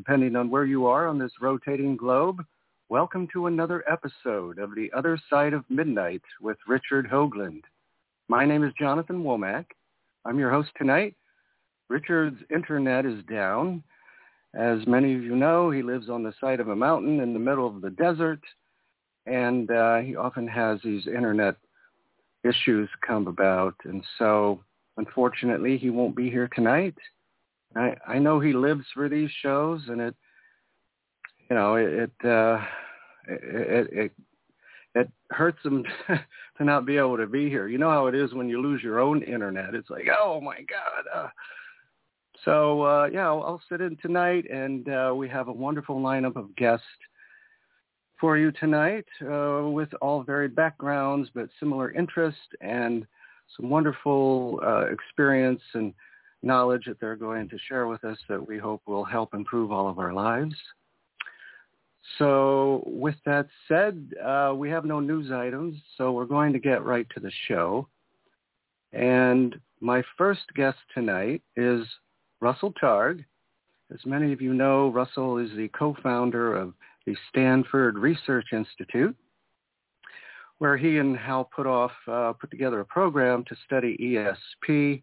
depending on where you are on this rotating globe. Welcome to another episode of The Other Side of Midnight with Richard Hoagland. My name is Jonathan Womack. I'm your host tonight. Richard's internet is down. As many of you know, he lives on the side of a mountain in the middle of the desert, and uh, he often has these internet issues come about. And so Unfortunately, he won't be here tonight. I I know he lives for these shows, and it, you know, it it uh, it, it it hurts him to not be able to be here. You know how it is when you lose your own internet. It's like, oh my god. Uh, so uh, yeah, I'll, I'll sit in tonight, and uh, we have a wonderful lineup of guests for you tonight, uh, with all varied backgrounds but similar interests and some wonderful uh, experience and knowledge that they're going to share with us that we hope will help improve all of our lives. So with that said, uh, we have no news items, so we're going to get right to the show. And my first guest tonight is Russell Targ. As many of you know, Russell is the co-founder of the Stanford Research Institute, where he and Hal Puthoff uh, put together a program to study ESP.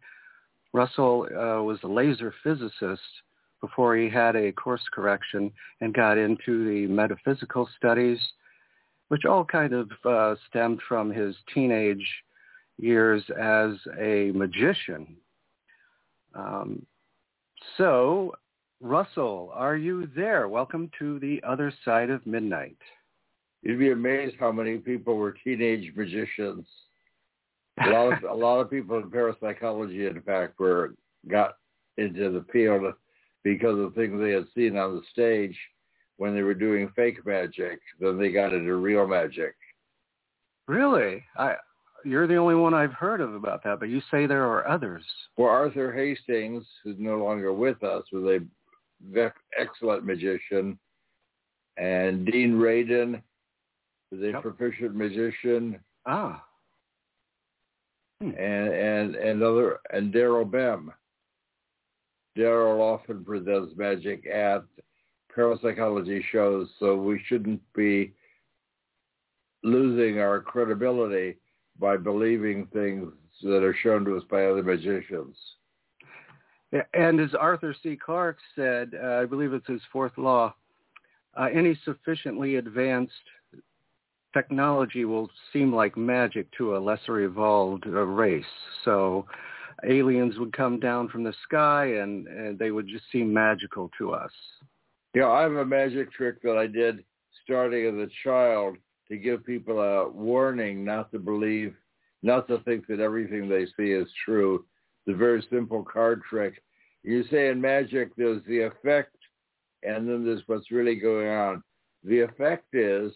Russell uh, was a laser physicist before he had a course correction and got into the metaphysical studies, which all kind of uh, stemmed from his teenage years as a magician. Um, so, Russell, are you there? Welcome to the other side of midnight. You'd be amazed how many people were teenage magicians. A lot of a lot of people in parapsychology, in fact, were got into the field because of things they had seen on the stage when they were doing fake magic. Then they got into real magic. Really, I you're the only one I've heard of about that, but you say there are others. Well, Arthur Hastings, who's no longer with us, was a excellent magician, and Dean Radin was a yep. proficient magician. Ah. Hmm. And and and other and Daryl Bem. Daryl often presents magic at parapsychology shows, so we shouldn't be losing our credibility by believing things that are shown to us by other magicians. And as Arthur C. Clarke said, uh, I believe it's his fourth law, uh, any sufficiently advanced technology will seem like magic to a lesser evolved uh, race. So aliens would come down from the sky and, and they would just seem magical to us. Yeah, I have a magic trick that I did starting as a child to give people a warning not to believe, not to think that everything they see is true. It's a very simple card trick. You say in magic there's the effect and then there's what's really going on. The effect is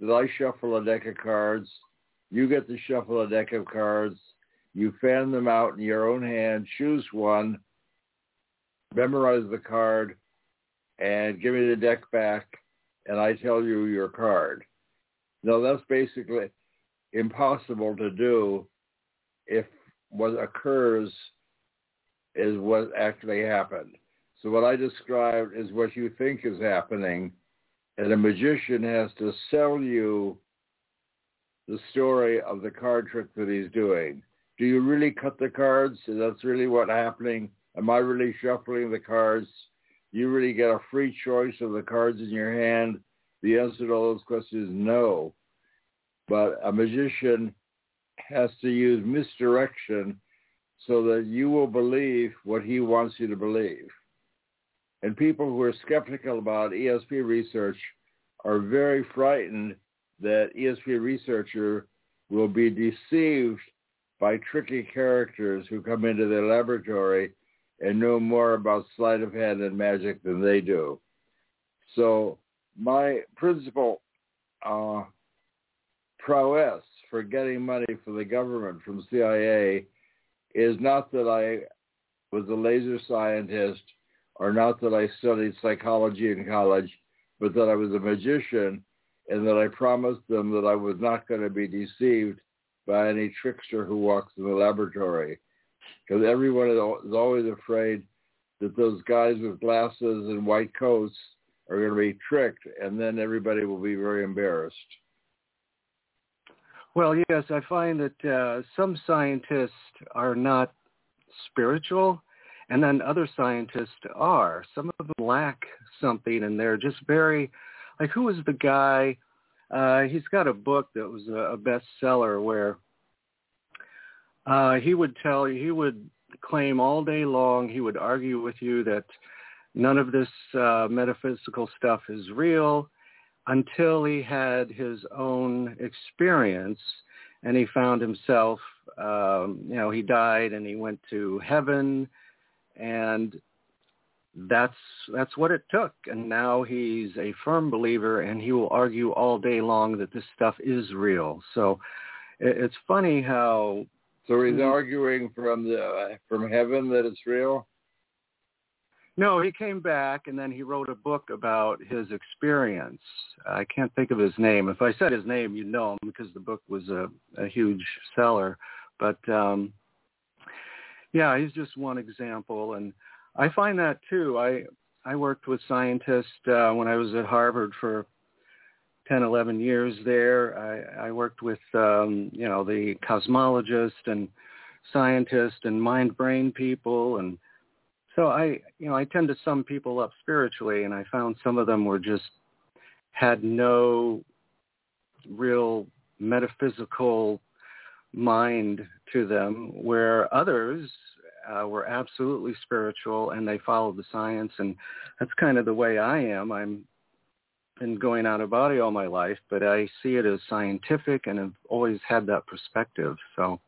that I shuffle a deck of cards. You get to shuffle a deck of cards. You fan them out in your own hand. Choose one. Memorize the card and give me the deck back and I tell you your card. Now that's basically impossible to do if what occurs is what actually happened. So what I described is what you think is happening and a magician has to sell you the story of the card trick that he's doing. Do you really cut the cards? Is that's really what's happening. Am I really shuffling the cards? You really get a free choice of the cards in your hand? The answer to all those questions is no. But a magician has to use misdirection so that you will believe what he wants you to believe. And people who are skeptical about ESP research are very frightened that ESP researcher will be deceived by tricky characters who come into their laboratory and know more about sleight of hand and magic than they do. So my principal uh, prowess for getting money for the government from CIA is not that I was a laser scientist or not that I studied psychology in college, but that I was a magician and that I promised them that I was not going to be deceived by any trickster who walks in the laboratory. because everyone is always afraid that those guys with glasses and white coats are going to be tricked, and then everybody will be very embarrassed. Well, yes, I find that uh, some scientists are not spiritual, and then other scientists are. Some of them lack something, and they're just very like who was the guy? Uh, he's got a book that was a, a bestseller where uh, he would tell he would claim all day long, he would argue with you that none of this uh, metaphysical stuff is real until he had his own experience and he found himself, um, you know, he died and he went to heaven and that's that's what it took. And now he's a firm believer and he will argue all day long that this stuff is real. So it, it's funny how so he's arguing from the from heaven that it's real? No he came back and then he wrote a book about his experience. I can't think of his name. If i said his name you'd know him because the book was a, a huge seller. But um yeah he's just one example and I find that too. I I worked with scientists uh, when I was at Harvard for 10, 11 years there. I, I worked with um, you know the cosmologist and scientist and mind-brain people, and so I you know I tend to sum people up spiritually, and I found some of them were just had no real metaphysical mind to them, where others uh, were absolutely spiritual and they followed the science. And that's kind of the way I am. I'm been going out of body all my life, but I see it as scientific and have always had that perspective. So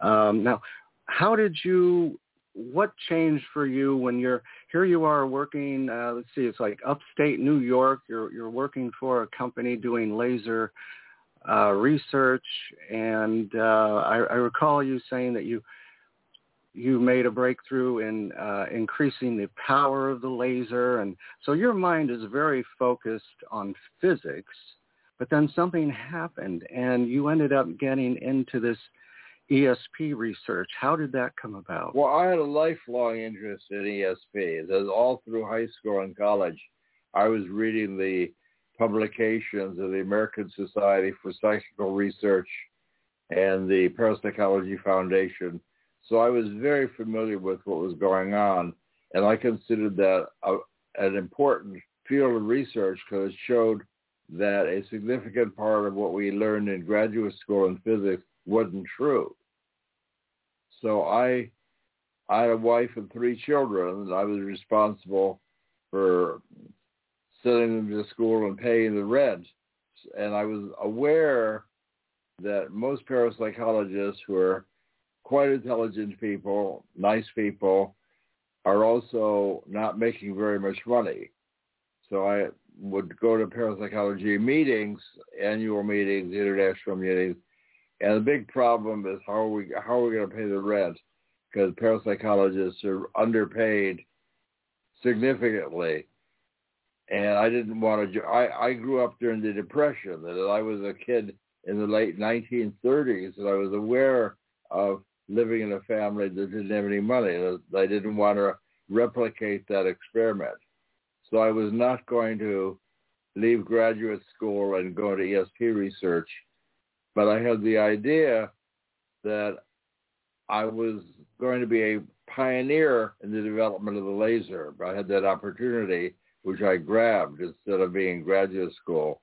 um, now, how did you? What changed for you when you're here? You are working. Uh, let's see, it's like upstate New York. You're you're working for a company doing laser uh, research, and uh, I, I recall you saying that you you made a breakthrough in uh, increasing the power of the laser. And so your mind is very focused on physics, but then something happened and you ended up getting into this ESP research. How did that come about? Well, I had a lifelong interest in ESP. As all through high school and college, I was reading the publications of the American Society for Psychical Research and the Parapsychology Foundation so I was very familiar with what was going on, and I considered that a, an important field of research because it showed that a significant part of what we learned in graduate school in physics wasn't true. So I, I had a wife and three children, and I was responsible for sending them to school and paying the rent. And I was aware that most parapsychologists who are quite intelligent people, nice people, are also not making very much money. So I would go to parapsychology meetings, annual meetings, international meetings, and the big problem is how are we how are we going to pay the rent? Because parapsychologists are underpaid significantly, and I didn't want to. I I grew up during the depression. That I was a kid in the late 1930s, and I was aware of living in a family that didn't have any money. I didn't want to replicate that experiment. So I was not going to leave graduate school and go to ESP research, but I had the idea that I was going to be a pioneer in the development of the laser. I had that opportunity, which I grabbed instead of being in graduate school.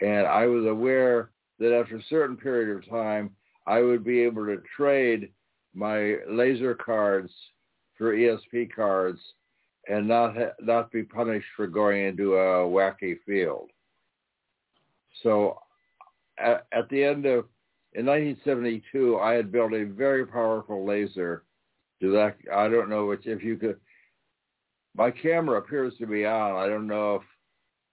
And I was aware that after a certain period of time, I would be able to trade my laser cards for ESP cards and not ha- not be punished for going into a wacky field. So at, at the end of in 1972, I had built a very powerful laser. Do that? I don't know which if you could. My camera appears to be on. I don't know if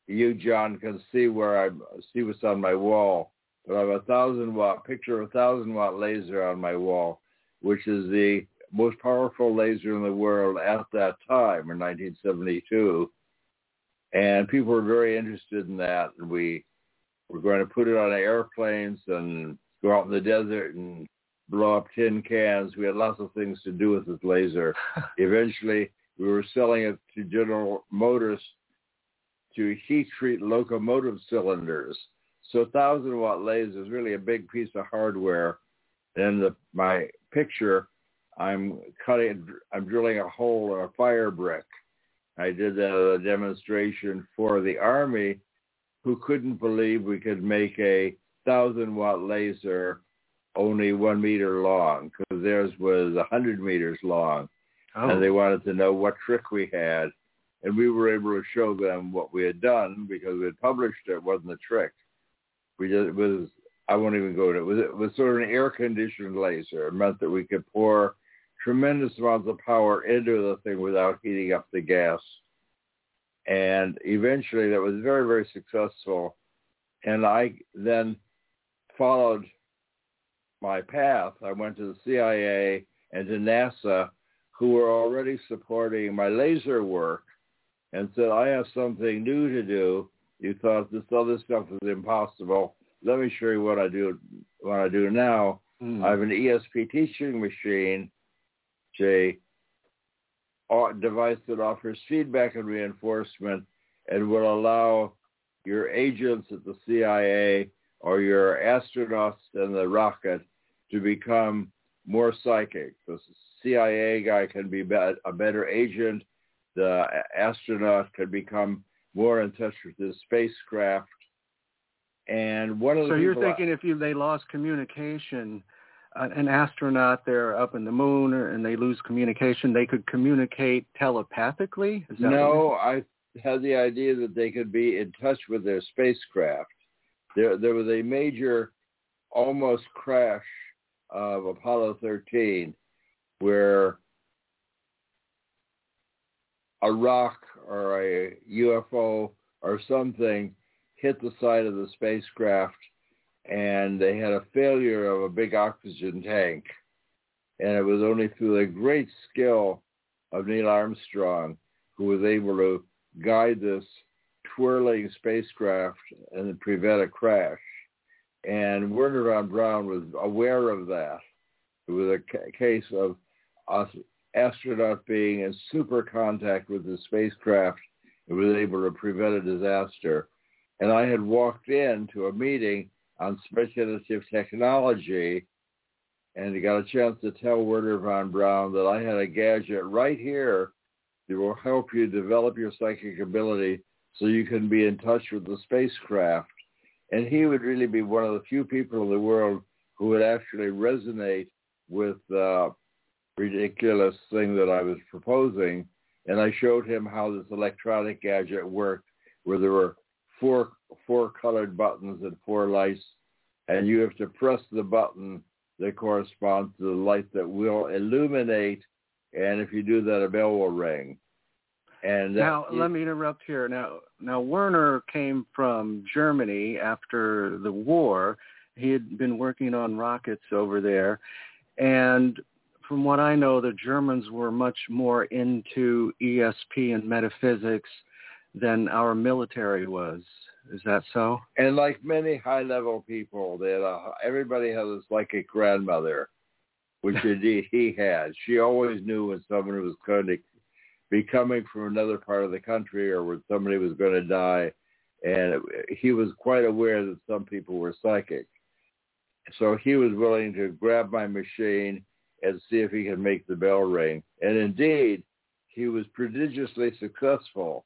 you, John, can see where I see what's on my wall. But I have a thousand watt picture of a thousand watt laser on my wall, which is the most powerful laser in the world at that time in 1972. And people were very interested in that. And we were going to put it on airplanes and go out in the desert and blow up tin cans. We had lots of things to do with this laser. Eventually, we were selling it to General Motors to heat treat locomotive cylinders. So 1,000 watt laser is really a big piece of hardware. In the, my picture, I'm cutting, I'm drilling a hole in a fire brick. I did that at a demonstration for the Army who couldn't believe we could make a 1,000 watt laser only one meter long because theirs was 100 meters long. Oh. And they wanted to know what trick we had. And we were able to show them what we had done because we had published it. it wasn't a trick. We just, it was, I won't even go to it. Was, it was sort of an air-conditioned laser. It meant that we could pour tremendous amounts of power into the thing without heating up the gas. And eventually that was very, very successful. And I then followed my path. I went to the CIA and to NASA who were already supporting my laser work and said, I have something new to do. You thought this other stuff was impossible. Let me show you what I do what I do now. Mm. I have an ESP teaching machine, a device that offers feedback and reinforcement and will allow your agents at the CIA or your astronauts in the rocket to become more psychic. The CIA guy can be a better agent. The astronaut can become more in touch with the spacecraft. And one of the so you're thinking I, if you, they lost communication, uh, an astronaut there up in the moon, and they lose communication, they could communicate telepathically. no, I had the idea that they could be in touch with their spacecraft. There, there was a major, almost crash of Apollo 13 where a rock or a UFO or something hit the side of the spacecraft and they had a failure of a big oxygen tank. And it was only through the great skill of Neil Armstrong who was able to guide this twirling spacecraft and prevent a crash. And Wernher von Braun was aware of that. It was a case of astronaut being in super contact with the spacecraft and was able to prevent a disaster. And I had walked in to a meeting on speculative technology and got a chance to tell Wernher von Braun that I had a gadget right here that will help you develop your psychic ability so you can be in touch with the spacecraft. And he would really be one of the few people in the world who would actually resonate with uh, ridiculous thing that I was proposing, and I showed him how this electronic gadget worked, where there were four four colored buttons and four lights, and you have to press the button that corresponds to the light that will illuminate, and if you do that, a bell will ring. And now, let me interrupt here. Now, now Wernher came from Germany after the war. He had been working on rockets over there, and from what I know, the Germans were much more into ESP and metaphysics than our military was. Is that so? And like many high-level people, that uh, everybody has a grandmother, which indeed he had. She always knew when someone was going to be coming from another part of the country or when somebody was going to die. And he was quite aware that some people were psychic. So he was willing to grab my machine and see if he could make the bell ring. And indeed, he was prodigiously successful.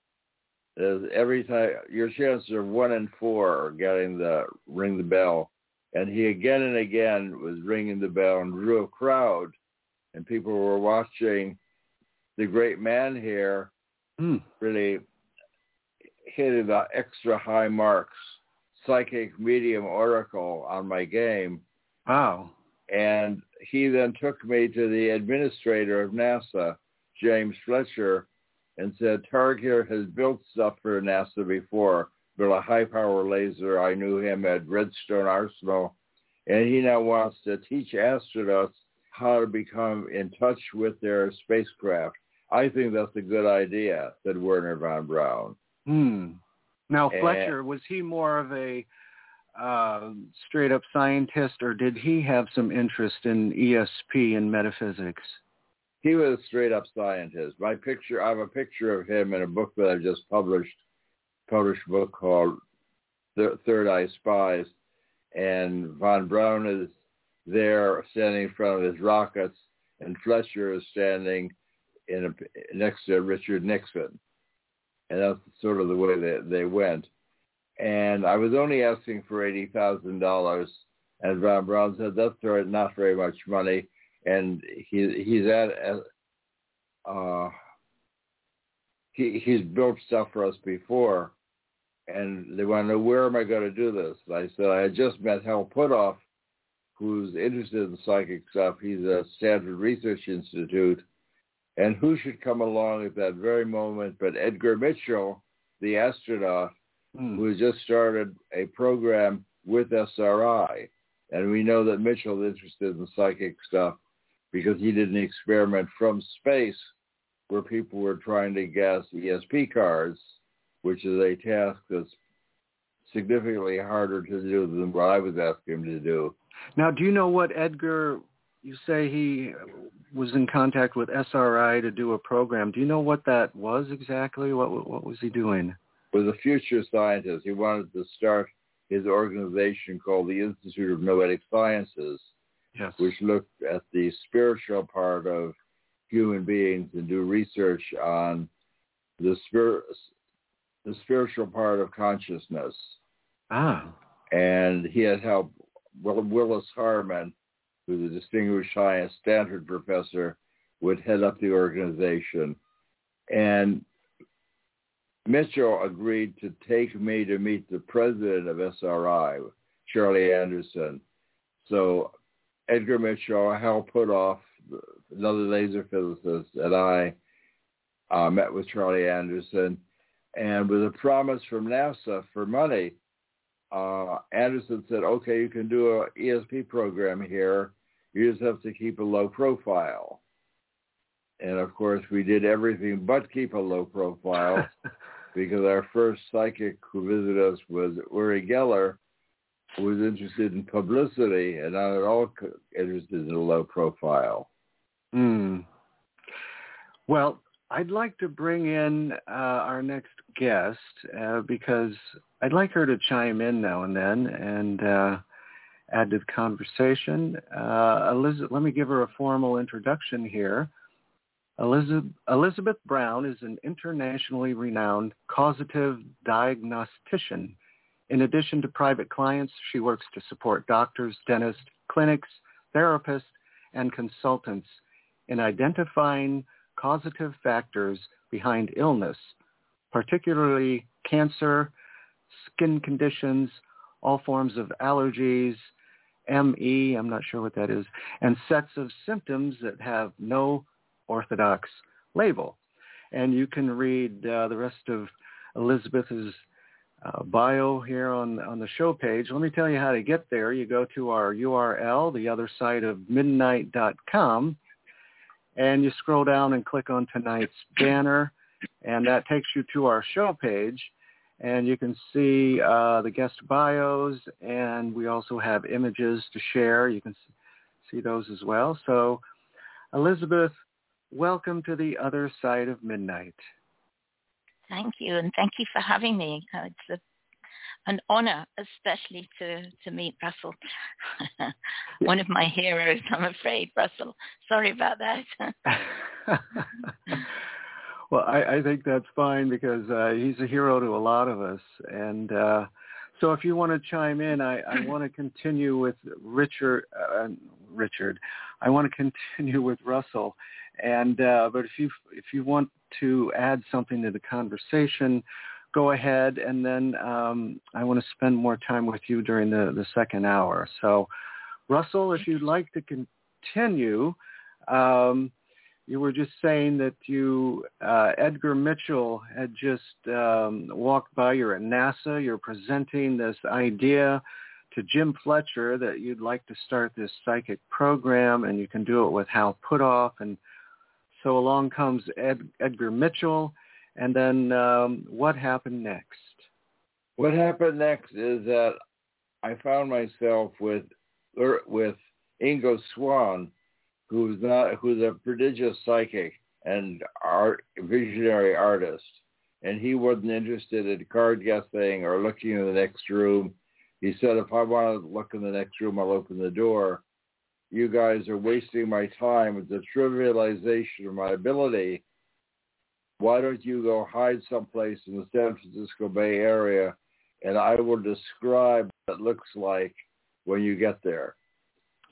As every time, your chances are one in four are getting the ring the bell. And he again and again was ringing the bell and drew a crowd. And people were watching the great man here mm. really hitting the extra high marks, psychic medium oracle on my game. Wow. And he then took me to the administrator of NASA, James Fletcher, and said, Targ has built stuff for NASA before, built a high-power laser. I knew him at Redstone Arsenal. And he now wants to teach astronauts how to become in touch with their spacecraft. I think that's a good idea, said Wernher von Braun. Hmm. Now, Fletcher, and, was he more of a uh, straight up scientist, or did he have some interest in ESP and metaphysics? He was a straight up scientist. My picture, I have a picture of him in a book that I've just published, published book called Third Eye Spies, and von Braun is there standing in front of his rockets, and Fletcher is standing in a, next to Richard Nixon, and that's sort of the way that they went. And I was only asking for eighty thousand dollars, and von Braun said that's not very much money, and he he's at uh, he he's built stuff for us before, and they want to know where am I going to do this? And I said I had just met Hal Puthoff, who's interested in psychic stuff. He's at Stanford Research Institute, and who should come along at that very moment but Edgar Mitchell, the astronaut, mm. who has just started a program with SRI. And we know that Mitchell is interested in psychic stuff because he did an experiment from space where people were trying to guess ESP cards which is a task that's significantly harder to do than what I was asking him to do. Now, do you know what Edgar, you say he was in contact with SRI to do a program. Do you know what that was exactly? What, what was he doing? Was a future scientist. He wanted to start his organization called the Institute of Noetic Sciences, yes. which looked at the spiritual part of human beings and do research on the spirit, the spiritual part of consciousness. Ah. And he had helped Willis Harman, who's a distinguished science Stanford professor, would head up the organization. And Mitchell agreed to take me to meet the president of SRI, Charlie Anderson. So Edgar Mitchell, Hal Puthoff, another laser physicist, and I uh, met with Charlie Anderson and with a promise from NASA for money, uh, Anderson said, okay, you can do a ESP program here. You just have to keep a low profile. And of course, we did everything but keep a low profile because our first psychic who visited us was Uri Geller, who was interested in publicity and not at all interested in a low profile. Mm. Well, I'd like to bring in uh, our next guest uh, because I'd like her to chime in now and then and uh, add to the conversation. Uh, Elizabeth, let me give her a formal introduction here. Elizabeth, Elizabeth Brown is an internationally renowned causative diagnostician. In addition to private clients, she works to support doctors, dentists, clinics, therapists, and consultants in identifying causative factors behind illness, particularly cancer, skin conditions, all forms of allergies, ME, I'm not sure what that is, and sets of symptoms that have no orthodox label. And you can read uh, the rest of Elizabeth's uh, bio here on, on the show page. Let me tell you how to get there. You go to our URL, the other side of midnight.com, and you scroll down and click on tonight's banner, and that takes you to our show page. And you can see uh, the guest bios, and we also have images to share. You can see those as well. So, Elizabeth, welcome to the other side of midnight. Thank you, and thank you for having me. Uh, it's a an honor, especially to, to meet Russell. One of my heroes, I'm afraid, Russell. Sorry about that. well, I, I think that's fine because uh, he's a hero to a lot of us. And uh, so if you want to chime in, I, I want to continue with Richard. Uh, Richard, I want to continue with Russell. And uh, but if you if you want to add something to the conversation, go ahead and then um, I want to spend more time with you during the, the second hour. So Russell, if you'd like to continue, um, you were just saying that you, uh, Edgar Mitchell had just um, walked by. You're at NASA. You're presenting this idea to Jim Fletcher that you'd like to start this psychic program and you can do it with Hal Puthoff And so along comes Ed, Edgar Mitchell and then um, what happened next? What happened next is that I found myself with er, with Ingo Swann, who's not who's a prodigious psychic and art visionary artist, and he wasn't interested in card guessing or looking in the next room. He said, if I want to look in the next room, I'll open the door. You guys are wasting my time with the trivialization of my ability. Why don't you go hide someplace in the San Francisco Bay Area and I will describe what it looks like when you get there.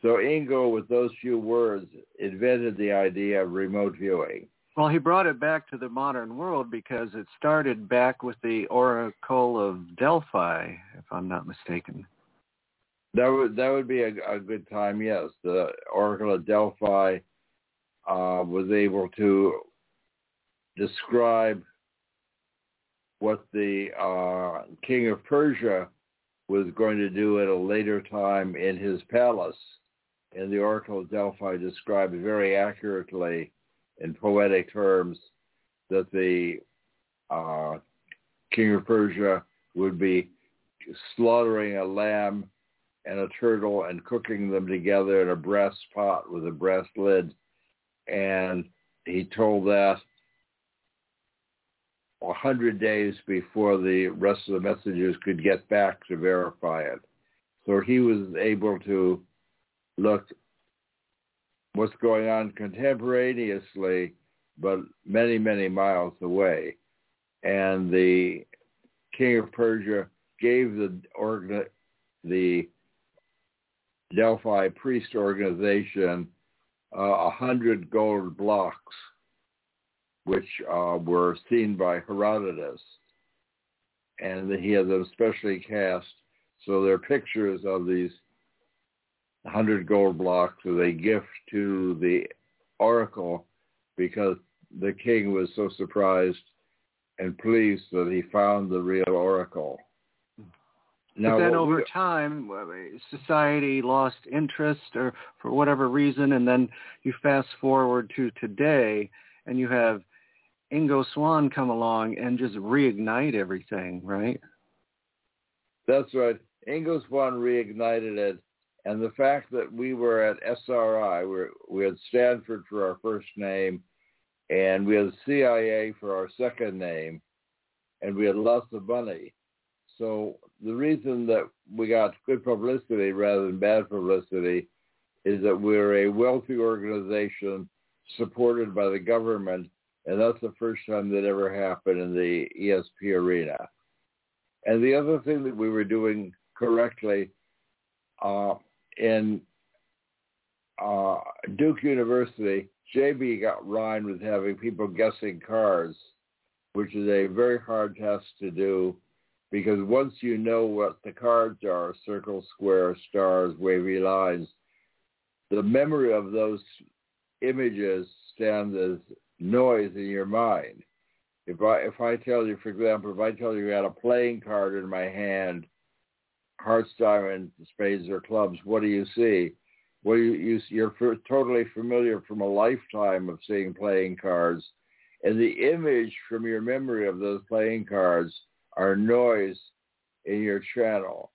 So Ingo, with those few words, invented the idea of remote viewing. Well, he brought it back to the modern world because it started back with the Oracle of Delphi, if I'm not mistaken. That would that would be a, a good time. Yes, the Oracle of Delphi uh, was able to describe what the uh, king of Persia was going to do at a later time in his palace. And the Oracle of Delphi described very accurately in poetic terms that the uh, king of Persia would be slaughtering a lamb and a turtle and cooking them together in a brass pot with a brass lid. And he told that a hundred days before the rest of the messengers could get back to verify it. So he was able to look what's going on contemporaneously, but many, many miles away. And the king of Persia gave the organ, the Delphi priest organization uh, a uh, hundred gold blocks which uh, were seen by Herodotus. And he had them specially cast. So they're pictures of these 100 gold blocks as a gift to the oracle because the king was so surprised and pleased that he found the real oracle. Now, but then over we, time, society lost interest or for whatever reason, and then you fast forward to today, and you have Ingo Swann come along and just reignite everything, right? That's right. Ingo Swann reignited it. And the fact that we were at SRI, we, we had Stanford for our first name, and we had CIA for our second name, and we had lots of money. So the reason that we got good publicity rather than bad publicity is that we're a wealthy organization supported by the government and that's the first time that ever happened in the ESP arena. And the other thing that we were doing correctly uh, in uh, Duke University, JB got Rhine with having people guessing cars, which is a very hard task to do because once you know what the cards are, circle, square, stars, wavy lines, the memory of those images stands as noise in your mind. If I if I tell you, for example, if I tell you I had a playing card in my hand, hearts, diamonds, spades, or clubs, what do you see? Well, you, you you're totally familiar from a lifetime of seeing playing cards, and the image from your memory of those playing cards are noise in your channel.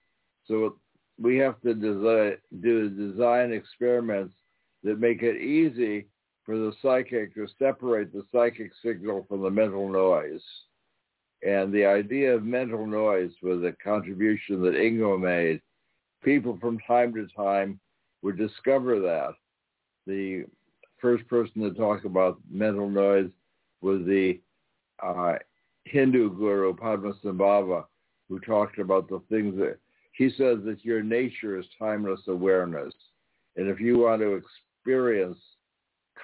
So we have to design, do design experiments that make it easy for the psychic to separate the psychic signal from the mental noise. And the idea of mental noise was a contribution that Ingo made. People from time to time would discover that. The first person to talk about mental noise was the uh, Hindu guru Padmasambhava, who talked about the things that he says that your nature is timeless awareness. And if you want to experience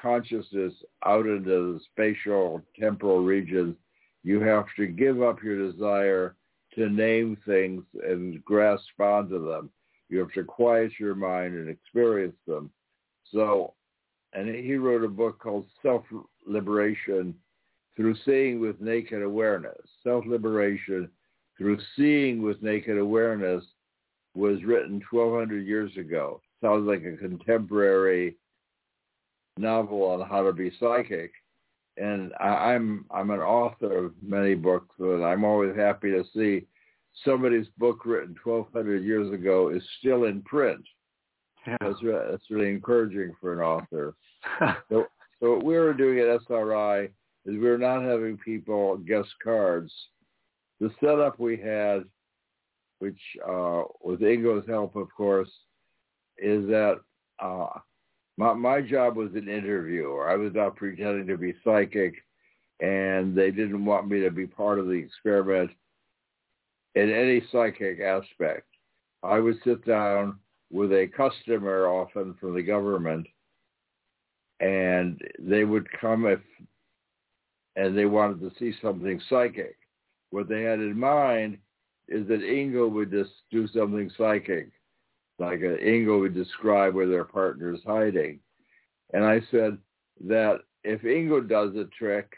consciousness out into the spatial temporal regions, you have to give up your desire to name things and grasp onto them. You have to quiet your mind and experience them. So, and he wrote a book called Self-Liberation Through Seeing with Naked Awareness. Self-Liberation Through Seeing with Naked Awareness was written 1,200 years ago. Sounds like a contemporary novel on how to be psychic. And I, I'm I'm an author of many books, and I'm always happy to see somebody's book written 1,200 years ago is still in print. Yeah. That's, re- that's really encouraging for an author. so, so what we were doing at SRI is we were not having people guest cards. The setup we had, which uh, with Ingo's help, of course, is that uh, my, my job was an interviewer. I was not pretending to be psychic, and they didn't want me to be part of the experiment in any psychic aspect. I would sit down with a customer, often from the government, and they would come if and they wanted to see something psychic. What they had in mind is that Ingo would just do something psychic, like a, Ingo would describe where their partner is hiding. And I said that if Ingo does a trick,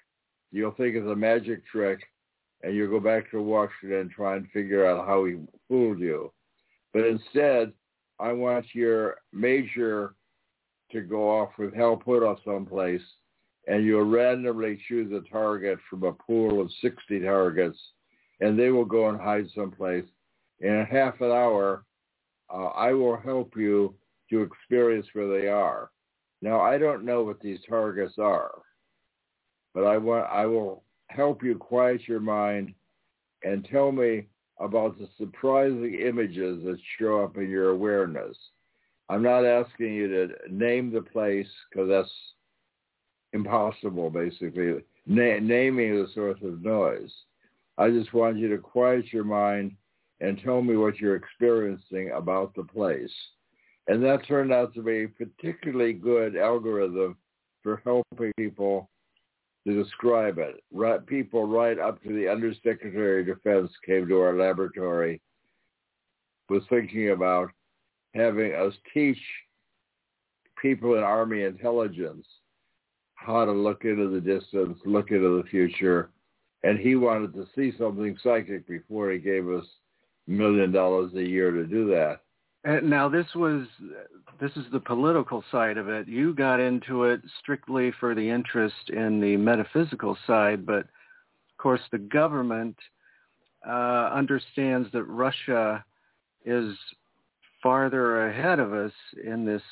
you'll think it's a magic trick, and you'll go back to Washington and try and figure out how he fooled you. But instead, I want your major to go off with Hal Puthoff someplace, and you'll randomly choose a target from a pool of 60 targets, and they will go and hide someplace. In half an hour, uh, I will help you to experience where they are. Now, I don't know what these targets are, but I want I will help you quiet your mind and tell me about the surprising images that show up in your awareness. I'm not asking you to name the place because that's impossible, basically. Na- naming the source of noise. I just want you to quiet your mind and tell me what you're experiencing about the place. And that turned out to be a particularly good algorithm for helping people to describe it. Right, people right up to the Undersecretary of Defense came to our laboratory, was thinking about having us teach people in Army intelligence how to look into the distance, look into the future, and he wanted to see something psychic before he gave us a million dollars a year to do that. And now this was this is the political side of it. You got into it strictly for the interest in the metaphysical side, but of course the government uh, understands that Russia is farther ahead of us in this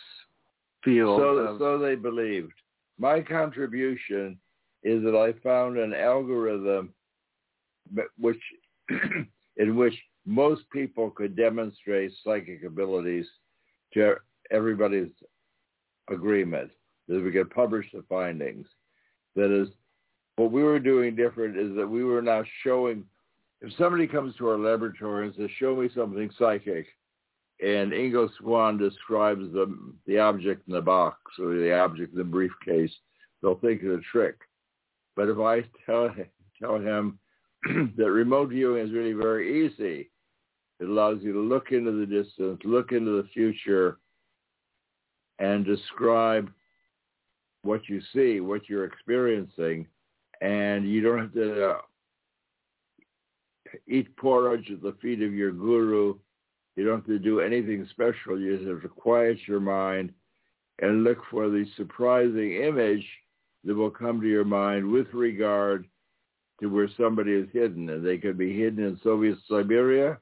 field. So, of, so they believed. My contribution is that I found an algorithm which in which most people could demonstrate psychic abilities to everybody's agreement that we could publish the findings. That is, what we were doing different is that we were now showing, if somebody comes to our laboratory and says, show me something psychic, and Ingo Swann describes the, the object in the box or the object in the briefcase, they'll think it's a trick. But if I tell, tell him that remote viewing is really very easy, it allows you to look into the distance, look into the future, and describe what you see, what you're experiencing, and you don't have to uh, eat porridge at the feet of your guru. You don't have to do anything special. You just have to quiet your mind and look for the surprising image that will come to your mind with regard to where somebody is hidden. And they could be hidden in Soviet Siberia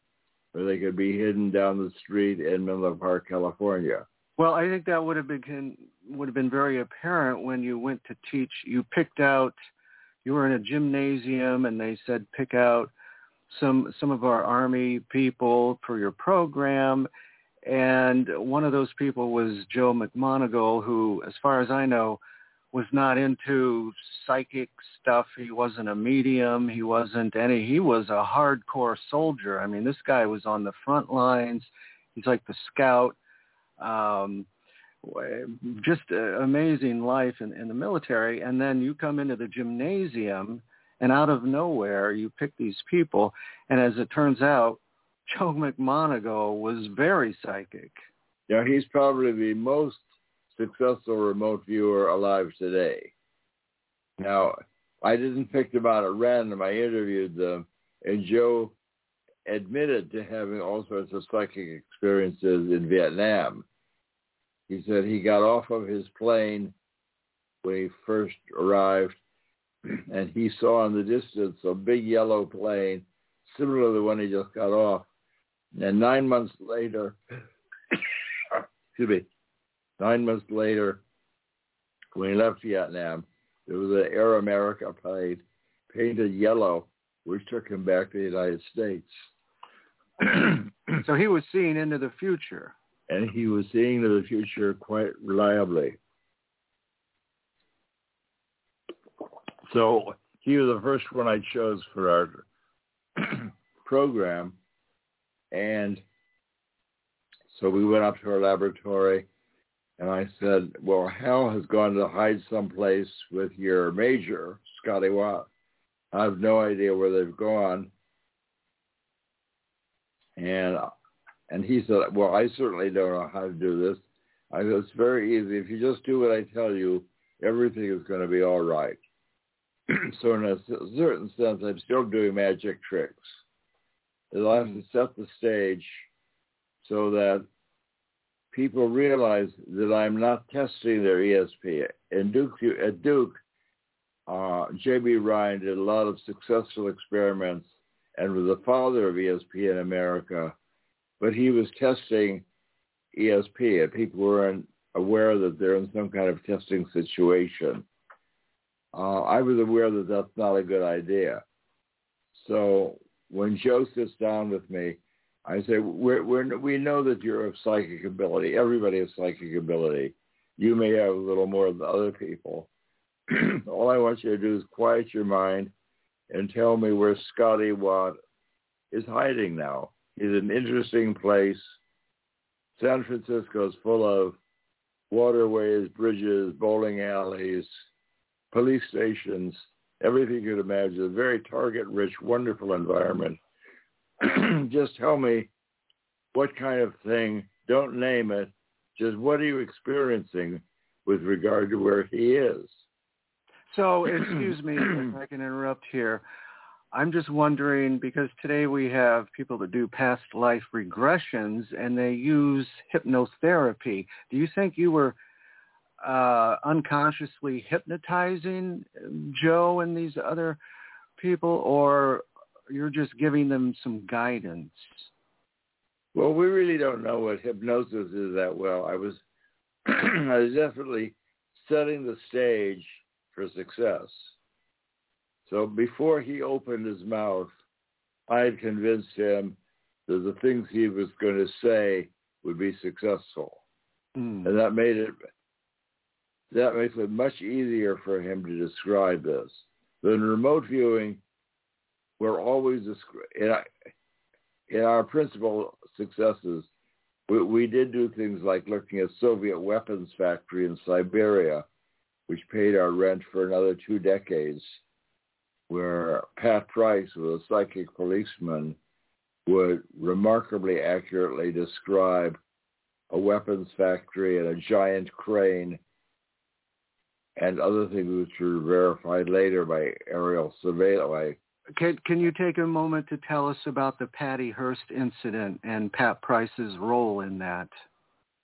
or they could be hidden down the street in Menlo Park, California. Well, I think that would have been would have been very apparent when you went to teach. You picked out. You were in a gymnasium, and they said pick out some some of our army people for your program. And one of those people was Joe McMoneagle, who, as far as I know, was not into psychic stuff. He wasn't a medium. He wasn't any. He was a hardcore soldier. I mean, this guy was on the front lines. He's like the scout. Um, just amazing life in, in the military. And then you come into the gymnasium, and out of nowhere, you pick these people. And as it turns out, Joe McMoneagle was very psychic. Yeah, he's probably the most successful remote viewer alive today. Now, I didn't pick them out at random. I interviewed them, and Joe admitted to having all sorts of psychic experiences in Vietnam. He said he got off of his plane when he first arrived, and he saw in the distance a big yellow plane similar to the one he just got off. And nine months later, excuse me, nine months later, when he left Vietnam, there was an Air America plane painted yellow, which took him back to the United States. so he was seeing into the future. And he was seeing into the future quite reliably. So he was the first one I chose for our program. And so we went up to our laboratory and I said, well, Hal has gone to hide someplace with your major, Scotty Watt. I have no idea where they've gone. And and he said, well, I certainly don't know how to do this. I said, it's very easy. If you just do what I tell you, everything is going to be all right. So in a certain sense, I'm still doing magic tricks. I'll have to set the stage so that people realize that I'm not testing their ESP. Duke, at Duke, uh, J.B. Rhine did a lot of successful experiments and was the father of ESP in America, but he was testing ESP and people weren't aware that they're in some kind of testing situation. Uh, I was aware that that's not a good idea. So when Joe sits down with me, I say, we're, we're, we know that you're of psychic ability. Everybody has psychic ability. You may have a little more than other people. All I want you to do is quiet your mind and tell me where Scotty Watt is hiding now. He's an interesting place. San Francisco is full of waterways, bridges, bowling alleys, police stations, everything you could imagine. A very target-rich, wonderful environment. Just tell me what kind of thing. Don't name it. Just what are you experiencing with regard to where he is? So, excuse me if I can interrupt here. I'm just wondering because today we have people that do past life regressions and they use hypnotherapy. Do you think you were uh, unconsciously hypnotizing Joe and these other people, or you're just giving them some guidance? Well, we really don't know what hypnosis is that well. I was, I was definitely setting the stage for success. So before he opened his mouth, I had convinced him that the things he was going to say would be successful. Mm. And that made it that makes it much easier for him to describe this. Then remote viewing, we're always in our, in our principal successes. We, we did do things like looking at Soviet weapons factory in Siberia, which paid our rent for another two decades, where Pat Price, was a psychic policeman, would remarkably accurately describe a weapons factory and a giant crane and other things which were verified later by aerial surveillance. Can, can you take a moment to tell us about the Patty Hearst incident and Pat Price's role in that?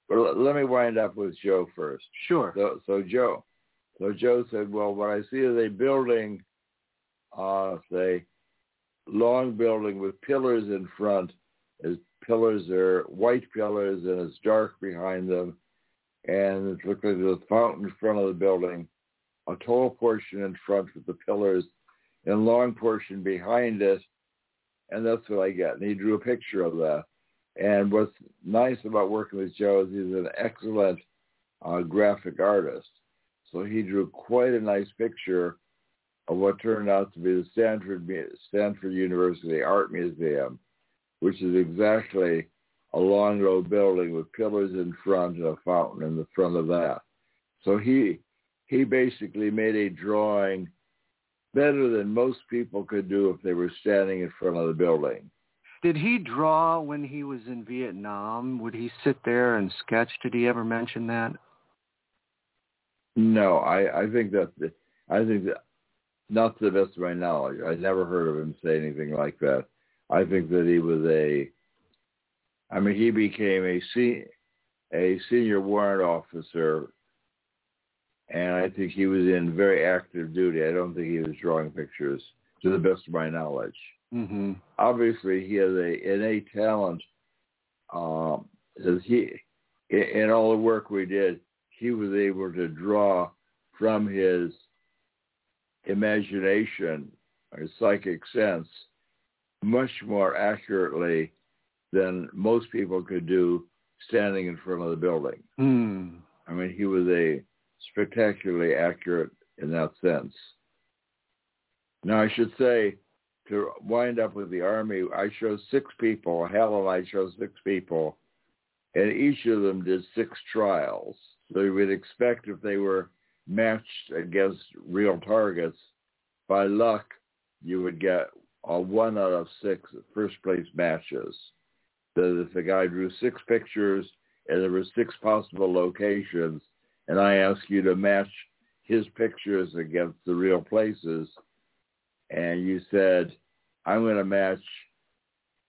Well, let me wind up with Joe first. Sure. So, so Joe, so Joe said, well, what I see is a building, uh, say, long building with pillars in front. As pillars are white pillars and it's dark behind them and it looks like there's a fountain in front of the building, a tall portion in front with the pillars, and long portion behind it, and that's what I get. And he drew a picture of that. And what's nice about working with Joe is he's an excellent uh, graphic artist. So he drew quite a nice picture of what turned out to be the Stanford Stanford University Art Museum, which is exactly a long row building with pillars in front and a fountain in the front of that. So he he basically made a drawing better than most people could do if they were standing in front of the building. Did he draw when he was in Vietnam? Would he sit there and sketch? Did he ever mention that? No, I, I think that I think that not to the best of my knowledge. I never heard of him say anything like that. I think that he was a I mean, he became a, se- a senior warrant officer, and I think he was in very active duty. I don't think he was drawing pictures, to the best of my knowledge. Mm-hmm. Obviously, he has a innate talent. Um, as he, in, in all the work we did, he was able to draw from his imagination or psychic sense much more accurately than most people could do standing in front of the building. Mm. I mean, he was a spectacularly accurate in that sense. Now, I should say, to wind up with the Army, I chose six people. Hal and I chose six people, and each of them did six trials. So you would expect if they were matched against real targets, by luck, you would get a one out of six first place matches. That if the guy drew six pictures and there were six possible locations, and I ask you to match his pictures against the real places, and you said, I'm going to match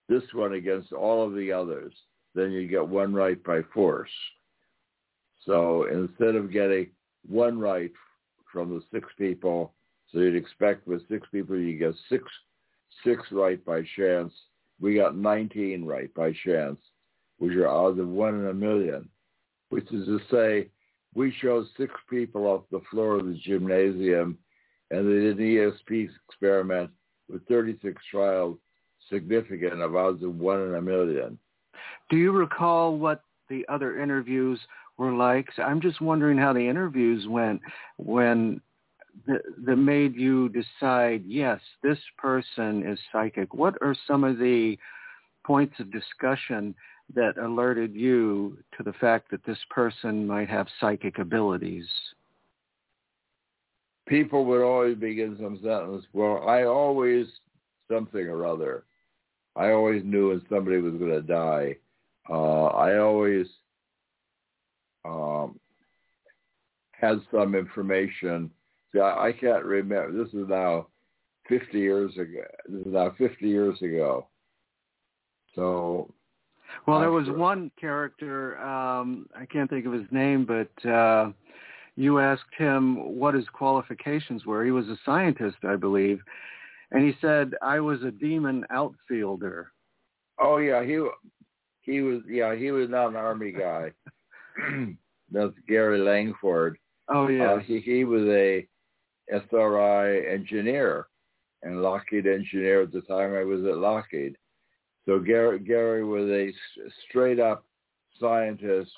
this one against all of the others, then you get one right by force. So instead of getting one right from the six people, so you'd expect with six people you get six six right by chance. We got 19 right by chance, which are odds of one in a million, which is to say we chose six people off the floor of the gymnasium and they did an ESP experiment with 36 trials significant of odds of one in a million. Do you recall what the other interviews were like? I'm just wondering how the interviews went when that, made you decide, yes, this person is psychic? What are some of the points of discussion that alerted you to the fact that this person might have psychic abilities? People would always begin some sentence, well, I always something or other. I always knew when somebody was going to die. Uh, I always um, had some information I, I can't remember. This is now 50 years ago. This is now 50 years ago. So. Well, there was one character. Um, I can't think of his name, but uh, you asked him what his qualifications were. He was a scientist, I believe, and he said, "I was a demon outfielder." Oh yeah, he he was yeah he was not an army guy. That's Gary Langford. Oh yeah, uh, he he was a SRI engineer and Lockheed engineer at the time I was at Lockheed. So Gary, Gary was a straight up scientist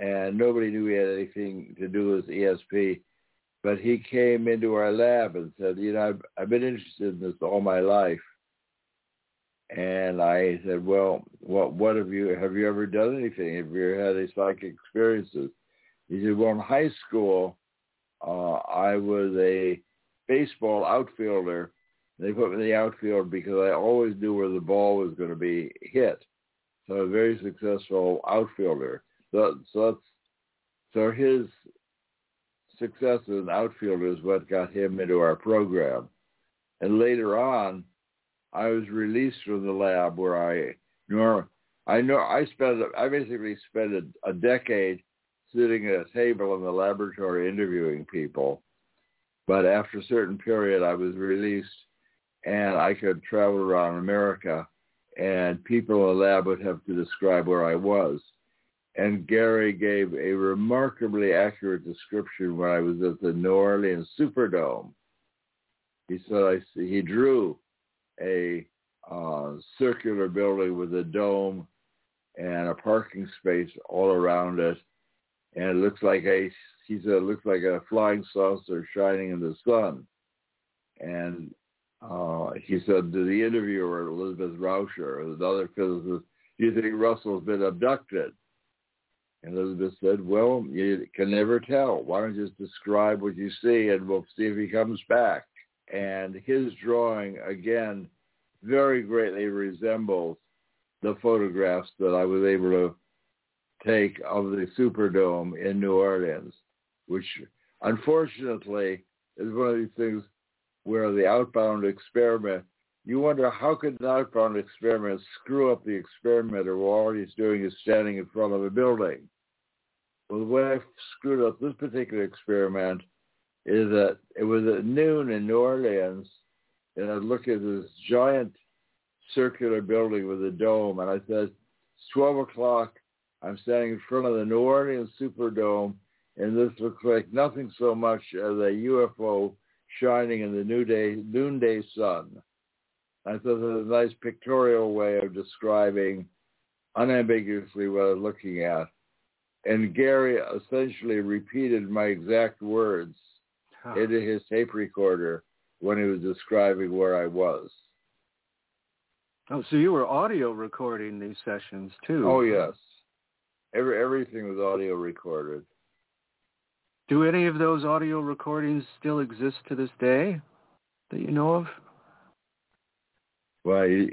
and nobody knew he had anything to do with ESP. But he came into our lab and said, you know, I've, I've been interested in this all my life. And I said, well, what, what have you, have you ever done anything? Have you ever had any psychic experiences? He said, well, in high school, uh, I was a baseball outfielder. They put me in the outfield because I always knew where the ball was going to be hit. So a very successful outfielder. So, so so his success as an outfielder is what got him into our program. And later on, I was released from the lab where I nor I know I spent I basically spent a, a decade sitting at a table in the laboratory interviewing people. But after a certain period, I was released and I could travel around America and people in the lab would have to describe where I was. And Gary gave a remarkably accurate description when I was at the New Orleans Superdome. He said I, he drew a uh, circular building with a dome and a parking space all around it and it looks like a he said it looks like a flying saucer shining in the sun. And uh, he said to the interviewer, Elizabeth Rauscher, another physicist, do you think Russell's been abducted? And Elizabeth said, well, you can never tell. Why don't you just describe what you see and we'll see if he comes back. And his drawing, again, very greatly resembles the photographs that I was able to take of the Superdome in New Orleans, which unfortunately is one of these things where the outbound experiment, you wonder how could an outbound experiment screw up the experimenter while all he's doing is standing in front of a building? Well, the way I screwed up this particular experiment is that it was at noon in New Orleans and I look at this giant circular building with a dome, and I said, it's 12 o'clock. I'm standing in front of the New Orleans Superdome, and this looks like nothing so much as a UFO shining in the new day, noonday sun. I thought it was a nice pictorial way of describing unambiguously what I was looking at. And Gary essentially repeated my exact words huh. into his tape recorder when he was describing where I was. Oh, so you were audio recording these sessions too? Oh yes, every everything was audio recorded. Do any of those audio recordings still exist to this day that you know of? Well, you,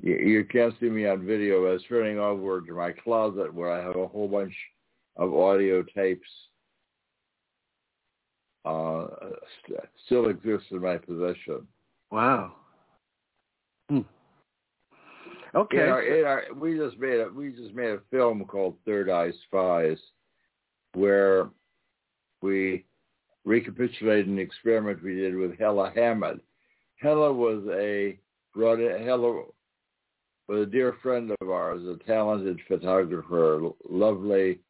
you can't see me on video. I was turning over to my closet where I have a whole bunch of audio tapes uh, st- still exist in my possession. Wow. Hmm. Okay. In our, in our, we just made a we just made a film called Third Eye Spies, where we recapitulated an experiment we did with Hella Hammid. Hella was a brought in, Hella was a dear friend of ours, a talented photographer, lovely,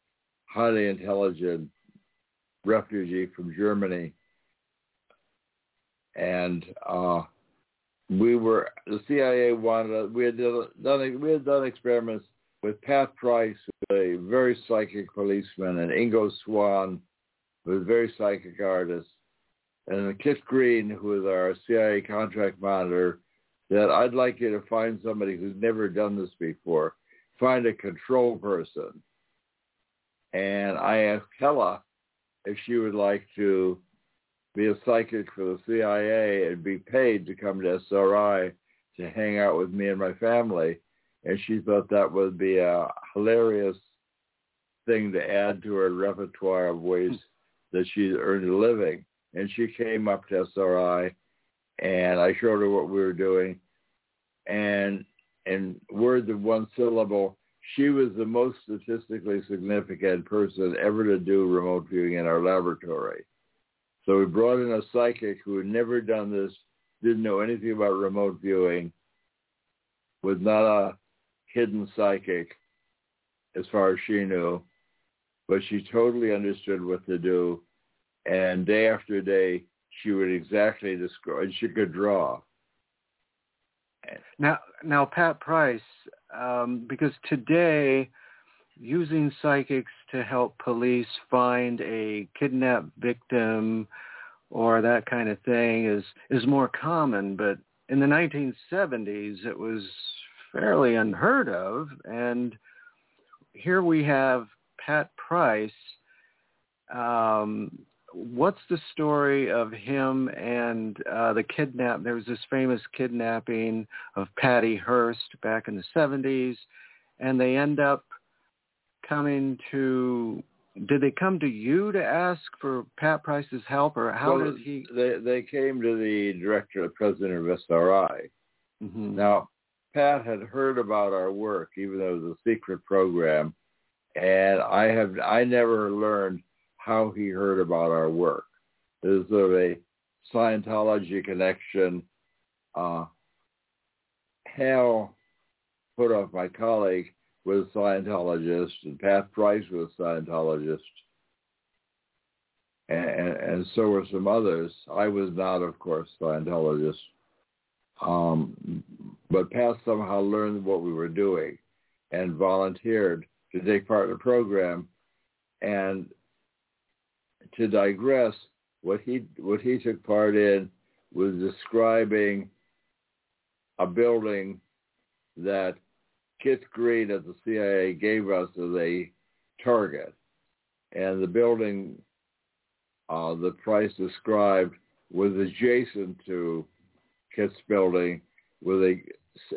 highly intelligent refugee from Germany. And uh, we were the CIA wanted we had done we had done experiments with Pat Price, a very psychic policeman, and Ingo was a very psychic artist, and Kit Green, who was our CIA contract monitor, that I'd like you to find somebody who's never done this before, find a control person. And I asked Hella if she would like to be a psychic for the CIA and be paid to come to SRI to hang out with me and my family. And she thought that would be a hilarious thing to add to her repertoire of ways hmm. that she earned a living. And she came up to SRI and I showed her what we were doing. And in words of one syllable, she was the most statistically significant person ever to do remote viewing in our laboratory. So we brought in a psychic who had never done this, didn't know anything about remote viewing, was not a hidden psychic as far as she knew, but she totally understood what to do. And day after day, she would exactly describe, she could draw. Now, now, Pat Price, um, because today, using psychics to help police find a kidnapped victim or that kind of thing is is more common. But in the 1970s, it was fairly unheard of, and here we have Pat Price. Um, what's the story of him and uh, the kidnap? There was this famous kidnapping of Patty Hearst back in the 70s, and they end up coming to. Did they come to you to ask for Pat Price's help, or how well, did he? They they came to the director, the president of SRI. Mm-hmm. Now, Pat had heard about our work, even though it was a secret program, and I have I never learned how he heard about our work. There's sort of a Scientology connection. Uh, Hal Puthoff my colleague, was a Scientologist, and Pat Price was a Scientologist, and, and, and so were some others. I was not, of course, a Scientologist. Um, but Pat somehow learned what we were doing and volunteered to take part in the program. And to digress, what he what he took part in was describing a building that Kit Green at the CIA gave us as a target, and the building uh, the Price described was adjacent to Kit's building with a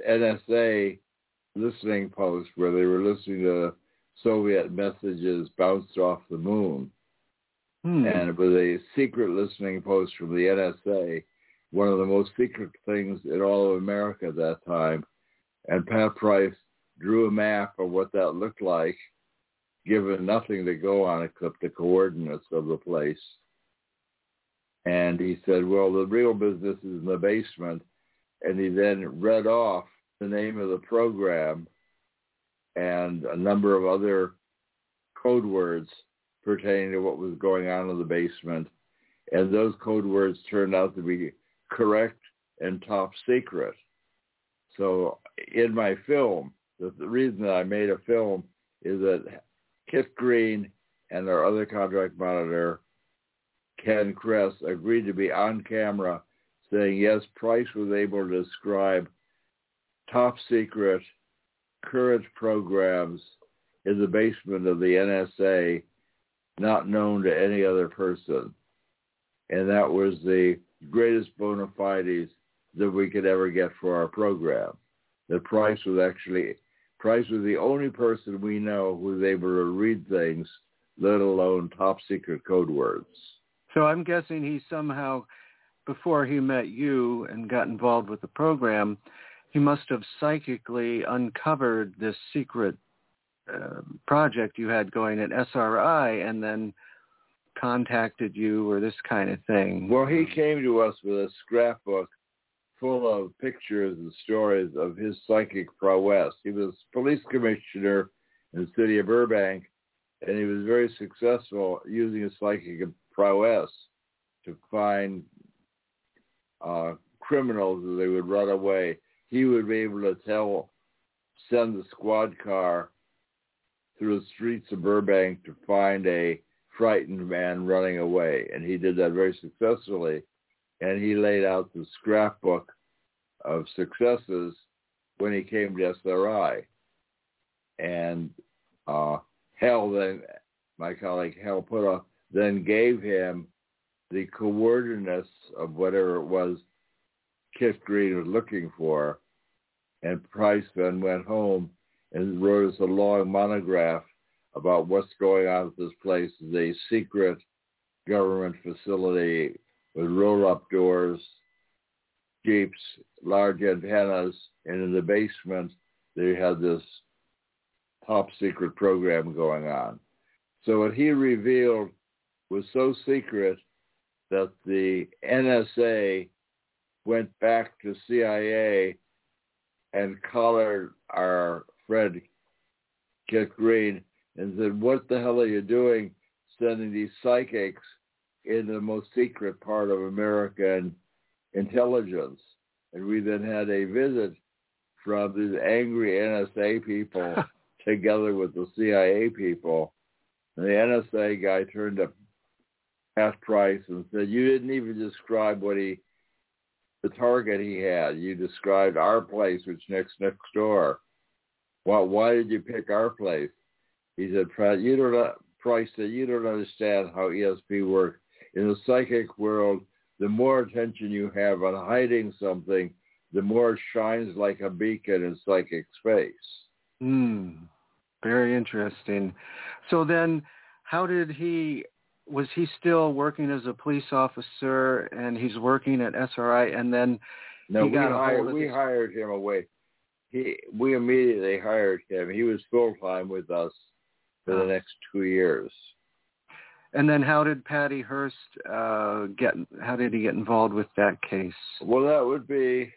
NSA listening post where they were listening to Soviet messages bounced off the moon. Hmm. And it was a secret listening post from the NSA, one of the most secret things in all of America at that time. And Pat Price drew a map of what that looked like, given nothing to go on except the coordinates of the place. And he said, well, the real business is in the basement. And he then read off the name of the program and a number of other code words pertaining to what was going on in the basement. And those code words turned out to be correct and top secret. So in my film, the, the reason that I made a film is that Kit Green and our other contract monitor, Ken Kress, agreed to be on camera saying, yes, Price was able to describe top secret current programs in the basement of the NSA not known to any other person. And that was the greatest bona fides that we could ever get for our program. That Price was actually, Price was the only person we know who was able to read things, let alone top secret code words. So I'm guessing he somehow, before he met you and got involved with the program, he must have psychically uncovered this secret uh, project you had going at SRI and then contacted you or this kind of thing. Well, he came to us with a scrapbook full of pictures and stories of his psychic prowess. He was police commissioner in the city of Burbank, and he was very successful using his psychic prowess to find uh, criminals as they would run away he would be able to tell, send the squad car through the streets of Burbank to find a frightened man running away. And he did that very successfully. And he laid out the scrapbook of successes when he came to SRI. And uh, Hal then, my colleague Hal Puthoff, then gave him the coordinates of whatever it was Kit Green was looking for. And Price then went home and wrote us a long monograph about what's going on at this place. It's a secret government facility with roll-up doors, jeeps, large antennas, and in the basement they had this top secret program going on. So what he revealed was so secret that the NSA went back to CIA and collared our friend Kit Green and said, what the hell are you doing sending these psychics in the most secret part of American intelligence? And we then had a visit from these angry NSA people together with the CIA people. And the NSA guy turned to Pat Price and said, you didn't even describe what he the target he had. You described our place, which next next door. Well, why did you pick our place? He said, Pratt, you don't, Price said, you don't understand how ESP works. In the psychic world, the more attention you have on hiding something, the more it shines like a beacon in psychic space. Hmm. Very interesting. So then, how did he was he still working as a police officer and he's working at SRI and then no, we hired we hired him away. He we immediately hired him. He was full time with us for the next two years. And then how did Patty Hearst uh, get? How did he get involved with that case? Well, that would be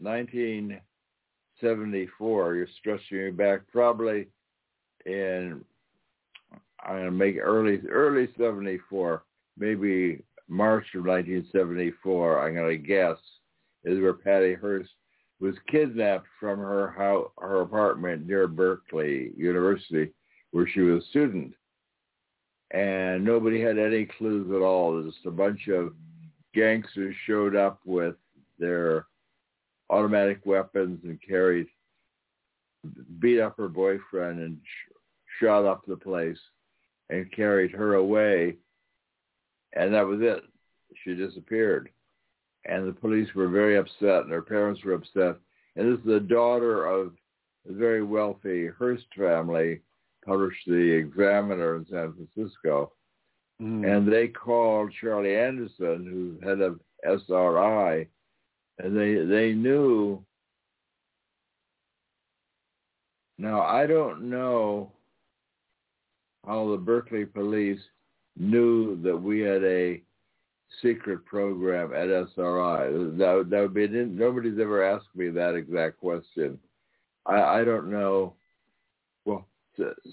1974. You're stretching me back probably in I'm going to make early early 74, maybe March of 1974, I'm going to guess, is where Patty Hearst was kidnapped from her house, her apartment near Berkeley University, where she was a student. And nobody had any clues at all. Just a bunch of gangsters showed up with their automatic weapons and carried, beat up her boyfriend and sh- shot up the place and carried her away. And that was it. She disappeared. And the police were very upset and her parents were upset. And this is the daughter of a very wealthy Hearst family, published the Examiner in San Francisco. Mm. And they called Charlie Anderson, who's head of SRI, and they they knew. Now I don't know how the Berkeley police knew that we had a secret program at SRI. That, that would be, nobody's ever asked me that exact question. I, I don't know.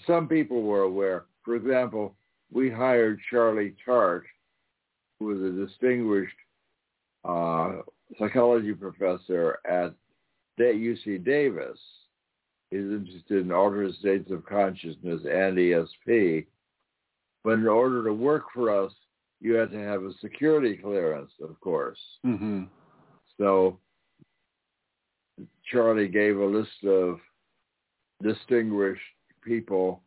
Some people were aware. For example, we hired Charlie Tart, who was a distinguished uh, psychology professor at UC Davis. He's interested in altered states of consciousness and ESP. But in order to work for us, you had to have a security clearance, of course. Mm-hmm. So Charlie gave a list of distinguished people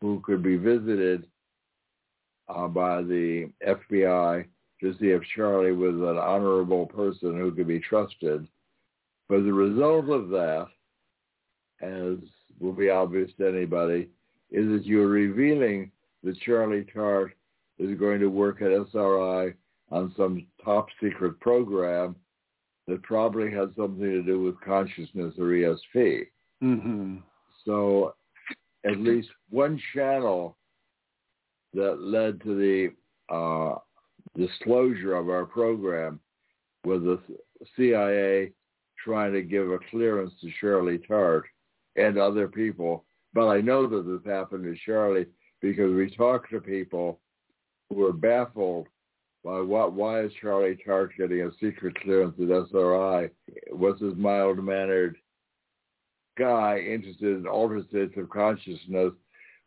who could be visited uh, by the FBI to see if Charlie was an honorable person who could be trusted. But the result of that, as will be obvious to anybody, is that you're revealing that Charlie Tart is going to work at SRI on some top secret program that probably has something to do with consciousness or ESP. Mm-hmm. So at least one channel that led to the uh, disclosure of our program was the CIA trying to give a clearance to Charlie Tart and other people. But I know that this happened to Shirley because we talked to people who were baffled by what, why is Charlie Tart getting a secret clearance at SRI? Was this mild-mannered guy interested in altered states of consciousness?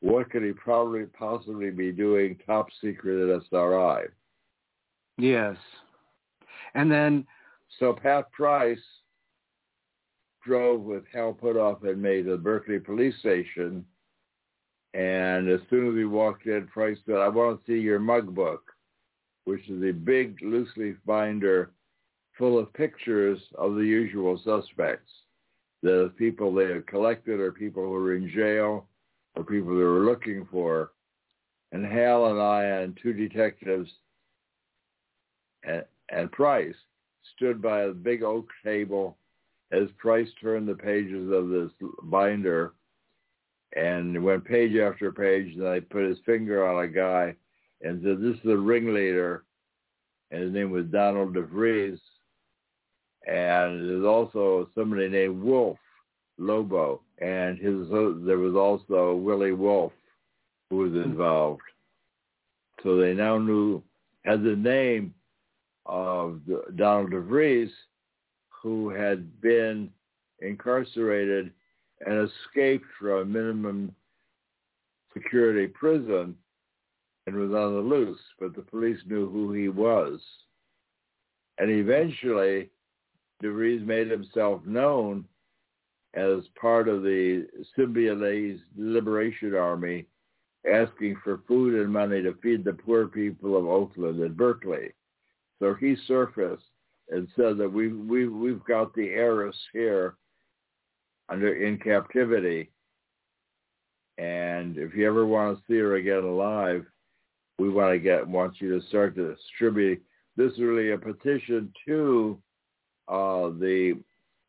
What could he probably possibly be doing top secret at SRI? Yes. And then... So Pat Price drove with Hal Puthoff and me to the Berkeley police station. And as soon as we walked in, Price said, I want to see your mug book, which is a big loose leaf binder full of pictures of the usual suspects. The people they had collected or people who were in jail or people they were looking for. And Hal and I and two detectives and, and Price stood by a big oak table as Price turned the pages of this binder and went page after page, and I put his finger on a guy and said, this is the ringleader, and his name was Donald DeFreeze, and there's also somebody named Wolf Lobo, and his there was also Willie Wolf who was hmm. involved. So they now knew had the name of Donald DeFreeze, who had been incarcerated and escaped from a minimum security prison and was on the loose, but the police knew who he was. And eventually, DeFreeze made himself known as part of the Symbionese Liberation Army, asking for food and money to feed the poor people of Oakland and Berkeley. So he surfaced and said that we we we've got the heiress here under in captivity, and if you ever want to see her again alive, we want to get want you to start to distribute. This is really a petition to uh, the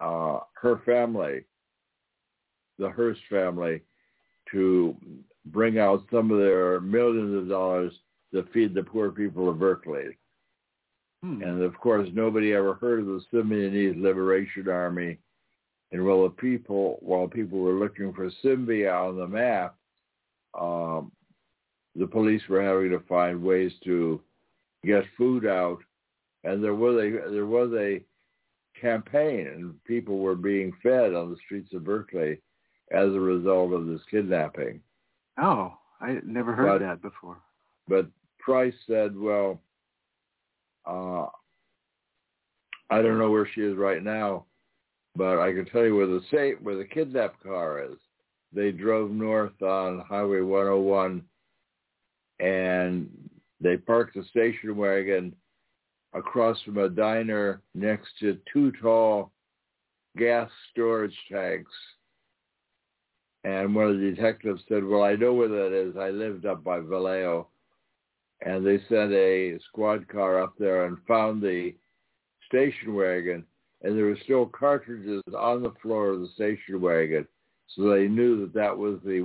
uh, her family, the Hearst family, to bring out some of their millions of dollars to feed the poor people of Berkeley. Hmm. And of course, nobody ever heard of the Symbionese Liberation Army. And while the people, while people were looking for Symbia on the map, um, the police were having to find ways to get food out. And there was a there was a campaign, and people were being fed on the streets of Berkeley as a result of this kidnapping. Oh, I never heard but, that before. But Price said, well, uh, I don't know where she is right now, but I can tell you where the safe, where the kidnapped car is. They drove north on Highway 101, and they parked the station wagon across from a diner next to two tall gas storage tanks. And one of the detectives said, well, I know where that is. I lived up by Vallejo and they sent a squad car up there and found the station wagon, and there were still cartridges on the floor of the station wagon, so they knew that that was the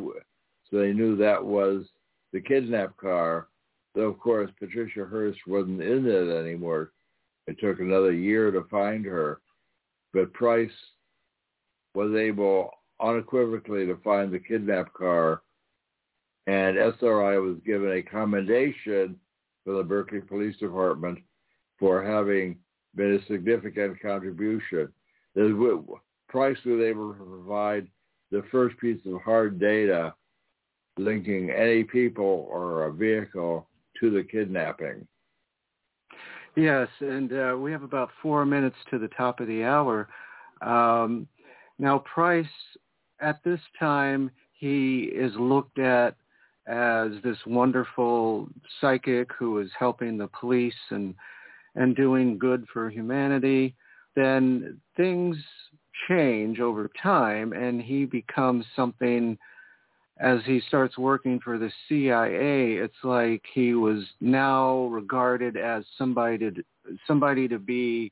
so they knew that was the kidnap car, Though, of course, Patricia Hearst wasn't in it anymore. It took another year to find her. But Price was able unequivocally to find the kidnapped car, and SRI was given a commendation from the Berkeley Police Department for having been a significant contribution. Price was able to provide the first piece of hard data linking any people or a vehicle to the kidnapping. Yes, and uh, we have about four minutes to the top of the hour. Um, now, Price, at this time, he is looked at as this wonderful psychic who is helping the police and and doing good for humanity. Then things change over time, and he becomes something as he starts working for the CIA, it's like he was now regarded as somebody to, somebody to be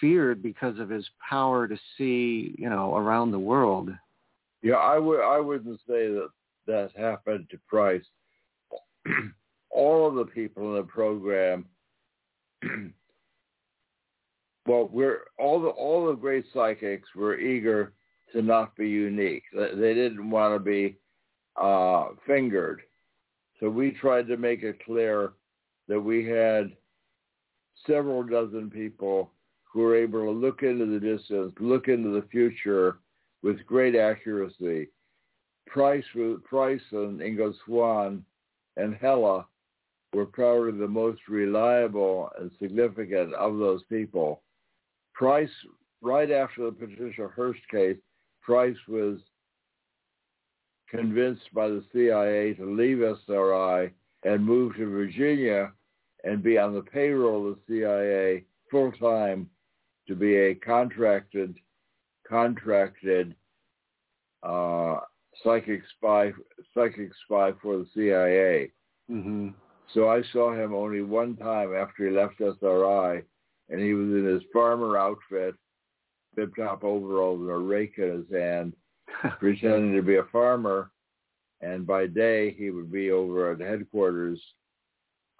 feared because of his power to see, you know, around the world. Yeah, I would I wouldn't say that that happened to Price. All of the people in the program well, we're all the all the great psychics were eager to not be unique. They didn't want to be uh, fingered. So we tried to make it clear that we had several dozen people who were able to look into the distance, look into the future with great accuracy. Price, Price and Ingo Swann and Hella were probably the most reliable and significant of those people. Price, right after the Patricia Hearst case, Price was convinced by the CIA to leave SRI and move to Virginia and be on the payroll of the CIA full time to be a contracted contracted uh, psychic spy psychic spy for the CIA. Mm-hmm. So I saw him only one time after he left SRI, and he was in his farmer outfit, bib top overalls and a rake in his hand, pretending to be a farmer, and by day he would be over at headquarters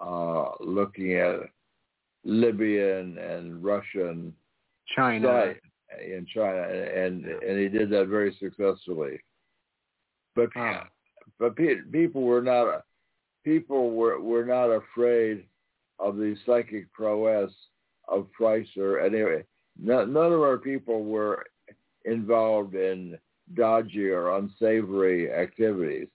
uh, looking at Libyan and Russian China in China, and and he did that very successfully. But but people were not people were were not afraid of the psychic prowess of Price or anyway. None of our people were involved in dodgy or unsavory activities.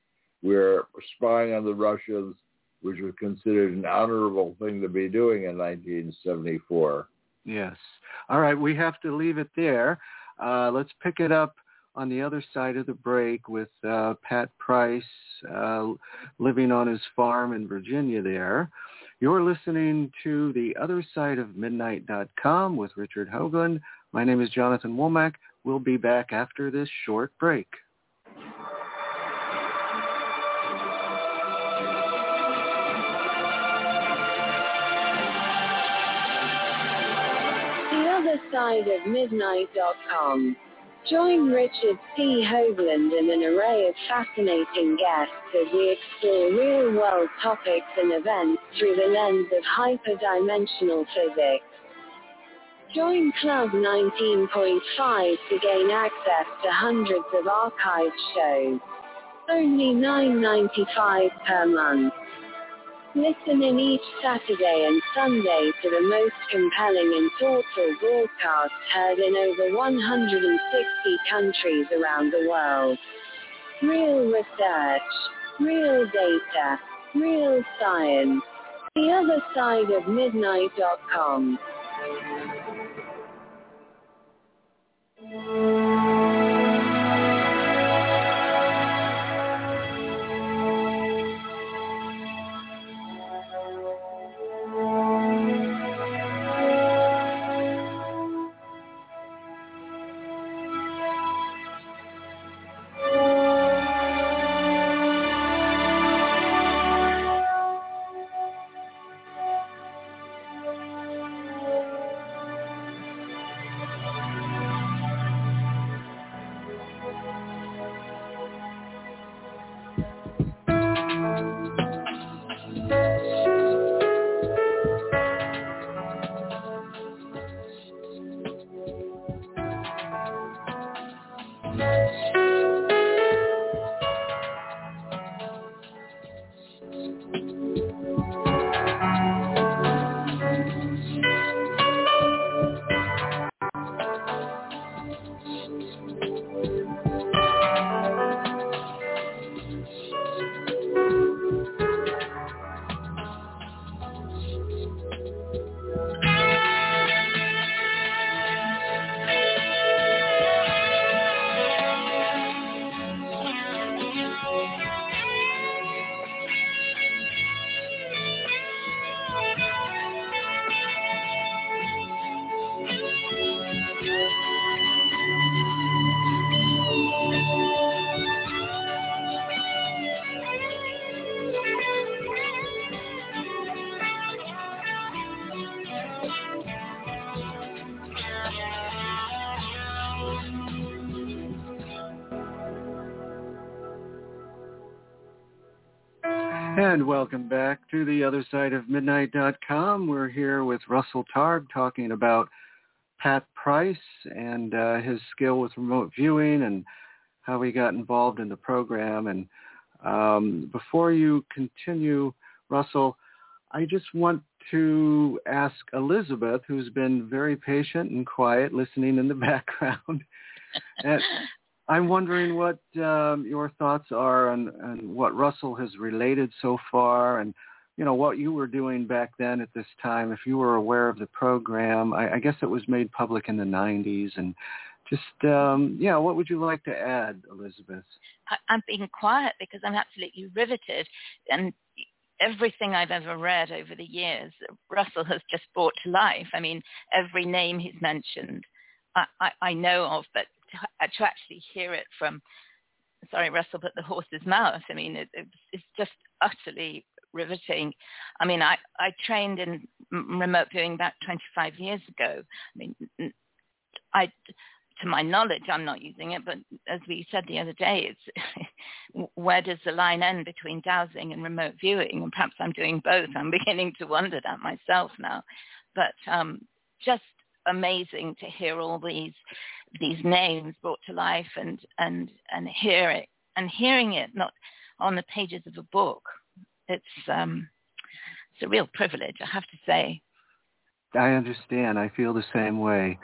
We're spying on the Russians, which was considered an honorable thing to be doing in 1974. Yes. All right, we have to leave it there. Uh, let's pick it up on the other side of the break with uh, Pat Price uh, living on his farm in Virginia there. You're listening to the other side of midnight.com with Richard Hoagland. My name is Jonathan Womack. We'll be back after this short break. The other side of midnight.com. Join Richard C. Hoagland and an array of fascinating guests as we explore real-world topics and events through the lens of hyperdimensional physics. Join Club 19.5 to gain access to hundreds of archived shows. Only $9.95 per month. Listen in each Saturday and Sunday to the most compelling and thoughtful broadcasts heard in over 160 countries around the world. Real research, real data, real science. The other side of midnight.com. And other side of midnight.com. We're here with Russell Targ talking about Pat Price and uh, his skill with remote viewing and how he got involved in the program. And um, before you continue, Russell, I just want to ask Elizabeth, who's been very patient and quiet, listening in the background. I'm wondering what um, your thoughts are on, on what Russell has related so far and, you know, what you were doing back then at this time. If you were aware of the program, I, I guess it was made public in the 90s. And just, um, yeah, what would you like to add, Elizabeth? I, I'm being quiet because I'm absolutely riveted. And everything I've ever read over the years, Russell has just brought to life. I mean, every name he's mentioned, I, I, I know of, but to, to actually hear it from, sorry, Russell, but the horse's mouth. I mean, it, it's just utterly riveting. I mean, I, I trained in remote viewing about 25 years ago. I mean, I, to my knowledge, I'm not using it, but as we said the other day, it's where does the line end between dowsing and remote viewing? And perhaps I'm doing both. I'm beginning to wonder that myself now. But um, just amazing to hear all these these names brought to life and and and hear it and hearing it not on the pages of a book. It's um, it's a real privilege, I have to say. I understand. I feel the same way.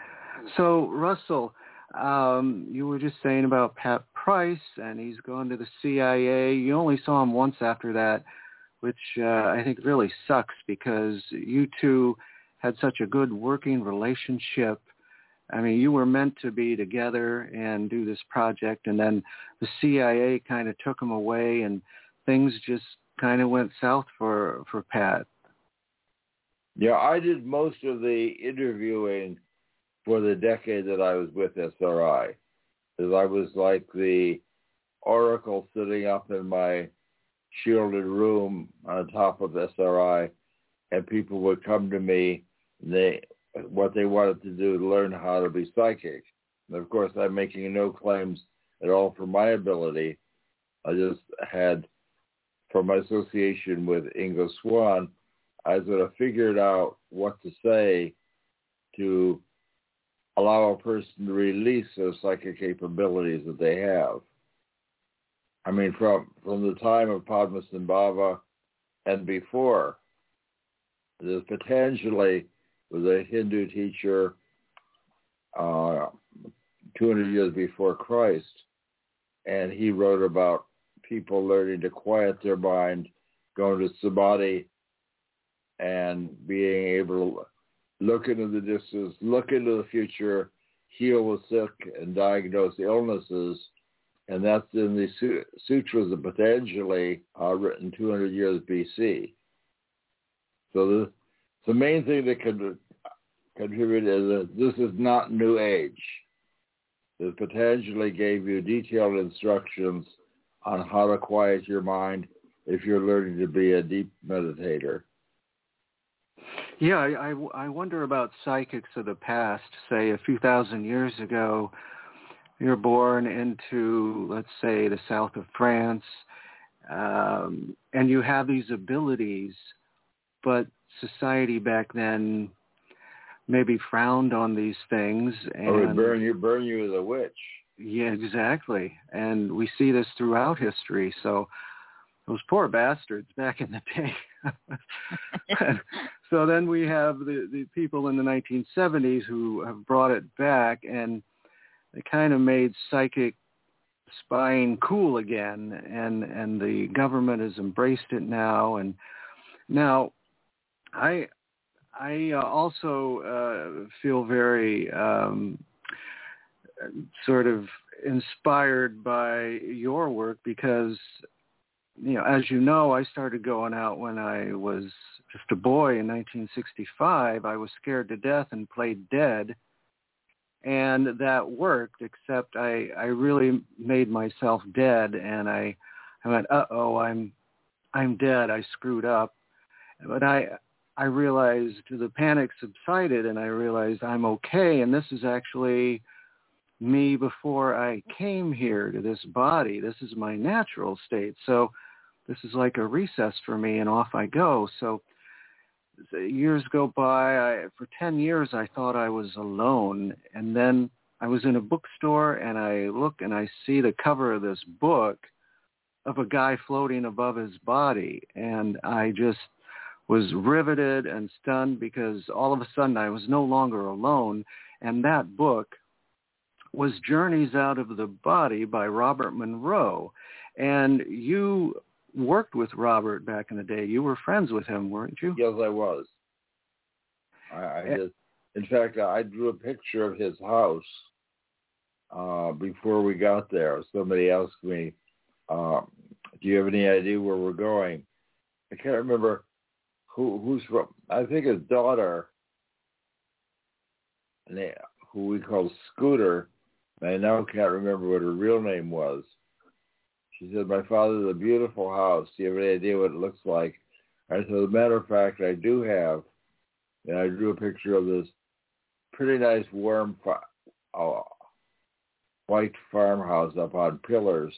So Russell, um, you were just saying about Pat Price, and he's gone to the CIA. You only saw him once after that, which uh, I think really sucks because you two had such a good working relationship I mean, you were meant to be together and do this project, and then the CIA kind of took him away, and things just kind of went south for for Pat. Yeah, I did most of the interviewing for the decade that I was with SRI, because I was like the oracle sitting up in my shielded room on top of SRI, and people would come to me. They what they wanted to do to learn how to be psychic. And of course, I'm making no claims at all for my ability. I just had, from my association with Ingo Swann, I sort of figured out what to say to allow a person to release those psychic capabilities that they have. I mean, from from the time of Padmasambhava and before, there's Patanjali was a Hindu teacher uh, 200 years before Christ, and he wrote about people learning to quiet their mind, going to samadhi, and being able to look into the distance, look into the future, heal the sick, and diagnose illnesses. And that's in the sutras of Patanjali, uh, written 200 years BC. So the, the main thing that can contributed is that this is not New Age. It Patanjali gave you detailed instructions on how to quiet your mind if you're learning to be a deep meditator. Yeah, I, I, I wonder about psychics of the past, say a few thousand years ago. You're born into, let's say, the south of France, um, and you have these abilities, but society back then maybe frowned on these things. And, or would burn you, burn you as a witch. Yeah, exactly. And we see this throughout history. So those poor bastards back in the day. so then we have the, the people in the 1970s who have brought it back and they kind of made psychic spying cool again and and the government has embraced it now and now i i uh, also uh, feel very um sort of inspired by your work because you know as you know i started going out when i was just a boy in 1965 i was scared to death and played dead. And that worked except i i really made myself dead and i i went uh oh i'm i'm dead. I screwed up. But i i realized the panic subsided and i realized i'm okay. And this is actually me before i came here to this body this is my natural state so this is like a recess for me and off i go so years go by. I, for 10 years, I thought I was alone. And then I was in a bookstore and I look and I see the cover of this book of a guy floating above his body. And I just was riveted and stunned because all of a sudden I was no longer alone. And that book was Journeys Out of the Body by Robert Monroe. And you worked with Robert back in the day. You were friends with him, weren't you? Yes, I was. I, I eh. did. In fact, I drew a picture of his house uh, before we got there. Somebody asked me, uh, "Do you have any idea where we're going?" I can't remember who who's from. I think his daughter, who we call Scooter. I now can't remember what her real name was she said, my father's a beautiful house. Do you have any idea what it looks like? I said, as a matter of fact, I do have. And I drew a picture of this pretty nice warm uh, white farmhouse up on pillars.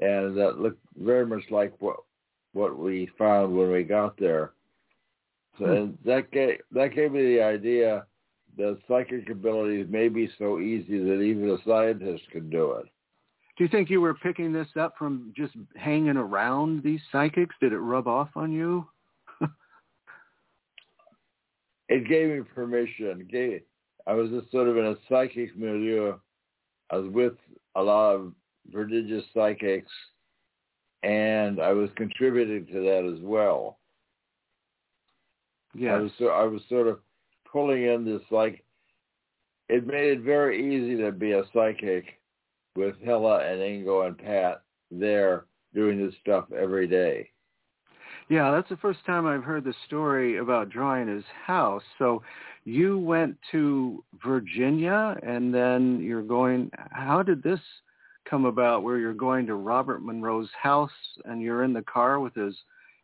And that looked very much like what what we found when we got there. So hmm. that gave that gave me the idea that psychic abilities may be so easy that even a scientist could do it. Do you think you were picking this up from just hanging around these psychics? Did it rub off on you? it gave me permission. Gave, I was just sort of in a psychic milieu. I was with a lot of prodigious psychics, and I was contributing to that as well. Yeah, I was so I was sort of pulling in this like. It made it very easy to be a psychic with Hella and Ingo and Pat there doing this stuff every day. Yeah, that's the first time I've heard the story about drawing his house. So you went to Virginia and then you're going, how did this come about where you're going to Robert Monroe's house and you're in the car with his,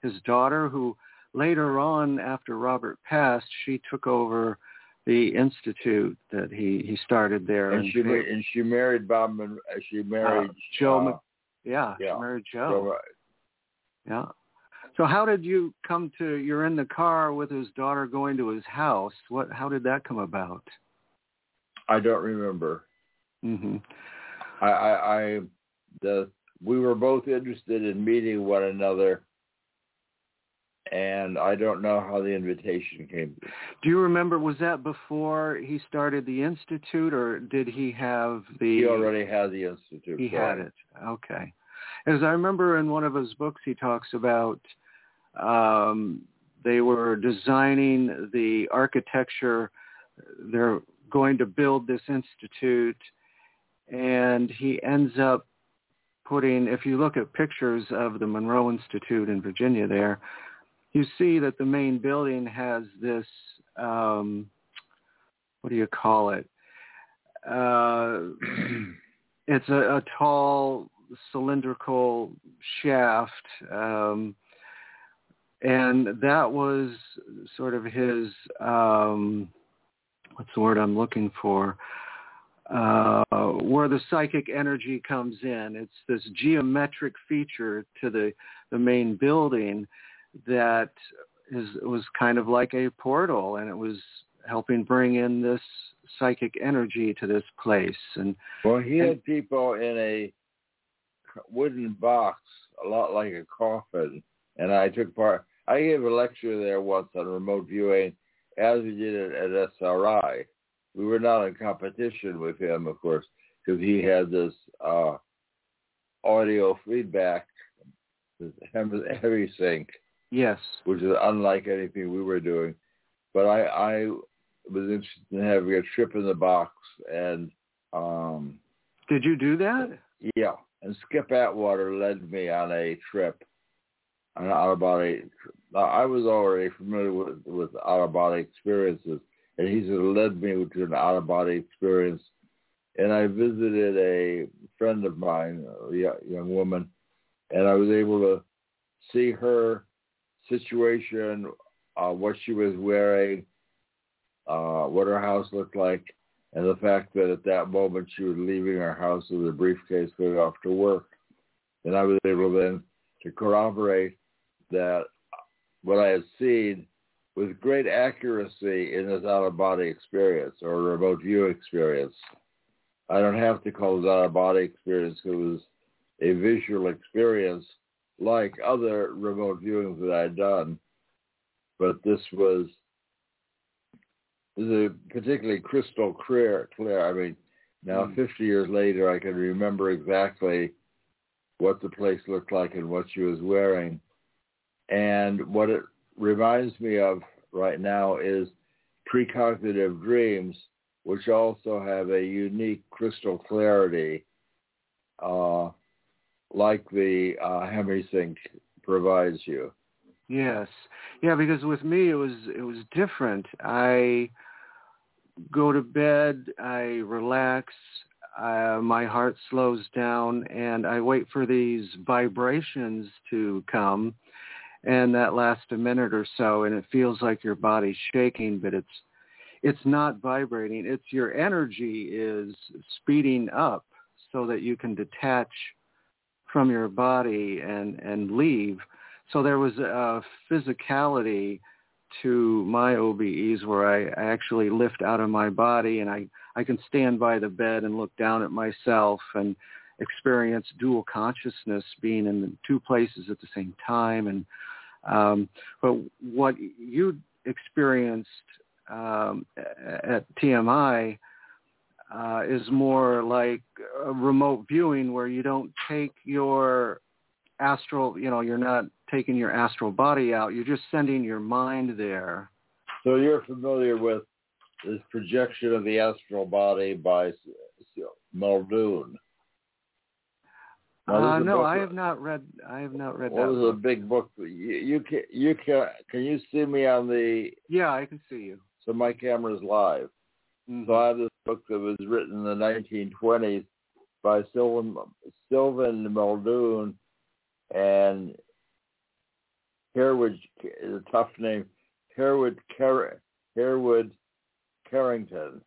his daughter who later on after Robert passed, she took over the institute that he he started there. And, she and she married Bob. And uh, she married uh, Joe. Uh, yeah, yeah, she married Joe. Joe right. Yeah. So how did you come to? You're in the car with his daughter going to his house. What? How did that come about? I don't remember. hmm I, I, I, the we were both interested in meeting one another and I don't know how the invitation came. Do you remember? Was that before he started the institute, or did he have the? He already had the institute. He had it. Okay. As I remember in one of his books, he talks about um, they were designing the architecture. They're going to build this institute, and he ends up putting. If you look at pictures of the Monroe Institute in Virginia, there you see that the main building has this um, what do you call it? Uh, it's a, a, tall cylindrical shaft, um, and that was sort of his um, what's the word I'm looking for? Uh, where the psychic energy comes in. It's this geometric feature to the the main building that is was kind of like a portal, and it was helping bring in this psychic energy to this place. And well, he and, had people in a wooden box, a lot like a coffin, and I took part. I gave a lecture there once on remote viewing, as we did it at SRI. We were not in competition with him, of course, because he had this uh, audio feedback, heavy sync. Yes. Which is unlike anything we were doing. But I, I was interested in having a trip in the box and um Did you do that? Yeah. And Skip Atwater led me on a trip. An out of body I was already familiar with, with out of body experiences and he sort of led me to an out of body experience. And I visited a friend of mine, a young woman, and I was able to see her situation, uh, what she was wearing, uh, what her house looked like, and the fact that at that moment she was leaving her house with a briefcase going off to work. And I was able then to corroborate that what I had seen with great accuracy in this out-of-body experience or remote view experience. I don't have to call it out-of-body experience. It was a visual experience like other remote viewings that I'd done, but this was this is a particularly crystal clear. Clear. I mean, now mm. 50 years later, I can remember exactly what the place looked like and what she was wearing, and what it reminds me of right now is precognitive dreams, which also have a unique crystal clarity. Uh, like the uh, HemiSync provides you. Yes, yeah, because with me it was it was different. I go to bed, I relax, uh, my heart slows down, and I wait for these vibrations to come, and that lasts a minute or so, and it feels like your body's shaking, but it's it's not vibrating. It's your energy is speeding up so that you can detach from your body and and leave. So there was a physicality to my OBEs where I, actually lift out of my body and I I can stand by the bed and look down at myself and experience dual consciousness being in two places at the same time and um, but what you experienced um, at TMI uh, is more like a remote viewing where you don't take your astral, you know, you're not taking your astral body out. You're just sending your mind there. So you're familiar with this projection of the astral body by Muldoon. Uh, no, I have not read. I have not read well, that. was a big book. You, you can you can can you see me on the? Yeah, I can see you. So my camera's live. Mm-hmm. So I have this book that was written in the 1920s by Sylvan, Sylvan Muldoon. And Hereward, a tough name, Hereward, Car- Hereward Carrington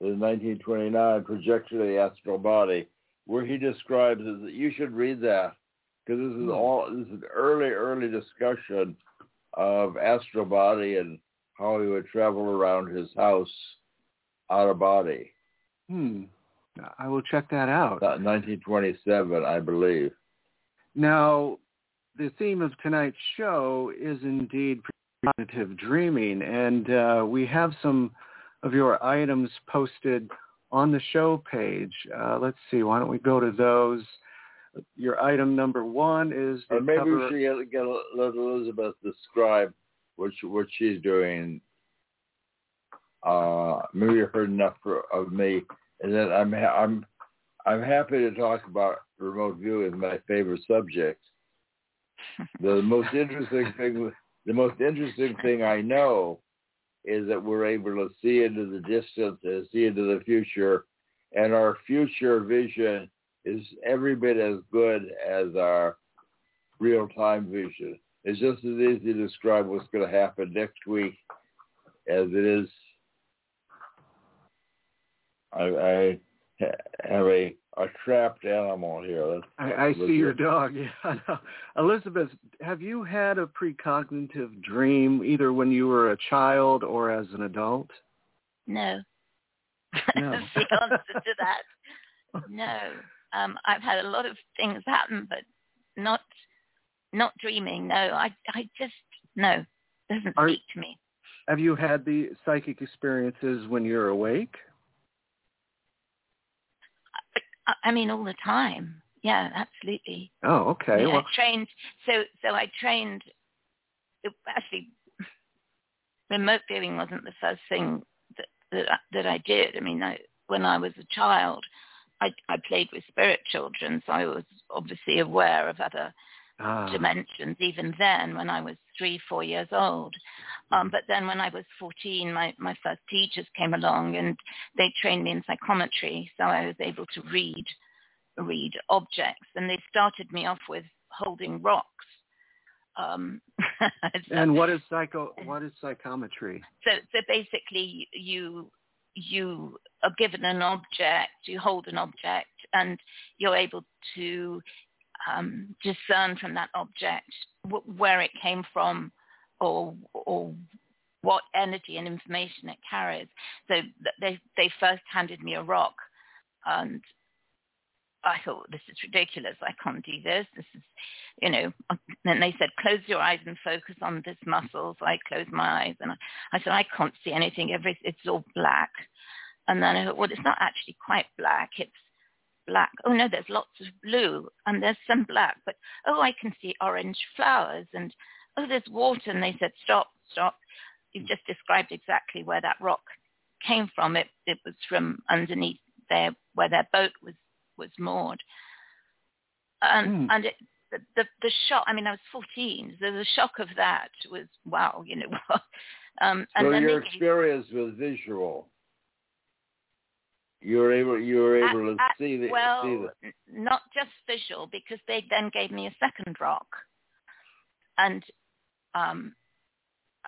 in 1929, Projection of the Astral Body, where he describes is that you should read that because this is hmm. all this is an early, early discussion of astral body and how he would travel around his house out of body. Hmm. I will check that out. 1927, I believe. Now, the theme of tonight's show is indeed precognitive dreaming, and uh, we have some of your items posted on the show page. Uh, let's see, why don't we go to those? Your item number one is the maybe cover... we should get, get let Elizabeth describe what she, what she's doing uh, maybe you've heard enough for, of me, and then I'm I'm I'm happy to talk about remote viewing, my favorite subject. the most interesting thing, the most interesting thing I know, is that we're able to see into the distance and see into the future, and our future vision is every bit as good as our real-time vision. It's just as easy to describe what's going to happen next week as it is I, I have a a trapped animal here. I, I see your dog. Yeah. Elizabeth, have you had a precognitive dream either when you were a child or as an adult? No. No. the answer to that. No. Um, I've had a lot of things happen, but not not dreaming. No, I I just no doesn't Are, speak to me. Have you had the psychic experiences when you're awake? I, mean, all the time. Yeah, absolutely. Oh, okay. Yeah, well, I trained. So so I trained. Actually, remote viewing wasn't the first thing that that, that I did. I mean, I, when I was a child, I, I played with spirit children, so I was obviously aware of other ah. dimensions even then when I was three, four years old. Um, but then when I was 14, my, my first teachers came along and they trained me in psychometry, so I was able to read read objects, and they started me off with holding rocks. Um, and what is psycho? What is psychometry? So, so basically, you you are given an object, you hold an object, and you're able to um, discern from that object where it came from or, or what energy and information it carries. So they, they first handed me a rock and I thought, this is ridiculous. I can't do this. This is, you know, and they said, close your eyes and focus on this muscle. So I closed my eyes and I, I said, I can't see anything. Every, it's all black. And then I thought, well, it's not actually quite black. It's black. Oh no, there's lots of blue and there's some black, but oh, I can see orange flowers and oh, there's water. And they said, stop, stop. You've just described exactly where that rock came from. It, it was from underneath there where their boat was, was moored. And, mm. and it, the, the, the shock, I mean, I was 14, so the shock of that was, wow, you know. um, and so your experience was visual you were able you were able at, to at, see the well, see the not just visual because they then gave me a second rock, and um,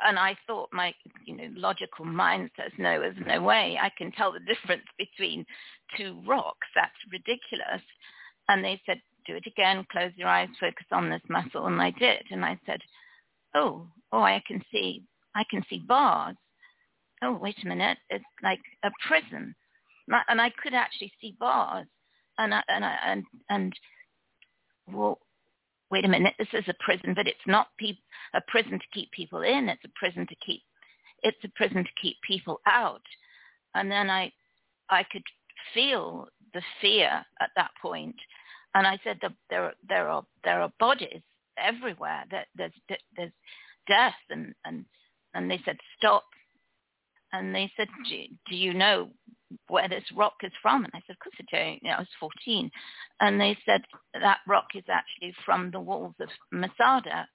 and I thought my you know logical mind says no, there's no way I can tell the difference between two rocks. That's ridiculous. And they said, do it again, close your eyes, focus on this muscle, and I did. And I said, oh, oh, I can see, I can see bars. Oh, wait a minute, it's like a prison and I could actually see bars, and I, and I, and and well, wait a minute, this is a prison, but it's not pe- a prison to keep people in. It's a prison to keep it's a prison to keep people out. And then I I could feel the fear at that point. and I said there there are there are bodies everywhere. That there's there's death, and and and they said stop, and they said do, do you know where this rock is from. And I said, of course I don't. You know, I was 14. And they said, that rock is actually from the walls of Masada.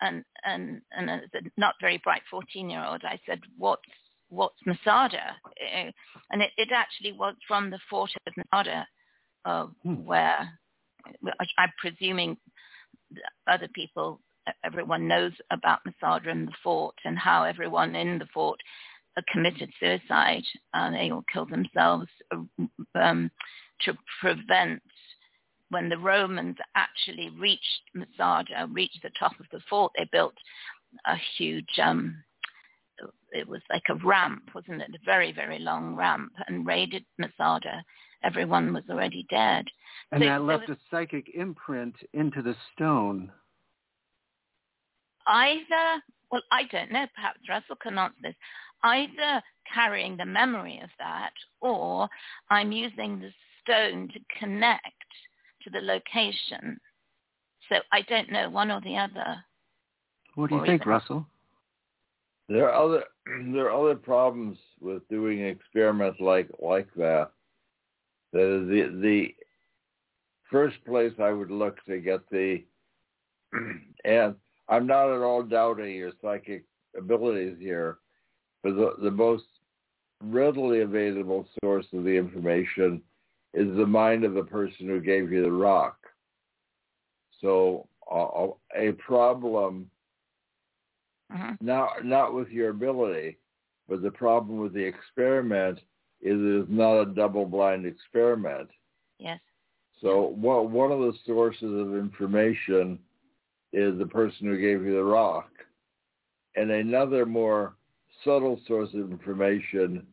And, and, and as a not very bright 14-year-old, I said, what's, what's Masada? Eh, and it, it actually was from the fort of Masada, uh, hmm. where I'm presuming other people, everyone knows about Masada and the fort and how everyone in the fort committed suicide. Uh, they all killed themselves um, to prevent when the Romans actually reached Masada, reached the top of the fort, they built a huge, um, it was like a ramp, wasn't it? A very, very long ramp and raided Masada. Everyone was already dead. And so, that left was, a psychic imprint into the stone. Either, well, I don't know. Perhaps Russell can answer this either carrying the memory of that or I'm using the stone to connect to the location. So I don't know one or the other. What do you think, Russell? There are other there are other problems with doing experiments like like that. The the the first place I would look to get the and I'm not at all doubting your psychic abilities here, but the, the most readily available source of the information is the mind of the person who gave you the rock. So uh, a problem, uh-huh. not not with your ability, but the problem with the experiment is it is not a double-blind experiment. Yes. So what, one of the sources of information is the person who gave you the rock, and another more subtle source of information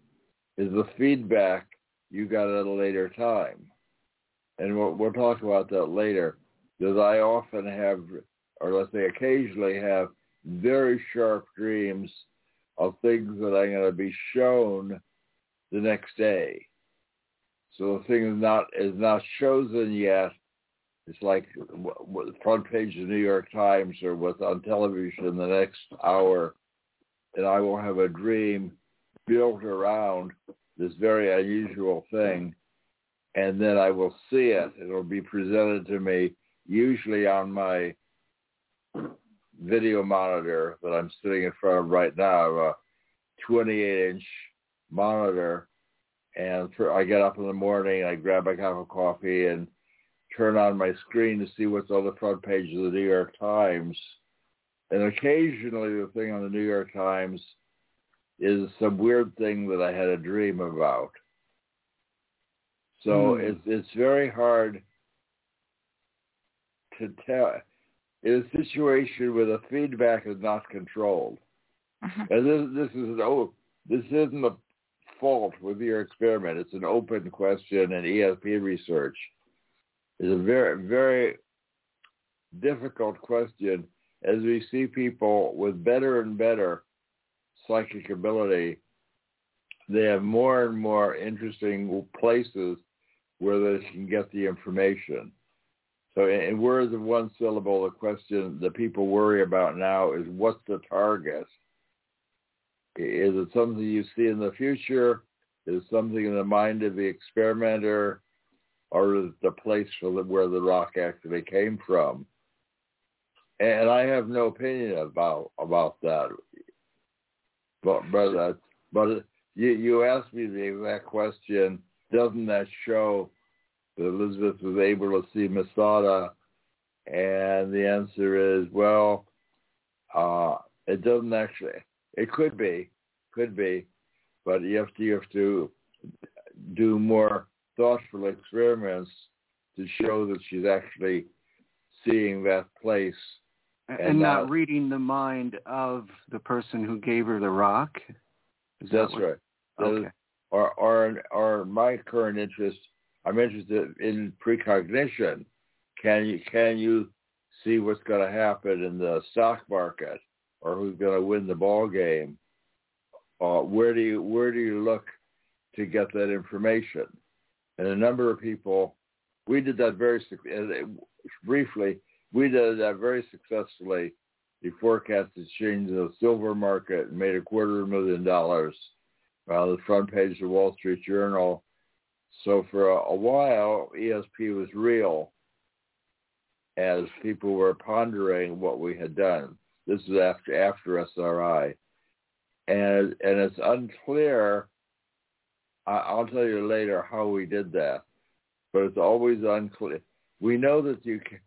is the feedback you got at a later time. And we'll, we'll talk about that later. Because I often have, or let's say occasionally have, very sharp dreams of things that I'm going to be shown the next day. So the thing is not is not chosen yet. It's like the front page of the New York Times or what's on television in the next hour, and I will have a dream built around this very unusual thing, and then I will see it. It'll be presented to me, usually on my video monitor that I'm sitting in front of right now, a 28-inch monitor. And for, I get up in the morning, I grab a cup of coffee and turn on my screen to see what's on the front page of the New York Times. And occasionally the thing on the New York Times is some weird thing that I had a dream about. So mm. it's it's very hard to tell in a situation where the feedback is not controlled. Uh-huh. And this this is an oh this isn't a fault with your experiment. It's an open question and ESP research is a very very difficult question as we see people with better and better psychic ability, they have more and more interesting places where they can get the information. So in words of one syllable, the question that people worry about now is what's the target? Is it something you see in the future? Is something in the mind of the experimenter? Or is it the place where the rock actually came from? And I have no opinion about about that. But but but you you asked me the exact question. Doesn't that show that Elizabeth was able to see Masada? And the answer is well, uh, it doesn't actually. It could be, could be, but you have to you have to do more thoughtful experiments to show that she's actually seeing that place and, and not uh, reading the mind of the person who gave her the rock. Is that's that right. Okay. Or, or, or my current interest, I'm interested in precognition. Can you can you see what's going to happen in the stock market, or who's going to win the ball game? Uh, where do you where do you look to get that information? And a number of people, we did that very briefly we did that very successfully. He forecasted change the silver market and made a quarter of a million dollars on the front page of the Wall Street Journal. So for a, a while, ESP was real as people were pondering what we had done. This is after after SRI, and and it's unclear. I, I'll tell you later how we did that, but it's always unclear. We know that you can,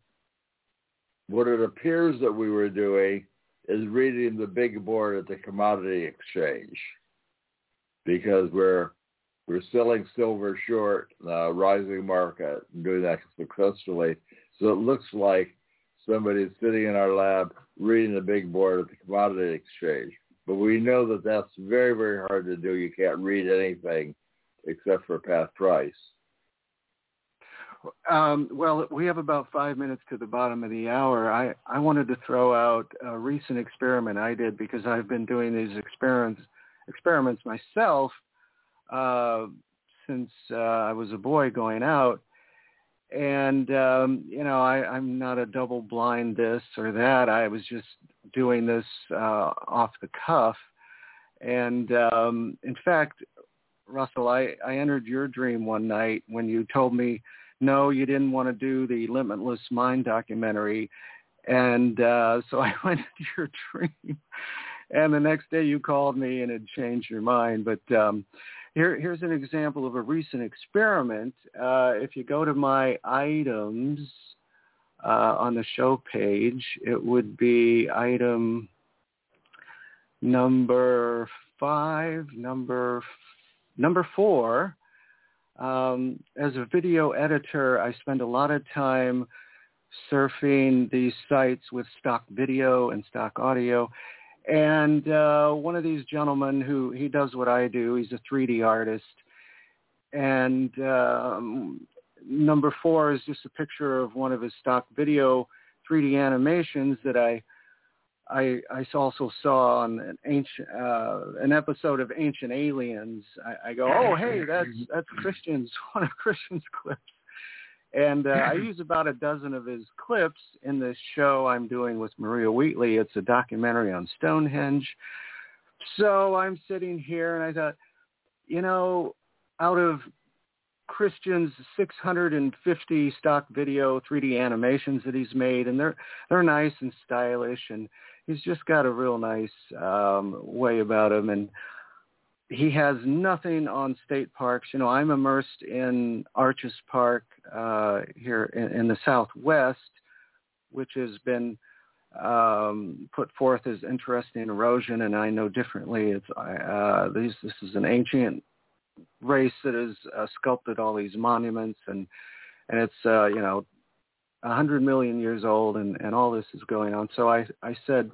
what it appears that we were doing is reading the big board at the commodity exchange because we're we're selling silver short the rising market and doing that successfully. So it looks like somebody's sitting in our lab reading the big board at the commodity exchange. But we know that that's very, very hard to do. You can't read anything except for past price. Um, well, we have about five minutes to the bottom of the hour. I, I wanted to throw out a recent experiment I did because I've been doing these experiments experiments myself uh, since uh, I was a boy going out. And um, you know, I, I'm not a double blind this or that. I was just doing this uh, off the cuff. And um, in fact, Russell, I, I entered your dream one night when you told me no, you didn't want to do the Limitless Mind documentary. And uh, so I went into your dream. And the next day you called me and had changed your mind. But um, here, here's an example of a recent experiment. Uh, if you go to my items uh, on the show page, it would be item number five, number number four, um, as a video editor, I spend a lot of time surfing these sites with stock video and stock audio. And uh, one of these gentlemen who he does what I do, he's a 3D artist. And um, number four is just a picture of one of his stock video 3D animations that I I, I also saw on an ancient uh, an episode of Ancient Aliens. I, I go, oh hey, that's that's Christian's one of Christian's clips, and uh, I use about a dozen of his clips in this show I'm doing with Maria Wheatley. It's a documentary on Stonehenge. So I'm sitting here and I thought, you know, out of Christian's 650 stock video 3D animations that he's made, and they're they're nice and stylish, and he's just got a real nice um, way about him, and he has nothing on state parks. You know, I'm immersed in Arches Park uh, here in, in the Southwest, which has been um, put forth as interesting erosion, and I know differently. It's uh, these, this is an ancient race that has uh, sculpted all these monuments, and and it's uh, you know a hundred million years old, and and all this is going on. So I I said.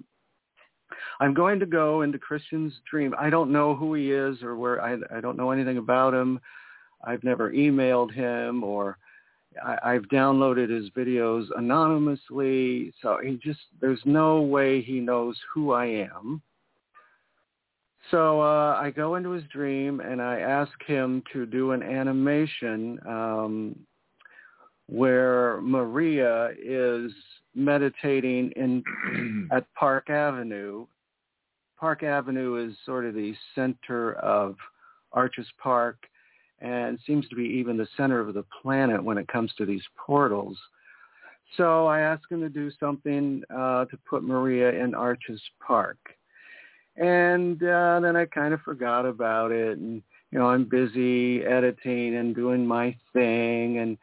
I'm going to go into Christian's dream. I don't know who he is or where. I I don't know anything about him. I've never emailed him or I, I've downloaded his videos anonymously. So he just there's no way he knows who I am. So uh, I go into his dream and I ask him to do an animation um, where Maria is meditating in at Park Avenue. Park Avenue is sort of the center of Arches Park and seems to be even the center of the planet when it comes to these portals. So I asked him to do something uh, to put Maria in Arches Park and uh, then I kind of forgot about it. And you know, I'm busy editing and doing my thing, and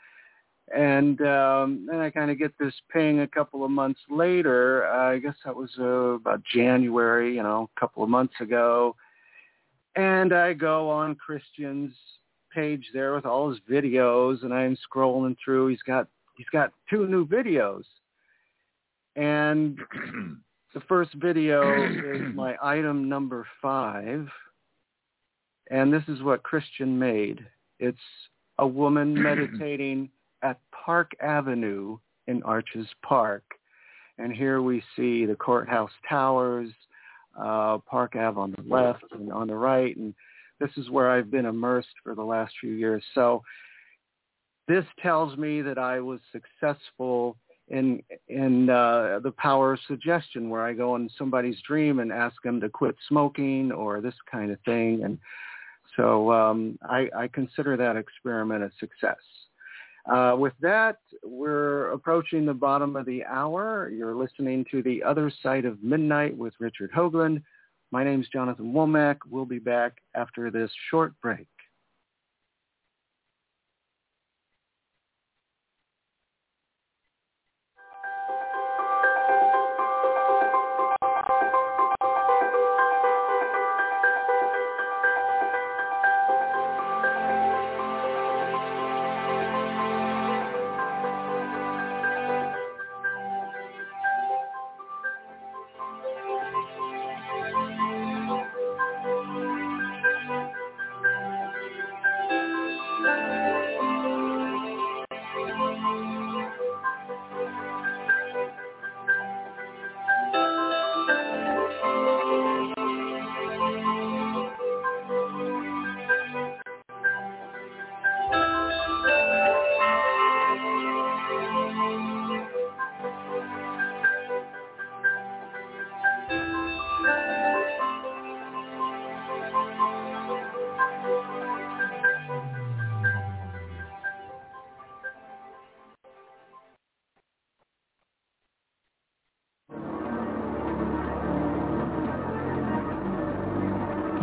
and um, then I kind of get this ping a couple of months later. Uh, I guess that was uh, about January, you know, a couple of months ago, and I go on Christian's page there with all his videos, and I'm scrolling through. He's got he's got two new videos, and The first video is my item number five, and this is what Christian made. It's a woman meditating at Park Avenue in Arches Park. And here we see the courthouse towers, uh, Park Ave on the left and on the right. And this is where I've been immersed for the last few years. So this tells me that I was successful in in uh, the power of suggestion, where I go in somebody's dream and ask them to quit smoking or this kind of thing, and so um, I, I consider that experiment a success. Uh, with that, we're approaching the bottom of the hour. You're listening to The Other Side of Midnight with Richard Hoagland. My name is Jonathan Womack. We'll be back after this short break.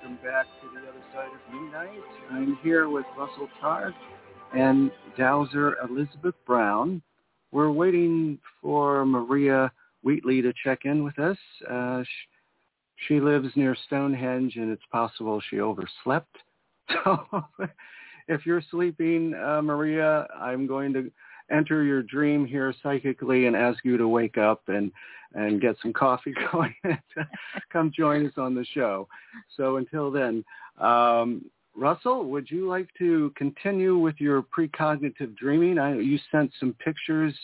welcome back to the other side of midnight. I'm here with Russell Targ and Dowser Elizabeth Brown. We're waiting for Maria Wheatley to check in with us. Uh, sh- she lives near Stonehenge, and it's possible she overslept. So if you're sleeping, uh, Maria, I'm going to enter your dream here psychically and ask you to wake up and and get some coffee going and come join us on the show. So until then, um, Russell, would you like to continue with your precognitive dreaming? I, you sent some pictures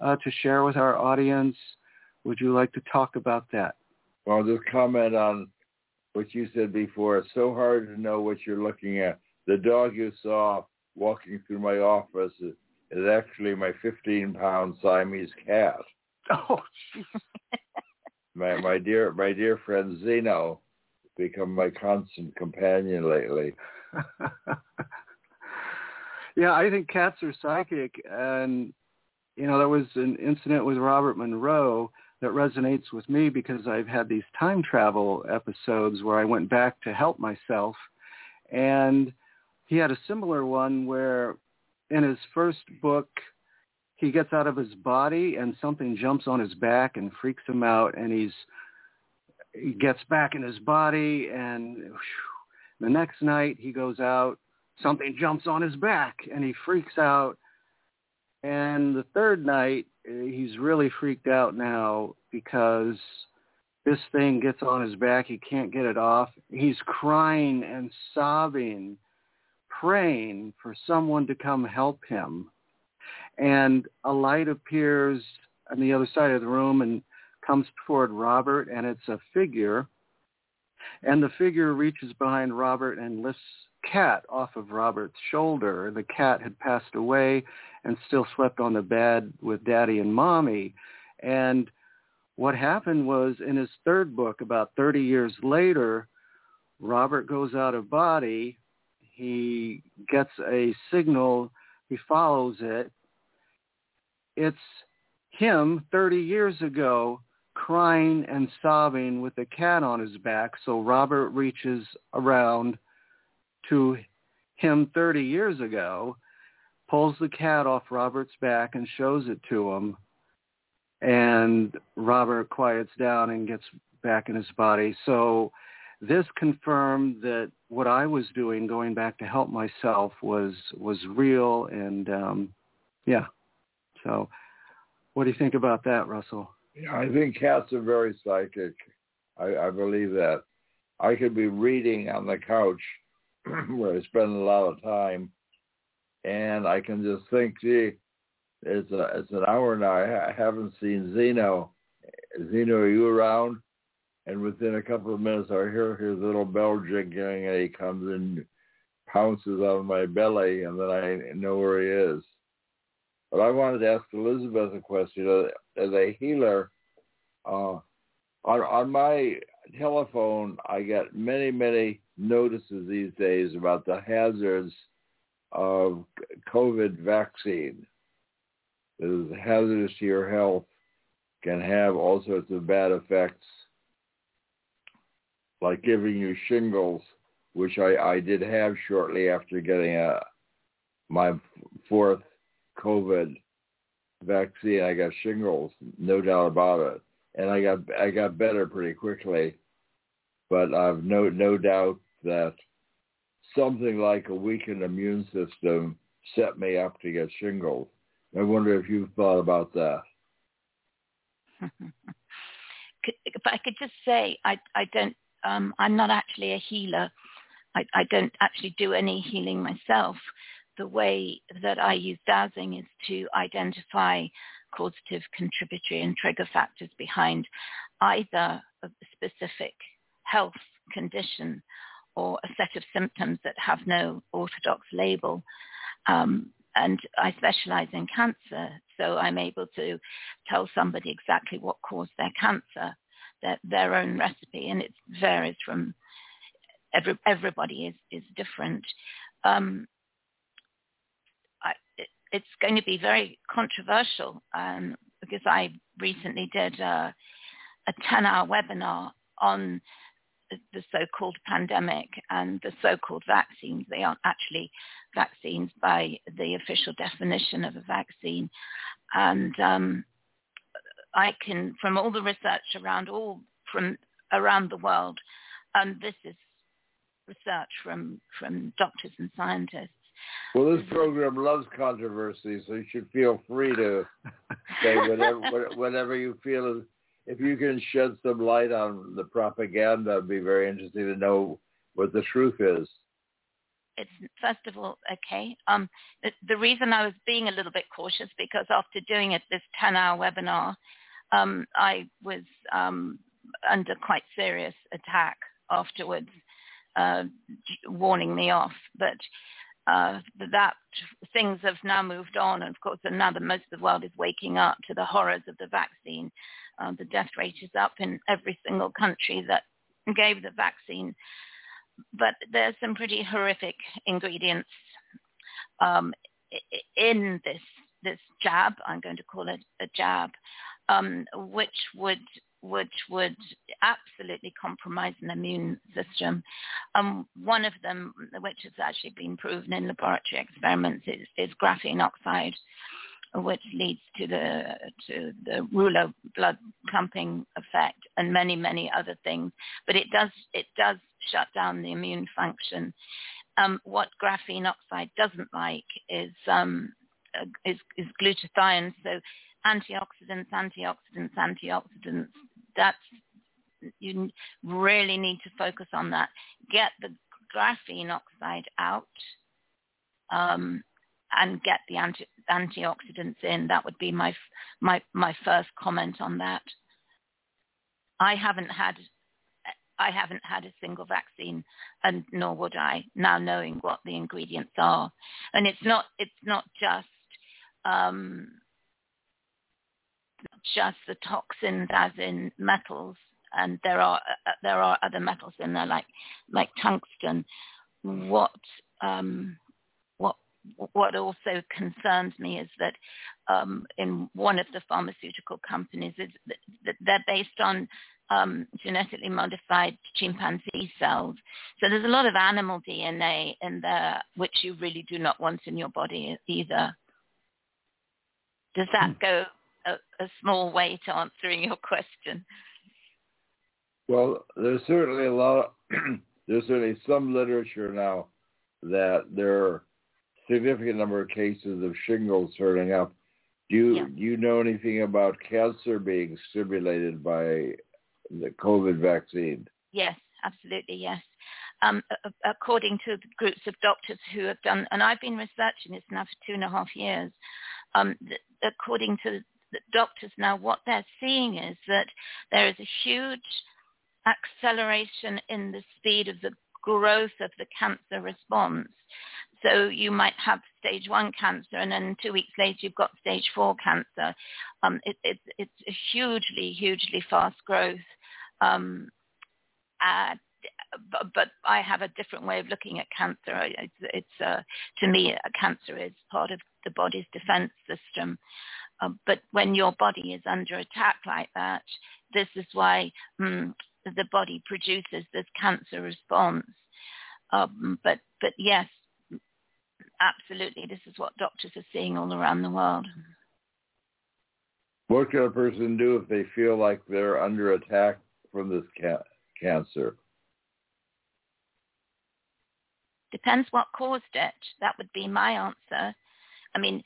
uh, to share with our audience. Would you like to talk about that? Well, I'll just comment on what you said before. It's so hard to know what you're looking at. The dog you saw walking through my office is, actually my 15-pound Siamese cat. Oh, my my dear my dear friend Zeno become my constant companion lately. yeah, I think cats are psychic, and you know there was an incident with Robert Monroe that resonates with me because I've had these time travel episodes where I went back to help myself, and he had a similar one where in his first book he gets out of his body and something jumps on his back and freaks him out and he's he gets back in his body and whew, the next night he goes out something jumps on his back and he freaks out. And the third night eh, he's really freaked out now because this thing gets on his back. He can't get it off. He's crying and sobbing praying for someone to come help him and a light appears on the other side of the room and comes toward Robert, and it's a figure. And the figure reaches behind Robert and lifts cat off of Robert's shoulder. The cat had passed away and still slept on the bed with daddy and mommy. And what happened was in his third book, about 30 years later, Robert goes out of body. He gets a signal. He follows it it's him 30 years ago crying and sobbing with a cat on his back. So Robert reaches around to him 30 years ago, pulls the cat off Robert's back and shows it to him. And Robert quiets down and gets back in his body. So this confirmed that what I was doing, going back to help myself, was was real. And um, yeah, so what do you think about that, Russell? Yeah, I think cats are very psychic. I, I believe that. I could be reading on the couch where I spend a lot of time, and I can just think, gee, it's a it's an hour now. I haven't seen Zeno. Zeno, are you around? And within a couple of minutes, I hear his little bell jingling, and he comes and pounces on my belly, and then I know where he is. But I wanted to ask Elizabeth a question. As a healer, uh, on, on my telephone, I get many, many notices these days about the hazards of COVID vaccine. It is hazardous to your health, can have all sorts of bad effects, like giving you shingles, which I, I did have shortly after getting a, my fourth COVID vaccine, I got shingles, no doubt about it, and I got I got better pretty quickly. But I've no no doubt that something like a weakened immune system set me up to get shingles. I wonder if you've thought about that. if I could just say, I I don't um, I'm not actually a healer. I, I don't actually do any healing myself. The way that I use dowsing is to identify causative, contributory, and trigger factors behind either a specific health condition or a set of symptoms that have no orthodox label. Um, and I specialize in cancer, so I'm able to tell somebody exactly what caused their cancer, their, their own recipe, and it varies from every, everybody is, is different. Um, I, it, it's going to be very controversial um, because I recently did a, a 10-hour webinar on the so-called pandemic and the so-called vaccines. They aren't actually vaccines by the official definition of a vaccine. And um, I can, from all the research around all from around the world, and this is research from from doctors and scientists. Well, this program loves controversy, so you should feel free to say whatever whatever you feel if you can shed some light on the propaganda, it'd be very interesting to know what the truth is. It's first of all okay. Um, the, the, reason I was being a little bit cautious because after doing it this ten-hour webinar, um, I was um, under quite serious attack afterwards, uh, warning me off. But uh, that things have now moved on, and of course, now that most of the world is waking up to the horrors of the vaccine, uh, the death rate is up in every single country that gave the vaccine. But there's some pretty horrific ingredients um, in this this jab. I'm going to call it a jab, um, which would which would absolutely compromise an immune system. Um, one of them, which has actually been proven in laboratory experiments, is, is graphene oxide which leads to the to the rouleau blood clumping effect and many many other things. But it does it does shut down the immune function. Um, what graphene oxide doesn't like is um, uh, is, is glutathione. So antioxidants, antioxidants, antioxidants. That's you really need to focus on that. Get the graphene oxide out. Um, and get the anti- antioxidants in. That would be my my my first comment on that. I haven't had I haven't had a single vaccine, and nor would I now knowing what the ingredients are. And it's not it's not just um, just the toxins as in metals, and there are uh, there are other metals in there like like tungsten. What um, what also concerns me is that um, in one of the pharmaceutical companies is that they're based on um, genetically modified chimpanzee cells. So there's a lot of animal DNA in there, which you really do not want in your body either. Does that hmm. go a, a small way to answering your question? Well, there's certainly a lot. Of, there's certainly some literature now that there are significant number of cases of shingles turning up. Do you, yeah. do you know anything about cancer being stimulated by the COVID vaccine? Yes, absolutely, yes. Um, according to groups of doctors who have done, and I've been researching this now for two and a half years, um, according to the doctors now, what they're seeing is that there is a huge acceleration in the speed of the growth of the cancer response. So you might have stage one cancer, and then two weeks later you've got stage four cancer. Um, it, it, it's a hugely, hugely fast growth. Um, uh, but, but, I have a different way of looking at cancer. It's, it's uh, to me, cancer is part of the body's defense system. Uh, but when your body is under attack like that, this is why mm, the body produces this cancer response. Um, but but yes, absolutely, this is what doctors are seeing all around the world. What can a person do if they feel like they're under attack from this ca- cancer? Depends what caused it. That would be my answer. I mean,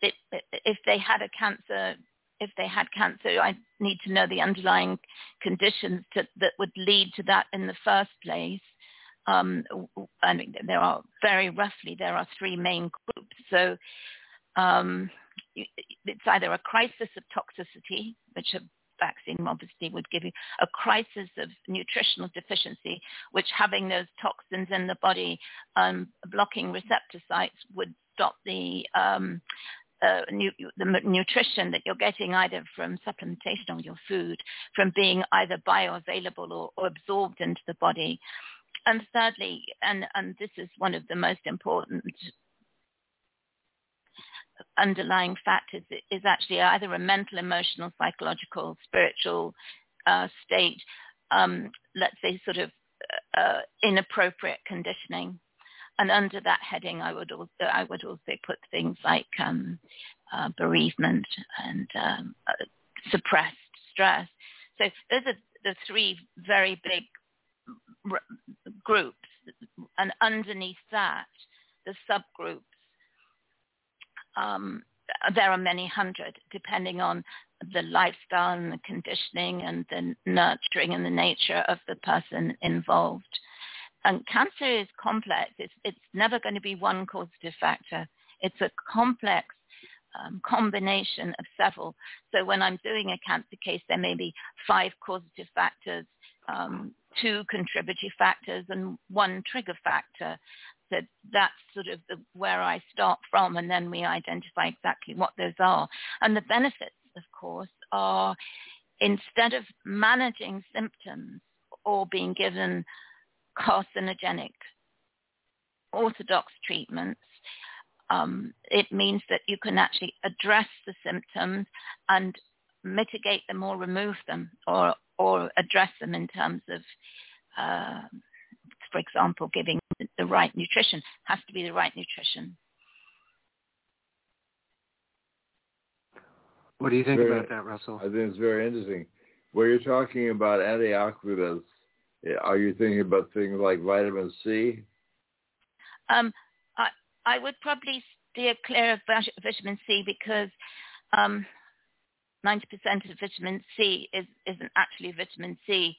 if they had a cancer if they had cancer, I need to know the underlying conditions to, that would lead to that in the first place. Um, I mean, there are very roughly there are three main groups. So um, it's either a crisis of toxicity, which a vaccine obviously would give you, a crisis of nutritional deficiency, which having those toxins in the body um, blocking receptor sites would stop the um, uh, nu- the nutrition that you're getting either from supplementation or your food from being either bioavailable or, or absorbed into the body. And thirdly, and, and this is one of the most important underlying factors, is actually either a mental, emotional, psychological, spiritual uh, state, um, let's say sort of uh, inappropriate conditioning and under that heading, I would also I would also put things like um, uh, bereavement and um, uh, suppressed stress. So those are the three very big r- groups, and underneath that, the subgroups. Um, there are many hundred, depending on the lifestyle and the conditioning and the nurturing and the nature of the person involved. And cancer is complex. It's, it's never going to be one causative factor. It's a complex um, combination of several. So when I'm doing a cancer case, there may be five causative factors, um, two contributory factors, and one trigger factor. So that's sort of the, where I start from, and then we identify exactly what those are. And the benefits, of course, are instead of managing symptoms or being given carcinogenic orthodox treatments, um, it means that you can actually address the symptoms and mitigate them or remove them or, or address them in terms of, uh, for example, giving the right nutrition. has to be the right nutrition. What do you think very, about that, Russell? I think it's very interesting. Where you're talking about antioxidants are you thinking about things like vitamin C? Um, I, I would probably steer clear of vitamin C because um, 90% of vitamin C is, isn't actually vitamin C.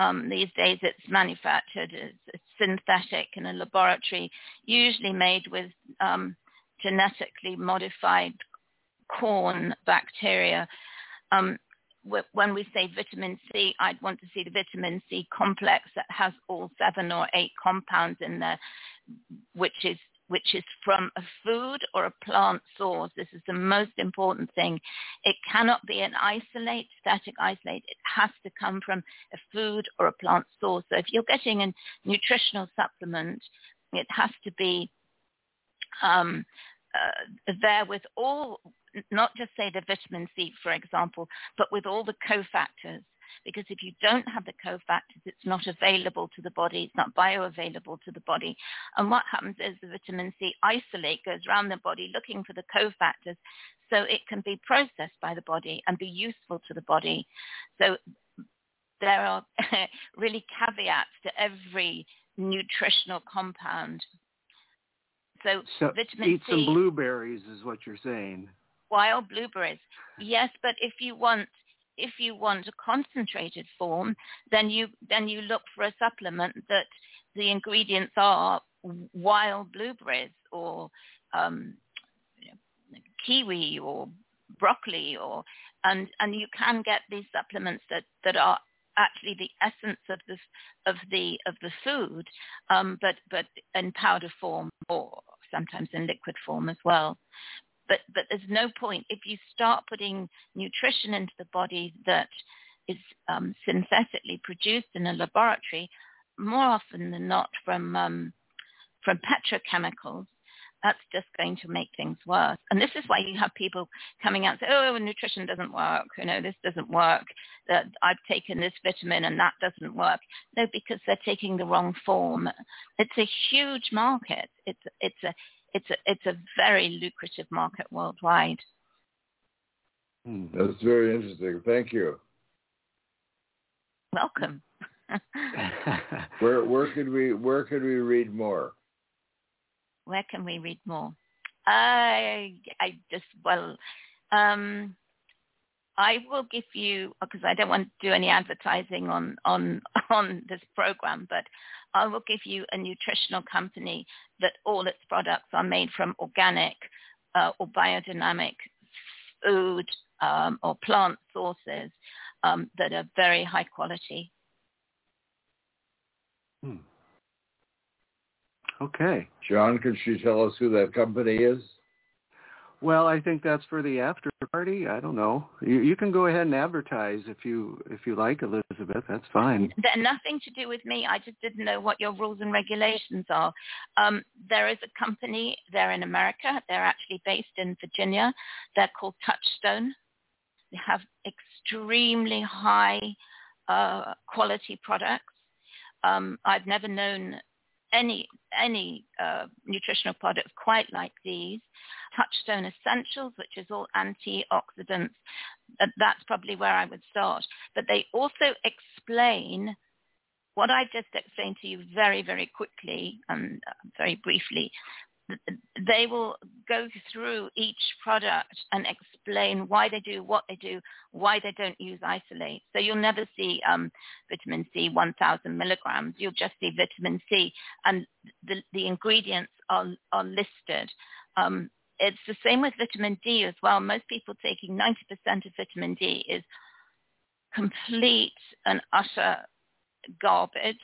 Um, these days it's manufactured as synthetic in a laboratory, usually made with um, genetically modified corn bacteria. Um, when we say vitamin C, I'd want to see the vitamin C complex that has all seven or eight compounds in there, which is which is from a food or a plant source. This is the most important thing. It cannot be an isolate, static isolate. It has to come from a food or a plant source. So if you're getting a nutritional supplement, it has to be um, uh, there with all not just say the vitamin C, for example, but with all the cofactors. Because if you don't have the cofactors, it's not available to the body. It's not bioavailable to the body. And what happens is the vitamin C isolate goes around the body looking for the cofactors so it can be processed by the body and be useful to the body. So there are really caveats to every nutritional compound. So, so vitamin eat C, some blueberries is what you're saying wild blueberries. Yes, but if you want if you want a concentrated form, then you then you look for a supplement that the ingredients are wild blueberries or um, kiwi or broccoli or and and you can get these supplements that that are actually the essence of the of the of the food, um, but but in powder form or sometimes in liquid form as well but but there's no point if you start putting nutrition into the body that is um, synthetically produced in a laboratory, more often than not from um, from petrochemicals. That's just going to make things worse. And this is why you have people coming out and say, oh, nutrition doesn't work. You know, this doesn't work. That I've taken this vitamin and that doesn't work. No, because they're taking the wrong form. It's a huge market. It's, it's a, it's a, it's a very lucrative market worldwide. Hmm, that's very interesting. Thank you. Welcome. where where could we where could we read more? Where can we read more? I I just well um I will give you because I don't want to do any advertising on on on this program, but I will give you a nutritional company that all its products are made from organic uh, or biodynamic food um, or plant sources um, that are very high quality. Hmm. Okay. John, could you tell us who that company is? Well, I think that's for the after party. I don't know. You, you can go ahead and advertise if you if you like, Elizabeth. That's fine. Nothing to do with me. I just didn't know what your rules and regulations are. Um, there is a company. They're in America. They're actually based in Virginia. They're called Touchstone. They have extremely high uh, quality products. Um, I've never known any any uh, nutritional product quite like these. Touchstone Essentials, which is all antioxidants. That's probably where I would start. But they also explain what I just explained to you very, very quickly and uh, very briefly they will go through each product and explain why they do what they do, why they don't use isolate. So you'll never see um, vitamin C 1,000 milligrams. You'll just see vitamin C, and the, the ingredients are, are listed. Um, it's the same with vitamin D as well. Most people taking 90% of vitamin D is complete and utter garbage.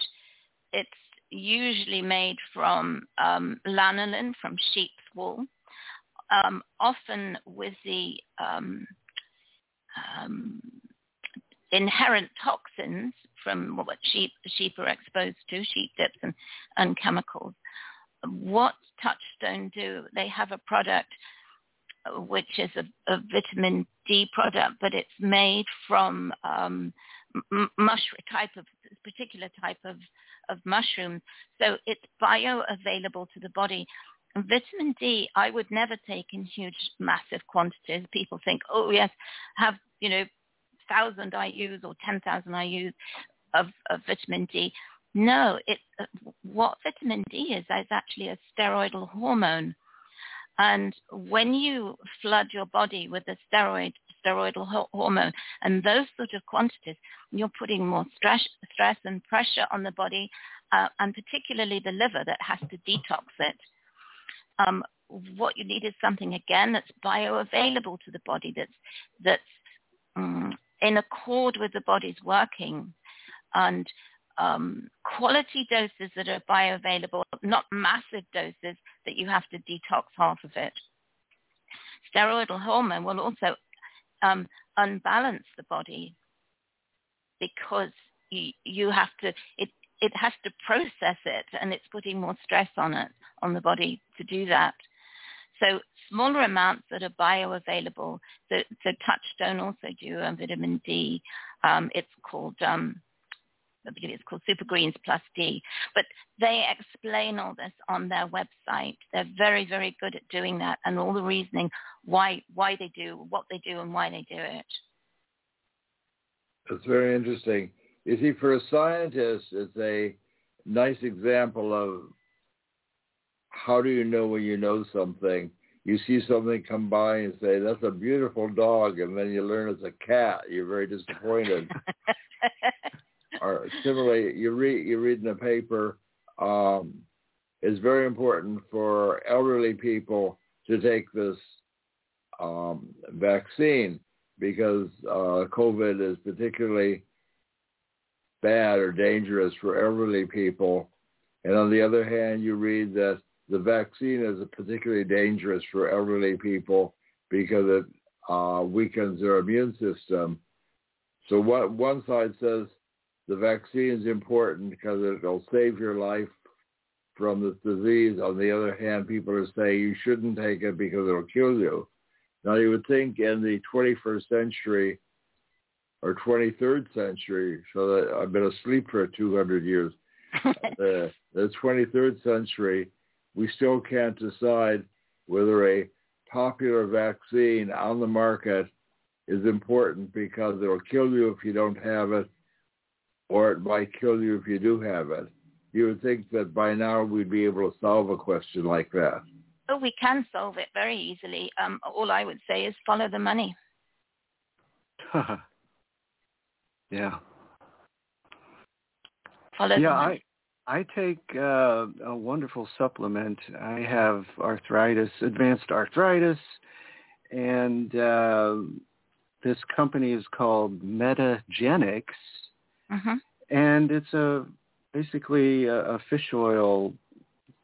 It's usually made from um, lanolin, from sheep's wool, um, often with the um, um, inherent toxins from what sheep, sheep are exposed to, sheep dips and, and chemicals. What Touchstone do, they have a product which is a, a vitamin D product, but it's made from um, mushroom type of particular type of of mushrooms. So it's bioavailable to the body. And vitamin D, I would never take in huge, massive quantities. People think, oh yes, have you know, thousand IU's or ten thousand IU's of, of vitamin D. No, it, what vitamin D is is actually a steroidal hormone. And when you flood your body with a steroid steroidal ho- hormone. And those sort of quantities, you're putting more stress, stress and pressure on the body, uh, and particularly the liver that has to detox it. Um, what you need is something again that's bioavailable to the body, that's that's um, in accord with the body's working, and um, quality doses that are bioavailable, not massive doses that you have to detox half of it. Steroidal hormone will also um, unbalance the body because you, you have to, it, it has to process it and it's putting more stress on it, on the body to do that. So smaller amounts that are bioavailable. So, so Touchstone also do um, vitamin D. Um, it's called um, I believe it's called Super Greens Plus D. But they explain all this on their website. They're very, very good at doing that and all the reasoning why why they do what they do and why they do it. That's very interesting. You see, for a scientist, it's a nice example of how do you know when you know something. You see something come by and say, that's a beautiful dog, and then you learn it's a cat. You're very disappointed. or similarly, you read you read in the paper. Um, it's very important for elderly people to take this um, vaccine because uh, COVID is particularly bad or dangerous for elderly people. And on the other hand, you read that the vaccine is particularly dangerous for elderly people because it uh, weakens their immune system. So what one side says the vaccine is important because it'll save your life from this disease. On the other hand, people are saying you shouldn't take it because it'll kill you. Now, you would think in the 21st century or 23rd century, so that I've been asleep for 200 years, uh, the, the 23rd century, we still can't decide whether a popular vaccine on the market is important because it'll kill you if you don't have it or it might kill you if you do have it. You would think that by now we'd be able to solve a question like that. Oh, we can solve it very easily. Um, all I would say is follow the money. yeah. Follow yeah, I I take uh, a wonderful supplement. I have arthritis, advanced arthritis, and uh, this company is called Metagenics, mm-hmm. and it's a basically a, a fish oil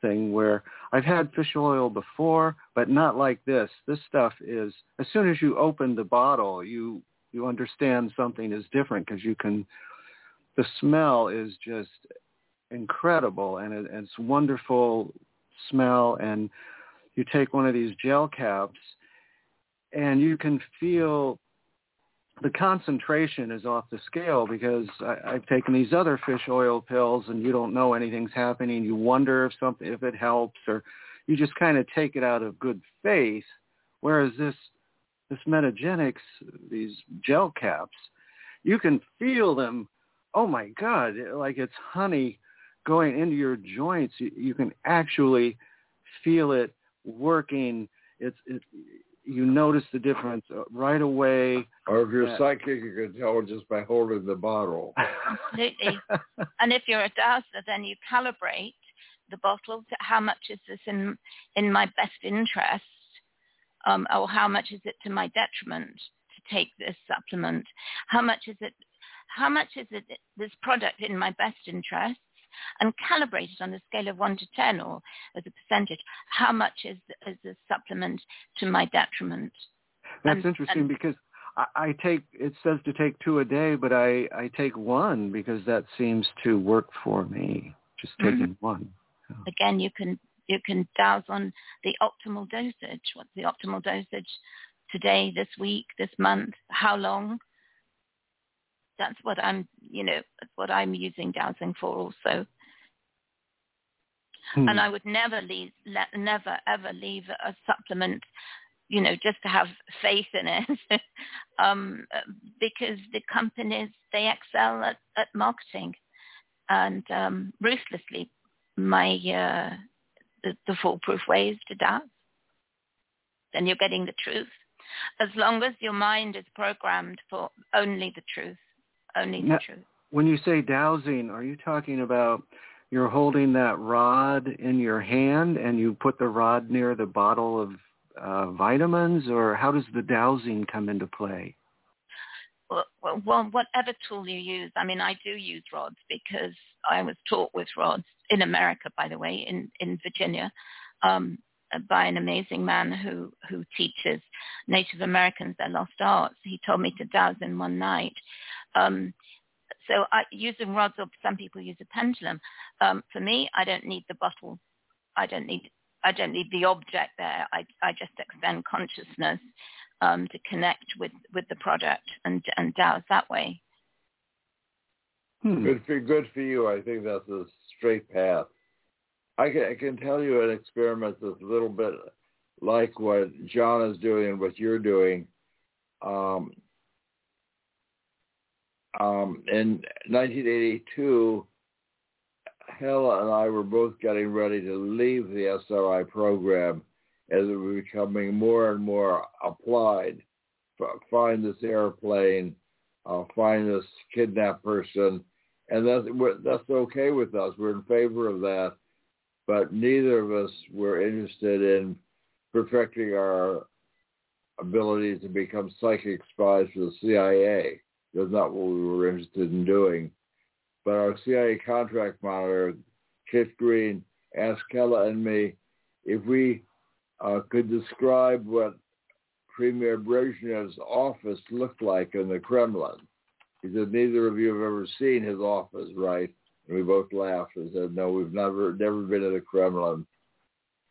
thing where I've had fish oil before, but not like this. This stuff is as soon as you open the bottle, you you understand something is different because you can. The smell is just incredible, and it, it's wonderful smell. And you take one of these gel caps, and you can feel the concentration is off the scale because I, I've taken these other fish oil pills and you don't know anything's happening. You wonder if something if it helps or you just kind of take it out of good faith. Whereas this this Metagenics, these gel caps, you can feel them. Oh my God! Like it's honey going into your joints. You, you can actually feel it working. It's it, you notice the difference uh, right away. Or if you're that... psychic, you can tell just by holding the bottle. Absolutely. and if you're a dowser, then you calibrate the bottle to how much is this in in my best interest, um, or how much is it to my detriment to take this supplement? How much is it? How much is it this product in my best interest? And calibrate it on a scale of 1 to 10 or as a percentage, how much is, is a supplement to my detriment? That's and, interesting and, because I, I take, it says to take two a day, but I, I take one because that seems to work for me, just mm-hmm. taking mm-hmm. one. Again, you can you can dowse on the optimal dosage. What's the optimal dosage today, this week, this month? How long? That's what I'm, you know, that's what I'm using dowsing for also. Hmm. And I would never leave, let, never ever leave a supplement, you know, just to have faith in it, um, because the companies they excel at, at marketing, and um, ruthlessly, my uh, the, the foolproof way is to dowse. Then you're getting the truth. As long as your mind is programmed for only the truth, only now, truth. When you say dowsing, are you talking about you're holding that rod in your hand and you put the rod near the bottle of uh, vitamins, or how does the dowsing come into play? Well, well, whatever tool you use. I mean, I do use rods because I was taught with rods in America, by the way, in in Virginia, um, by an amazing man who who teaches Native Americans their lost arts. He told me to dowse in one night, um, so I, using rods, or some people use a pendulum. Um, for me, I don't need the bottle. I don't need. I don't need the object there. I, I just extend consciousness um, to connect with, with the product and and dowse that way. Hmm. Good for good for you. I think that's a straight path. I can, I can tell you an experiment that's a little bit like what John is doing and what you're doing. Um, um, in 1982, Hella and I were both getting ready to leave the SRI program as it was becoming more and more applied. Find this airplane, uh, find this kidnapped person, and that's that's okay with us. We're in favor of that, but neither of us were interested in perfecting our ability to become psychic spies for the CIA. That's not what we were interested in doing. But our CIA contract monitor, Kit Green, asked Hella and me if we uh, could describe what Premier Brezhnev's office looked like in the Kremlin. He said, neither of you have ever seen his office, right? And we both laughed and said, no, we've never, never been to the Kremlin.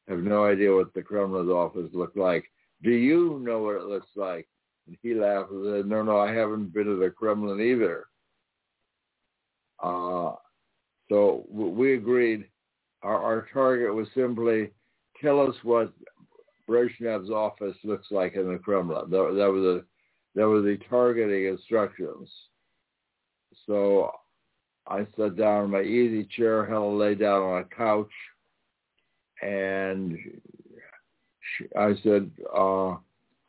Have no idea what the Kremlin's office looked like. Do you know what it looks like? And he laughed and said, no, no, I haven't been to the Kremlin either. Uh, so we agreed our, our target was simply tell us what Brezhnev's office looks like in the Kremlin. That, that was a, that was the targeting instructions. So I sat down in my easy chair, Hella lay down on a couch, and she, I said, uh,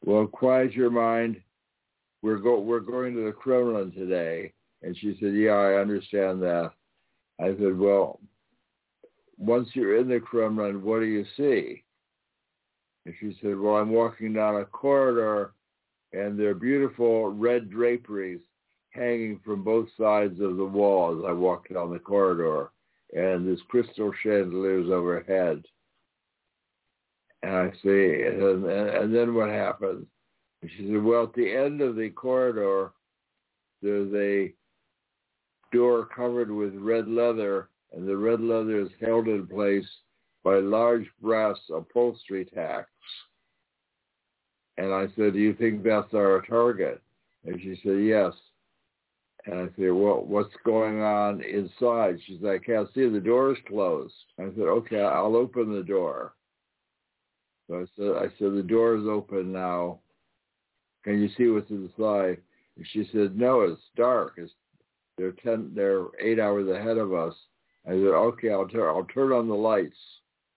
well, quiet your mind. we're go we're going to the Kremlin today. And she said, yeah, I understand that. I said, well, once you're in the Kremlin, what do you see? And she said, well, I'm walking down a corridor and there are beautiful red draperies hanging from both sides of the wall as I walk down the corridor and there's crystal chandeliers overhead. And I see, and, and then what happens? And she said, well, at the end of the corridor, there's a door covered with red leather, and the red leather is held in place by large brass upholstery tacks. And I said, do you think that's our target? And she said, yes. And I said, well, what's going on inside? She said, I can't see. The door is closed. I said, okay, I'll open the door. So I said, I said, the door is open now. Can you see what's inside? And she said, no, it's dark. It's they're ten, they're eight hours ahead of us. I said, okay, I'll turn, I'll turn on the lights.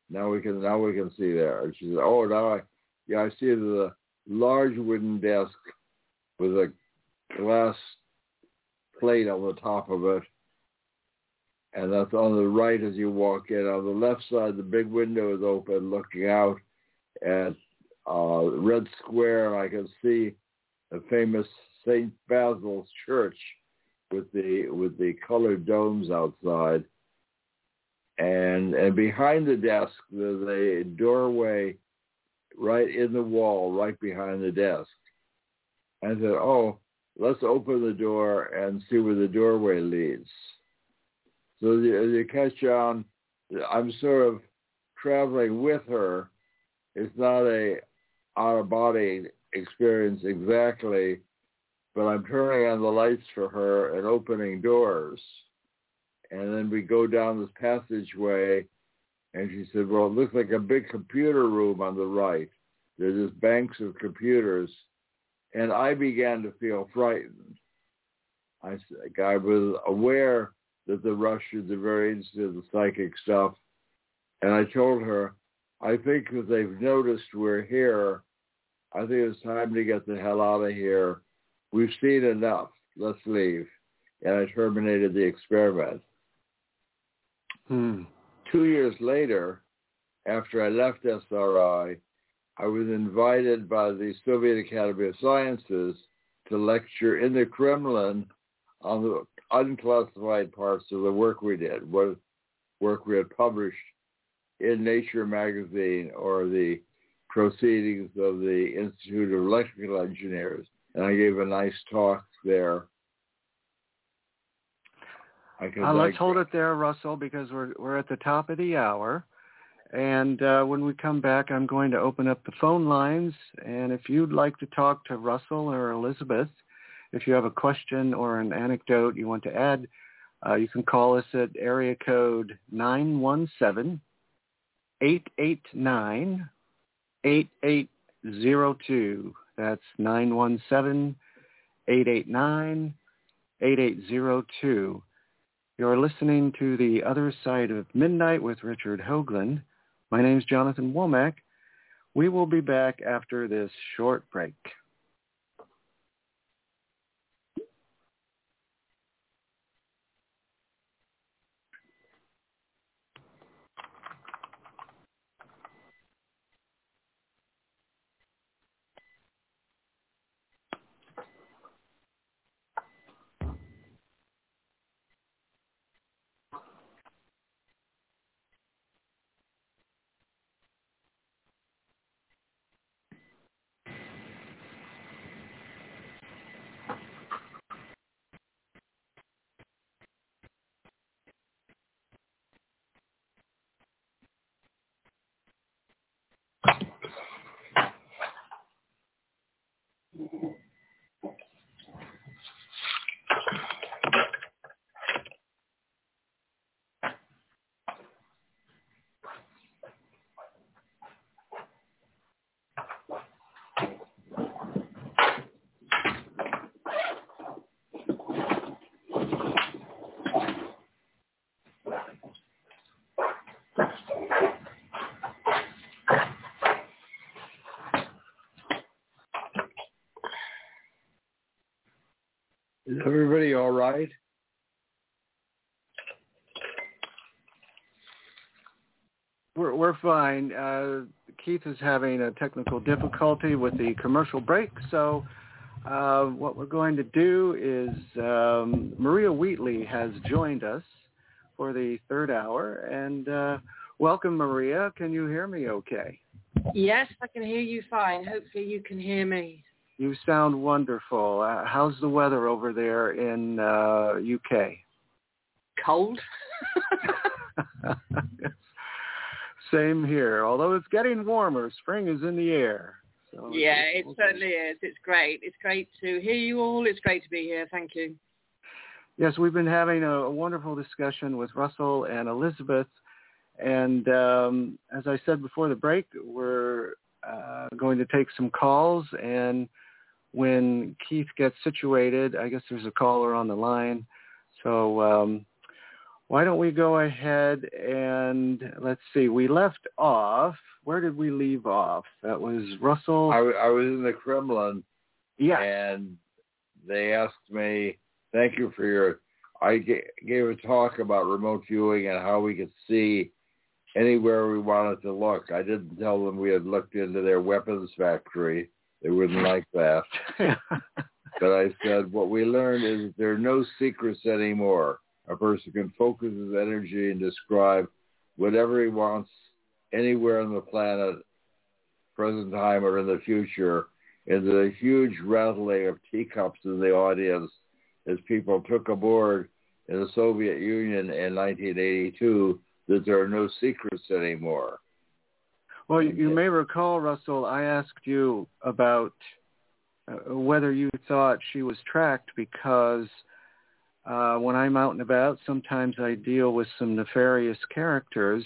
Now we can, now we can see there. And she said, oh, now I, yeah, I see the large wooden desk with a glass plate on the top of it. And that's on the right as you walk in. On the left side, the big window is open, looking out at uh, Red Square. I can see the famous St. Basil's Church with the with the colored domes outside. And and behind the desk there's a doorway right in the wall, right behind the desk. I said, "Oh, let's open the door and see where the doorway leads." So the, you catch on, I'm sort of traveling with her. It's not a out of body experience exactly, but I'm turning on the lights for her and opening doors. And then we go down this passageway, and she said, well, it looks like a big computer room on the right. There's just banks of computers. And I began to feel frightened. I, I was aware that the Russians are very interested in the psychic stuff. And I told her, I think that they've noticed we're here. I think it's time to get the hell out of here We've seen enough. Let's leave. And I terminated the experiment. Hmm. Two years later, after I left SRI, I was invited by the Soviet Academy of Sciences to lecture in the Kremlin on the unclassified parts of the work we did, what work we had published in Nature magazine or the proceedings of the Institute of Electrical Engineers and I gave a nice talk there. Uh, let's hold it there, Russell, because we're we're at the top of the hour. And uh, when we come back, I'm going to open up the phone lines. And if you'd like to talk to Russell or Elizabeth, if you have a question or an anecdote you want to add, uh, you can call us at area code 917 889 8802. That's 917-889-8802. You're listening to The Other Side of Midnight with Richard Hoagland. My name is Jonathan Womack. We will be back after this short break. Is everybody all right? We're, we're fine. Uh, Keith is having a technical difficulty with the commercial break, so uh, what we're going to do is um, Maria Wheatley has joined us for the third hour, and uh, welcome, Maria. Can you hear me okay? Yes, I can hear you fine. Hopefully you can hear me. You sound wonderful. Uh, how's the weather over there in uh, UK? Cold. Same here. Although it's getting warmer, spring is in the air. So yeah, it certainly is. It's great. It's great to hear you all. It's great to be here. Thank you. Yes, we've been having a, a wonderful discussion with Russell and Elizabeth. And um, as I said before the break, we're uh, going to take some calls. And when Keith gets situated, I guess there's a caller on the line. So um, why don't we go ahead and let's see. We left off. Where did we leave off? That was Russell. I, I was in the Kremlin. Yeah. And they asked me, "Thank you for your." I gave a talk about remote viewing and how we could see anywhere we wanted to look. I didn't tell them we had looked into their weapons factory. They wouldn't like that. but I said, what we learned is there are no secrets anymore. A person can focus his energy and describe whatever he wants anywhere on the planet, present time or in the future. And the huge rattling of teacups in the audience as people took aboard in the Soviet Union in 1982 that there are no secrets anymore. Well, you may recall, Russell, I asked you about uh, whether you thought she was tracked because uh, when I'm out and about, sometimes I deal with some nefarious characters,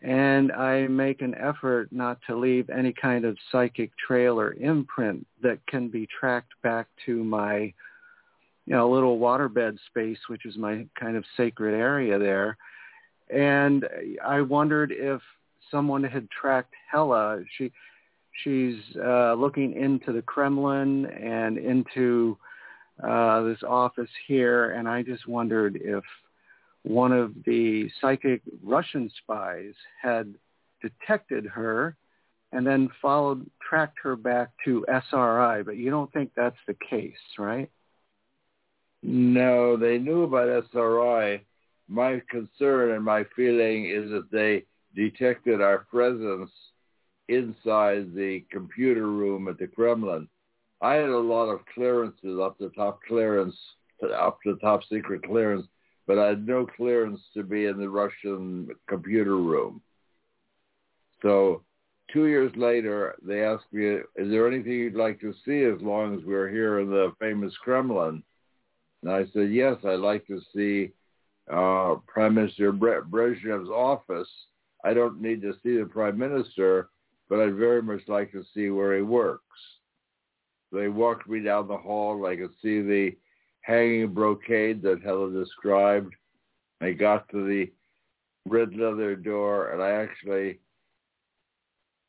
and I make an effort not to leave any kind of psychic trail or imprint that can be tracked back to my, you know, little waterbed space, which is my kind of sacred area there. And I wondered if someone had tracked Hella. She she's uh, looking into the Kremlin and into uh, this office here, and I just wondered if one of the psychic Russian spies had detected her and then followed, tracked her back to SRI. But you don't think that's the case, right? No, they knew about SRI. My concern and my feeling is that they detected our presence inside the computer room at the Kremlin. I had a lot of clearances up to top clearance, up to top secret clearance, but I had no clearance to be in the Russian computer room. So two years later, they asked me, is there anything you'd like to see as long as we're here in the famous Kremlin? And I said, yes, I'd like to see uh, Prime Minister Bre- Brezhnev's office. I don't need to see the Prime Minister, but I'd very much like to see where he works. They walked me down the hall. I could see the hanging brocade that Hella described. I got to the red leather door, and I actually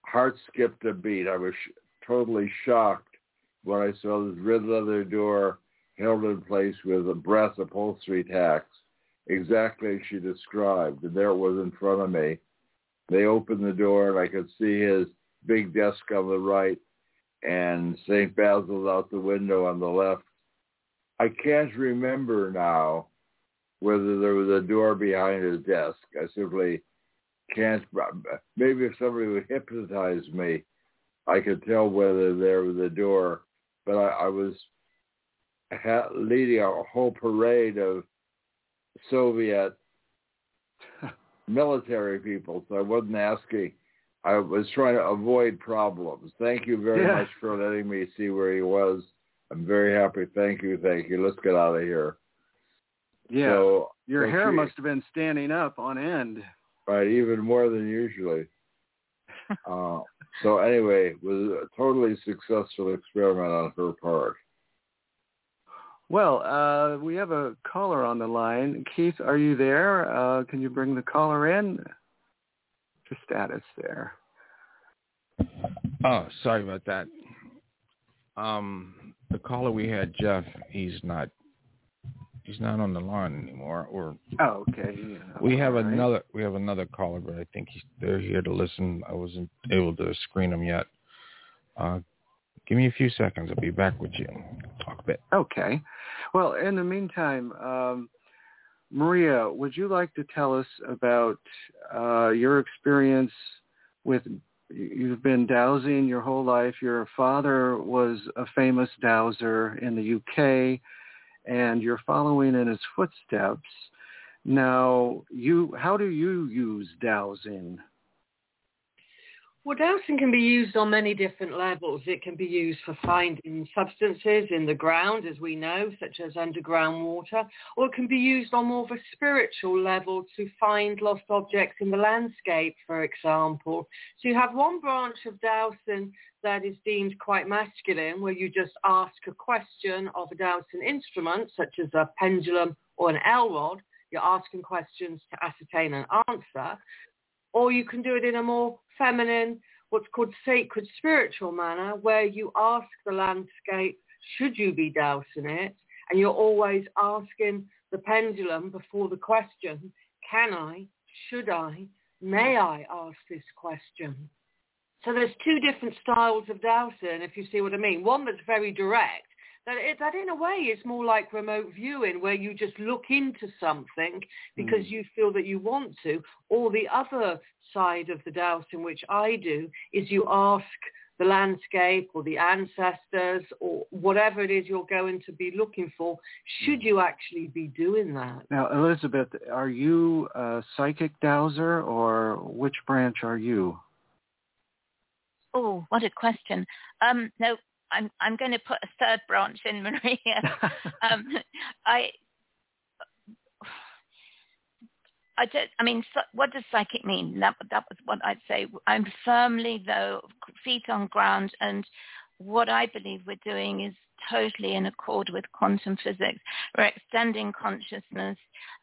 heart skipped a beat. I was sh- totally shocked when I saw this red leather door held in place with a brass upholstery tacks, exactly as she described. And there it was in front of me. They opened the door, and I could see his big desk on the right and St. Basil's out the window on the left. I can't remember now whether there was a door behind his desk. I simply can't. Maybe if somebody would hypnotize me, I could tell whether there was a door. But I, I was leading a whole parade of Soviet military people, so I wasn't asking I was trying to avoid problems. Thank you very yeah. much for letting me see where he was. I'm very happy. Thank you. Thank you. Let's get out of here. Yeah. So, Your hair must have been standing up on end. Right, even more than usually. uh, so anyway, it was a totally successful experiment on her part. Well, uh, we have a caller on the line. Keith, are you there? Uh, can you bring the caller in? the status there. Oh, sorry about that. Um, the caller we had, Jeff, he's not he's not on the line anymore. Or oh, okay. Yeah, we have right. another we have another caller, but I think he's they're here to listen. I wasn't able to screen him yet. Uh, give me a few seconds. I'll be back with you. Talk a bit. Okay. Well, in the meantime, um, Maria, would you like to tell us about uh, your experience with you've been dowsing your whole life. Your father was a famous dowser in the UK, and you're following in his footsteps. Now, you how do you use dowsing? Well, dowsing can be used on many different levels. It can be used for finding substances in the ground, as we know, such as underground water, or it can be used on more of a spiritual level to find lost objects in the landscape, for example. So you have one branch of dowsing that is deemed quite masculine, where you just ask a question of a dowsing instrument, such as a pendulum or an L rod. You're asking questions to ascertain an answer or you can do it in a more feminine, what's called sacred spiritual manner, where you ask the landscape, should you be dousing it? And you're always asking the pendulum before the question, can I, should I, may I ask this question? So there's two different styles of dowsing, if you see what I mean. One that's very direct, that, it, that in a way is more like remote viewing where you just look into something because mm. you feel that you want to or the other side of the dowsing in which I do is you ask the landscape or the ancestors or whatever it is you're going to be looking for, should you actually be doing that? Now, Elizabeth, are you a psychic dowser or which branch are you? Oh, what a question. Um, no, I'm I'm going to put a third branch in, Maria. um, I I don't. I mean, what does psychic mean? That that was what I'd say. I'm firmly though feet on ground, and what I believe we're doing is totally in accord with quantum physics. We're extending consciousness,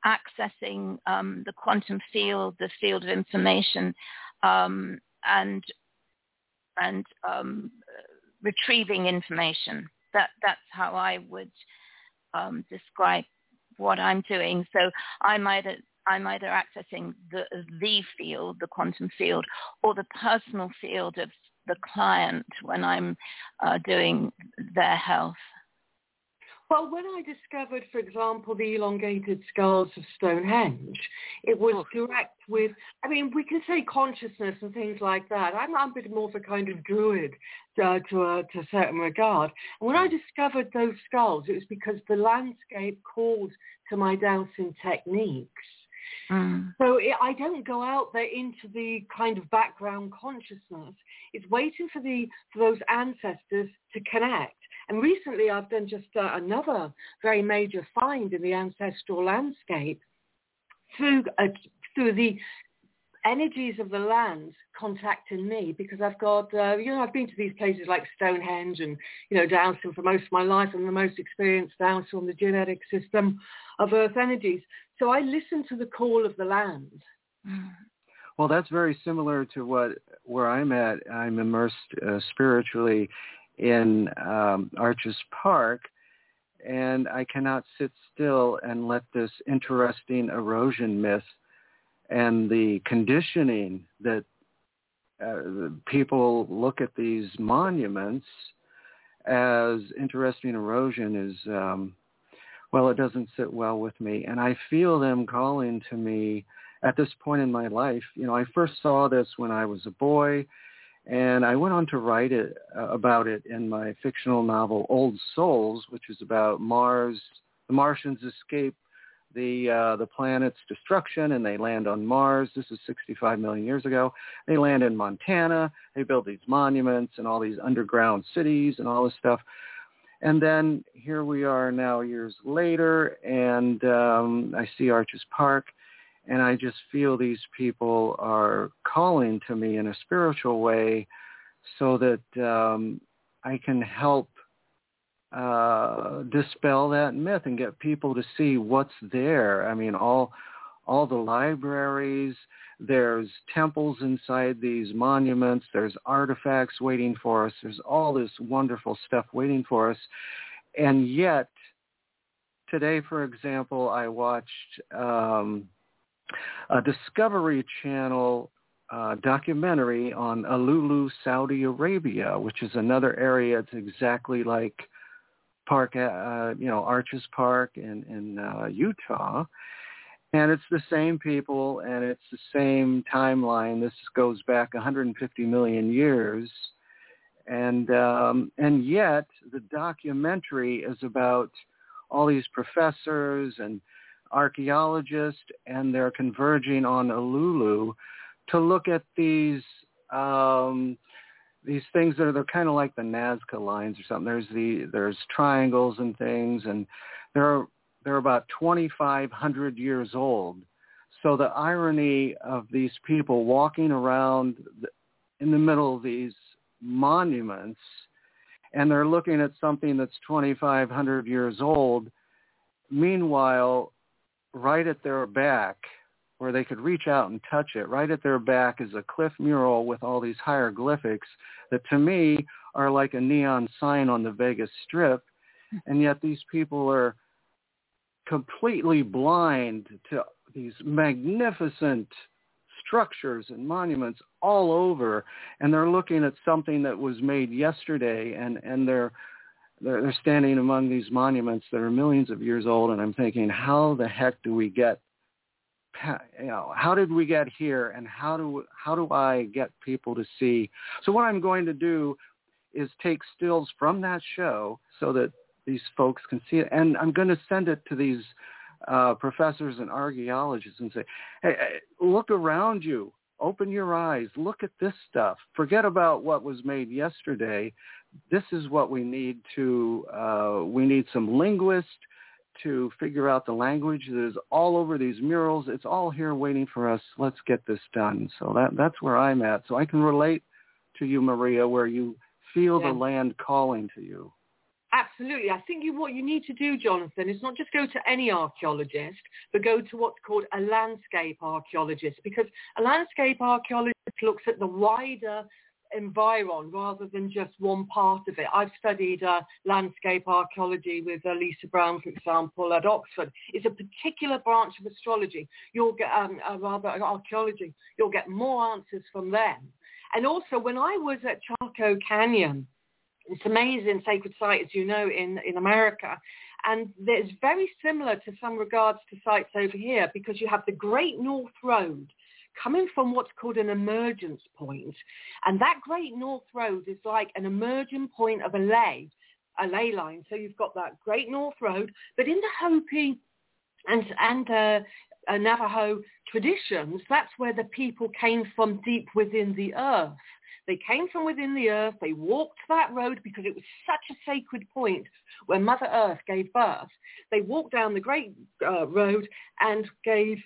accessing um, the quantum field, the field of information, um, and and um, retrieving information. That that's how I would um, describe what I'm doing. So I'm either I'm either accessing the the field, the quantum field, or the personal field of the client when I'm uh, doing their health. Well, when I discovered, for example, the elongated skulls of Stonehenge, it was oh. direct with, I mean, we can say consciousness and things like that. I'm, I'm a bit more of a kind of druid uh, to, a, to a certain regard. And when I discovered those skulls, it was because the landscape called to my dowsing techniques. Mm. So it, I don't go out there into the kind of background consciousness. It's waiting for the for those ancestors to connect. And recently I've done just uh, another very major find in the ancestral landscape through, uh, through the energies of the land contacting me because I've got, uh, you know, I've been to these places like Stonehenge and, you know, dowsing for most of my life. I'm the most experienced dowser on the geodetic system of Earth energies. So I listen to the call of the land. Well, that's very similar to what where I'm at. I'm immersed uh, spiritually in um, Arches Park, and I cannot sit still and let this interesting erosion myth and the conditioning that uh, people look at these monuments as interesting erosion is um, well it doesn't sit well with me and i feel them calling to me at this point in my life you know i first saw this when i was a boy and I went on to write it uh, about it in my fictional novel Old Souls, which is about Mars. The Martians escape the uh, the planet's destruction and they land on Mars. This is 65 million years ago. They land in Montana. They build these monuments and all these underground cities and all this stuff. And then here we are now years later, and um, I see Arches Park, and I just feel these people are calling to me in a spiritual way so that um, I can help uh, dispel that myth and get people to see what's there. I mean, all all the libraries, there's temples inside these monuments, there's artifacts waiting for us, there's all this wonderful stuff waiting for us. And yet, today, for example, I watched um, a Discovery Channel uh, documentary on AlUla, Saudi Arabia, which is another area. It's exactly like Park, uh, you know, Arches Park in in uh, Utah, and it's the same people and it's the same timeline. This goes back 150 million years, and um, and yet the documentary is about all these professors and archaeologists, and they're converging on AlUla to look at these um, these things that are they're kind of like the Nazca lines or something. There's the there's triangles and things, and they're they're about 2,500 years old. So the irony of these people walking around in the middle of these monuments, and they're looking at something that's 2,500 years old. Meanwhile, right at their back where they could reach out and touch it. Right at their back is a cliff mural with all these hieroglyphics that to me are like a neon sign on the Vegas Strip. Hmm. And yet these people are completely blind to these magnificent structures and monuments all over and they're looking at something that was made yesterday and and they're they're standing among these monuments that are millions of years old and I'm thinking how the heck do we get you know, how did we get here and how do how do I get people to see? So what I'm going to do is take stills from that show so that these folks can see it, and I'm going to send it to these uh, professors and archaeologists and say, hey, look around you, open your eyes, look at this stuff. Forget about what was made yesterday. This is what we need to. Uh, we need some linguists to figure out the language that is all over these murals. It's all here waiting for us. Let's get this done. So that that's where I'm at. So I can relate to you, Maria, where you feel yeah. the land calling to you. Absolutely. I think you, what you need to do, Jonathan, is not just go to any archaeologist, but go to what's called a landscape archaeologist, because a landscape archaeologist looks at the wider environ rather than just one part of it. I've studied uh, landscape archaeology with uh, Lisa Brown, for example, at Oxford. It's a particular branch of astrology. You'll get, um, uh, rather archaeology. You'll get more answers from them. And also, when I was at Chaco Canyon, it's amazing sacred site, as you know, in, in America. And it's very similar to some regards to sites over here because you have the Great North Road, coming from what's called an emergence point. And that Great North Road is like an emerging point of a ley, a ley line. So you've got that Great North Road, but in the Hopi and, and uh, Navajo traditions, that's where the people came from deep within the earth. They came from within the earth. They walked that road because it was such a sacred point where Mother Earth gave birth. They walked down the great uh, road and gave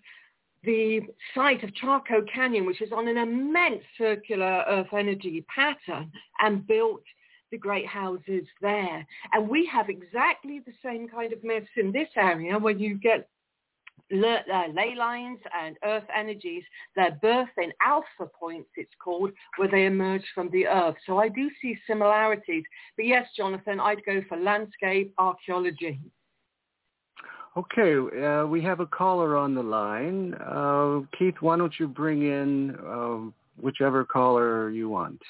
the site of Chaco Canyon, which is on an immense circular earth energy pattern, and built the great houses there. And we have exactly the same kind of myths in this area where you get ley lines and earth energies, their birth in alpha points, it's called, where they emerge from the earth. So I do see similarities. But yes, Jonathan, I'd go for landscape archaeology. Okay, uh, we have a caller on the line. Uh, Keith, why don't you bring in uh, whichever caller you want?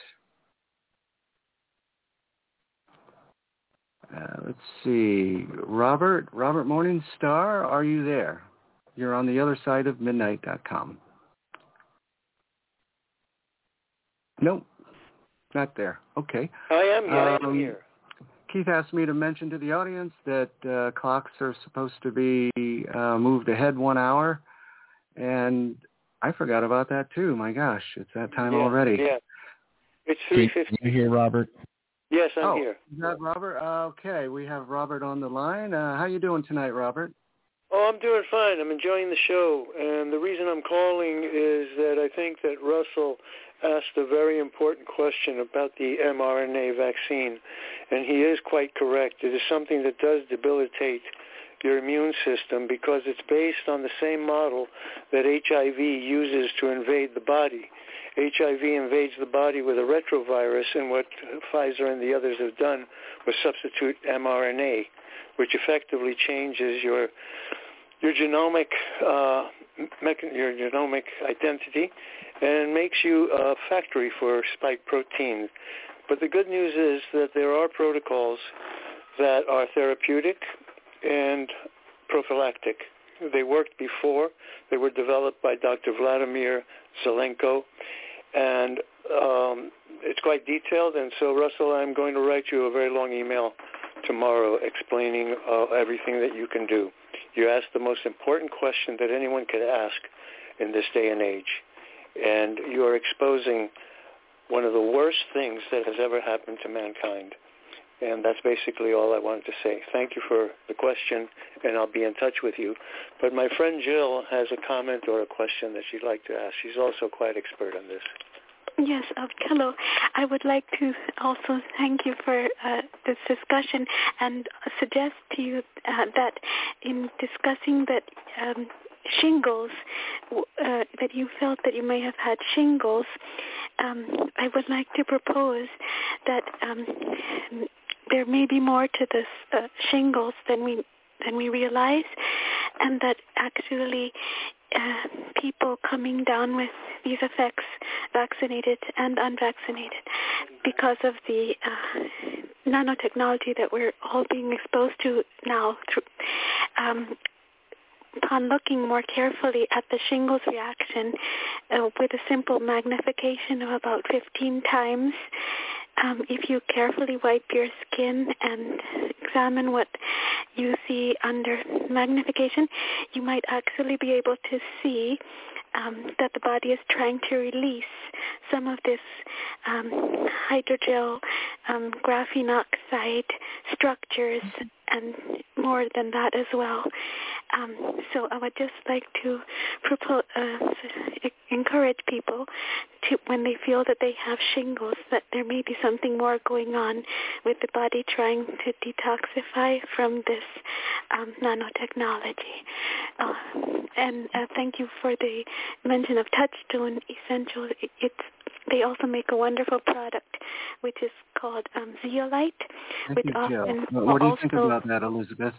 Uh, let's see. Robert, Robert Morningstar, are you there? You're on the other side of midnight.com. Nope, not there. Okay. I am. Yeah, um, I am here. Keith asked me to mention to the audience that uh, clocks are supposed to be uh, moved ahead one hour, and I forgot about that too. My gosh, it's that time yeah, already. Yeah, it's three fifty. You hear Robert? Yes, I'm oh, here. Is that Robert? Uh, okay, we have Robert on the line. Uh, how you doing tonight, Robert? Oh, I'm doing fine. I'm enjoying the show, and the reason I'm calling is that I think that Russell asked a very important question about the mRNA vaccine, and he is quite correct. It is something that does debilitate your immune system because it's based on the same model that HIV uses to invade the body. HIV invades the body with a retrovirus, and what Pfizer and the others have done was substitute mRNA. Which effectively changes your your genomic uh, your genomic identity and makes you a factory for spike protein. But the good news is that there are protocols that are therapeutic and prophylactic. They worked before. They were developed by Dr. Vladimir Zelenko, and um, it's quite detailed. And so, Russell, I'm going to write you a very long email tomorrow explaining uh, everything that you can do. You asked the most important question that anyone could ask in this day and age. And you are exposing one of the worst things that has ever happened to mankind. And that's basically all I wanted to say. Thank you for the question, and I'll be in touch with you. But my friend Jill has a comment or a question that she'd like to ask. She's also quite expert on this. Yes, hello. I would like to also thank you for uh, this discussion and suggest to you uh, that in discussing that um, shingles, uh, that you felt that you may have had shingles, um, I would like to propose that um, there may be more to this uh, shingles than we than we realize, and that actually uh, people coming down with these effects, vaccinated and unvaccinated, because of the uh, nanotechnology that we're all being exposed to now. Through, um, upon looking more carefully at the shingles reaction uh, with a simple magnification of about 15 times, um, if you carefully wipe your skin and examine what you see under magnification, you might actually be able to see um, that the body is trying to release some of this um, hydrogel um, graphene oxide structures and more than that as well. Um, so I would just like to propose, uh, encourage people to, when they feel that they have shingles, that there may be something more going on with the body trying to detoxify from this um, nanotechnology. Uh, and uh, thank you for the mention of Touchstone Essentials. It, it's they also make a wonderful product which is called um, zeolite. Thank which you, often Jill. What do you also, think about that, Elizabeth?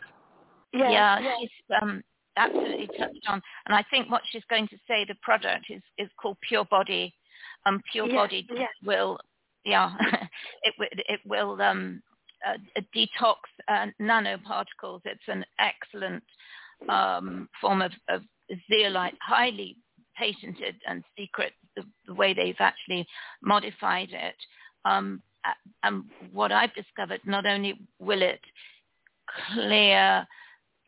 Yeah, yeah, yeah. she's um, absolutely touched on. And I think what she's going to say, the product is, is called Pure Body. Um, Pure Yes, Body yes. will, yeah, it, wi- it will um, uh, detox uh, nanoparticles. It's an excellent um, form of, of zeolite, highly patented and secret, the, the way they've actually modified it. Um, and what I've discovered, not only will it clear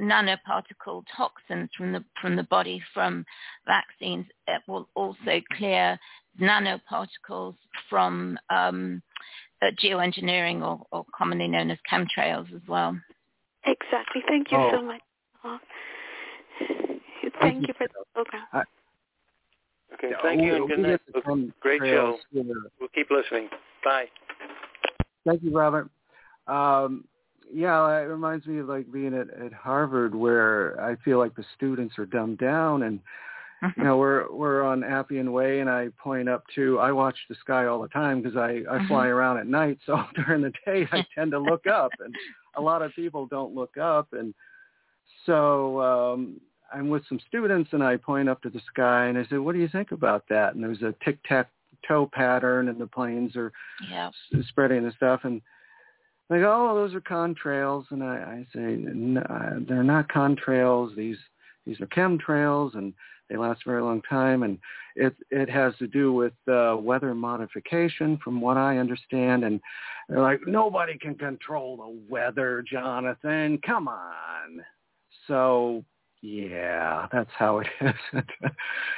nanoparticle toxins from the from the body from vaccines, it will also clear nanoparticles from um, uh, geoengineering or, or commonly known as chemtrails as well. Exactly. Thank you Oh. so much. Thank you, you for the program. Okay, Yeah, thank you we'll- and good we'll night. get Great show. here. We'll keep listening. Bye. Thank you, Robert. Um, yeah, it reminds me of like being at, at Harvard where I feel like the students are dumbed down and you know we're we're on Appian Way and I point up to I watch the sky all the time because I I fly around at night so during the day I tend to look up and a lot of people don't look up and so um I'm with some students and I point up to the sky and I said what do you think about that and there's a tic tac toe pattern and the planes are yeah. spreading the stuff and they go, oh, those are contrails, and I, I say, uh, they're not contrails. These these are chemtrails, and they last a very long time, and it it has to do with uh, weather modification, from what I understand. And they're like, nobody can control the weather, Jonathan. Come on. So yeah, that's how it is.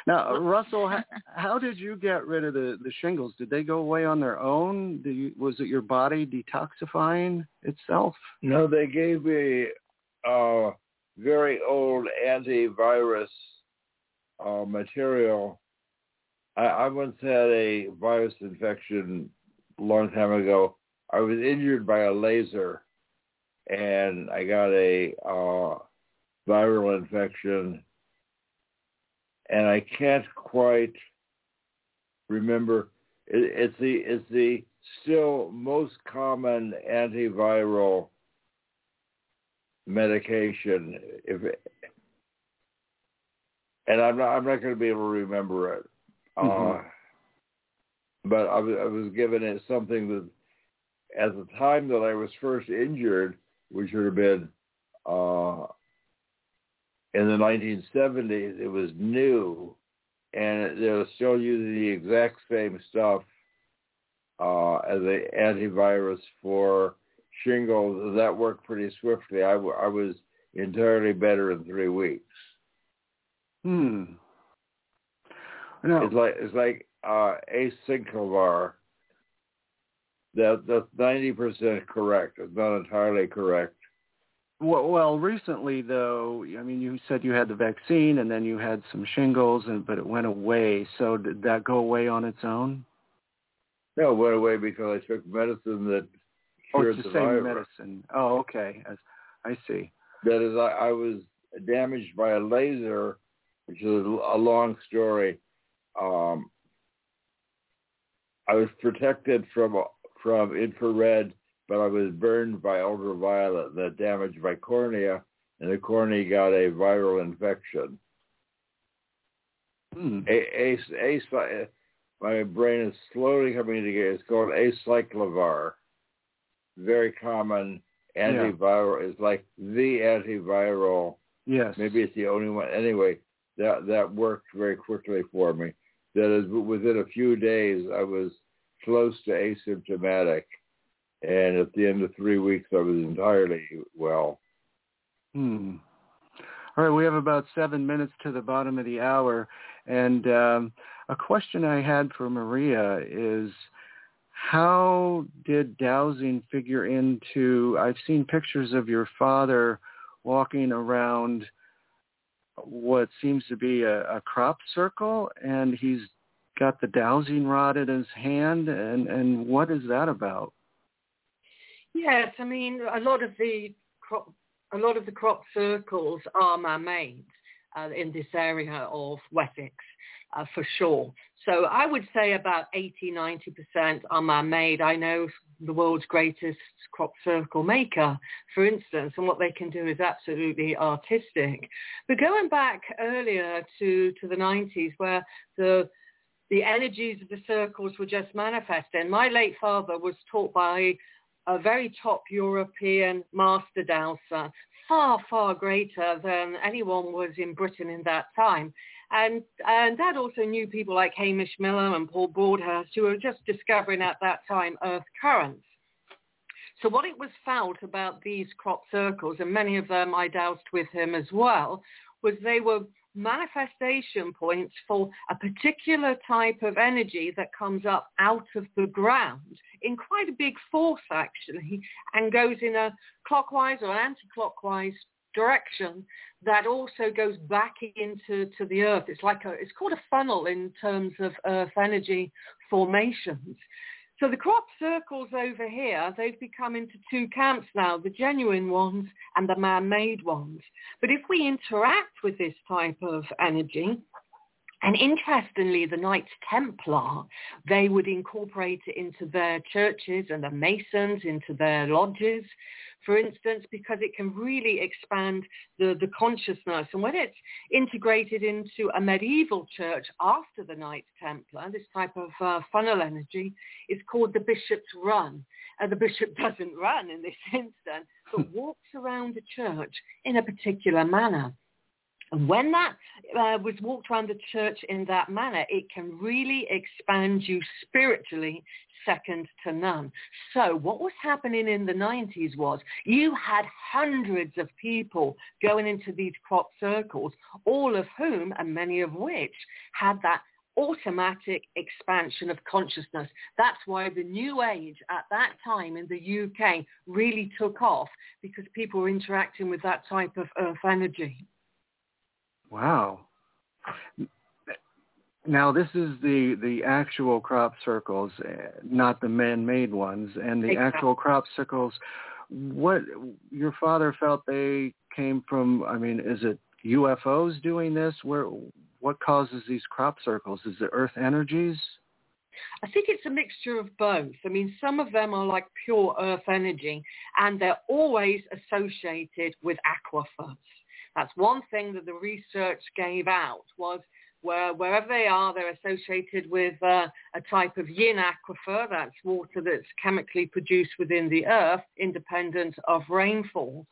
now, Russell, how, how did you get rid of the, the shingles? Did they go away on their own? You, was it your body detoxifying itself? No, they gave me uh, very old antivirus uh, material. I, I once had a virus infection a long time ago. I was injured by a laser, and I got a uh, viral infection, and I can't quite remember. It, it's the it's the still most common antiviral medication. If it, and I'm not I'm not going to be able to remember it. Mm-hmm. Uh, but I was, I was given it something that at the time that I was first injured, which would have been uh, in the 1970s, it was new, and they were still using the exact same stuff uh, as an antivirus for shingles. That worked pretty swiftly. I, I was entirely better in three weeks. Hmm. No. It's like it's like uh, acyclovir. That that's ninety percent correct. It's not entirely correct. Well, well, recently though, I mean, you said you had the vaccine and then you had some shingles, and but it went away. So did that go away on its own? No, it went away because I took medicine that cured oh, it's the, the same virus. medicine. Oh, okay. I see. That is, I, I was damaged by a laser, which is a long story. Um, I was protected from from infrared but I was burned by ultraviolet that damaged my cornea, and the cornea got a viral infection. Hmm. A, a, a, my brain is slowly coming together. It's called acyclovir. Very common antiviral. Yeah. It's like the antiviral. Yes. Maybe it's the only one. Anyway, that that worked very quickly for me. That is, within a few days, I was close to asymptomatic and at the end of three weeks, I was entirely well. Hmm. All right, we have about seven minutes to the bottom of the hour, and um, a question I had for Maria is, how did dowsing figure into? I've seen pictures of your father walking around what seems to be a, a crop circle, and he's got the dowsing rod in his hand, and and what is that about? Yes, I mean a lot of the crop, a lot of the crop circles are man-made uh, in this area of Wessex, uh, for sure. So I would say about 80, 90% are man-made. I know the world's greatest crop circle maker, for instance, and what they can do is absolutely artistic. But going back earlier to, to the 90s where the the energies of the circles were just manifesting. My late father was taught by a very top European master dowser, far, far greater than anyone was in Britain in that time. And, and Dad also knew people like Hamish Miller and Paul Broadhurst who were just discovering at that time earth currents. So what it was felt about these crop circles, and many of them I doused with him as well, was they were manifestation points for a particular type of energy that comes up out of the ground in quite a big force actually and goes in a clockwise or anti-clockwise direction that also goes back into to the earth. It's like a, it's called a funnel in terms of earth energy formations. So the crop circles over here, they've become into two camps now, the genuine ones and the man-made ones. But if we interact with this type of energy, and interestingly, the Knights Templar, they would incorporate it into their churches and the Masons into their lodges for instance, because it can really expand the, the consciousness. And when it's integrated into a medieval church after the Knights Templar, this type of uh, funnel energy is called the bishop's run. Uh, the bishop doesn't run in this instance, but walks around the church in a particular manner. And when that uh, was walked around the church in that manner, it can really expand you spiritually second to none. So what was happening in the 90s was you had hundreds of people going into these crop circles, all of whom, and many of which, had that automatic expansion of consciousness. That's why the New Age at that time in the UK really took off because people were interacting with that type of earth energy. Wow. Now this is the the actual crop circles, eh, not the man-made ones, and the exactly. actual crop circles. What your father felt they came from? I mean, is it UFOs doing this? Where what causes these crop circles? Is it Earth energies? I think it's a mixture of both. I mean, some of them are like pure earth energy and they're always associated with aquifers. That's one thing that the research gave out was where wherever they are, they're associated with uh, a type of yin aquifer, that's water that's chemically produced within the earth, independent of rainfall.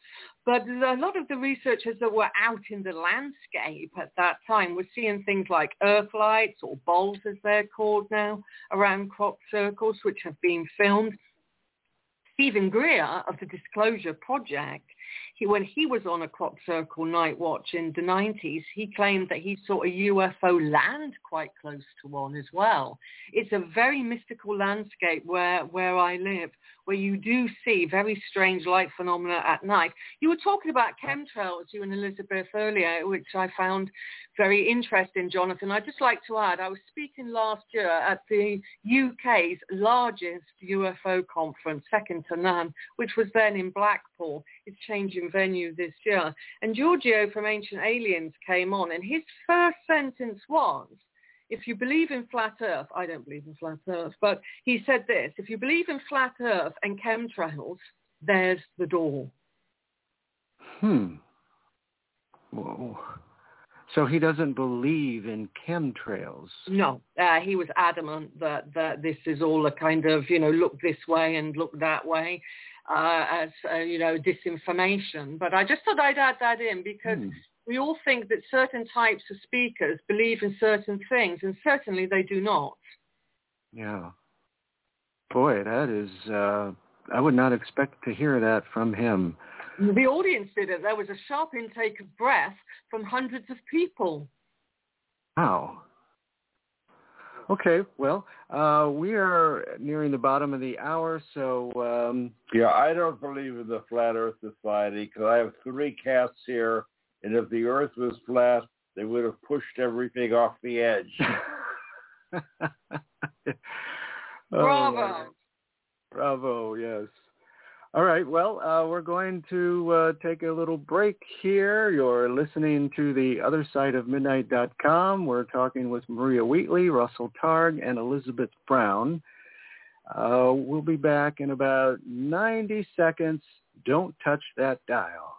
But a lot of the researchers that were out in the landscape at that time were seeing things like earth lights or bowls as they're called now around crop circles, which have been filmed. Steven Greer of the Disclosure Project he, when he was on a crop circle night watch in the 90s, he claimed that he saw a UFO land quite close to one as well. It's a very mystical landscape where, where I live, where you do see very strange light phenomena at night. You were talking about chemtrails, you and Elizabeth earlier, which I found very interesting, Jonathan. I'd just like to add, I was speaking last year at the UK's largest UFO conference, second to none, which was then in Blackpool. It's changing venue this year. And Giorgio from Ancient Aliens came on, and his first sentence was, if you believe in flat earth, I don't believe in flat earth, but he said this, if you believe in flat earth and chemtrails, there's the door. Hmm. Whoa. So he doesn't believe in chemtrails. No, uh, he was adamant that, that this is all a kind of, you know, look this way and look that way uh, as, uh, you know, disinformation. But I just thought I'd add that in because hmm we all think that certain types of speakers believe in certain things, and certainly they do not. Yeah. Boy, that is, uh, I would not expect to hear that from him. The audience did it. There was a sharp intake of breath from hundreds of people. Wow. Okay, well, uh, we are nearing the bottom of the hour, so... Um... Yeah, I don't believe in the Flat Earth Society because I have three cats here and if the earth was flat, they would have pushed everything off the edge. Bravo. Oh, Bravo, yes. All right, well, uh, we're going to uh, take a little break here. You're listening to the other side of midnight.com. We're talking with Maria Wheatley, Russell Targ, and Elizabeth Brown. Uh, we'll be back in about 90 seconds. Don't touch that dial.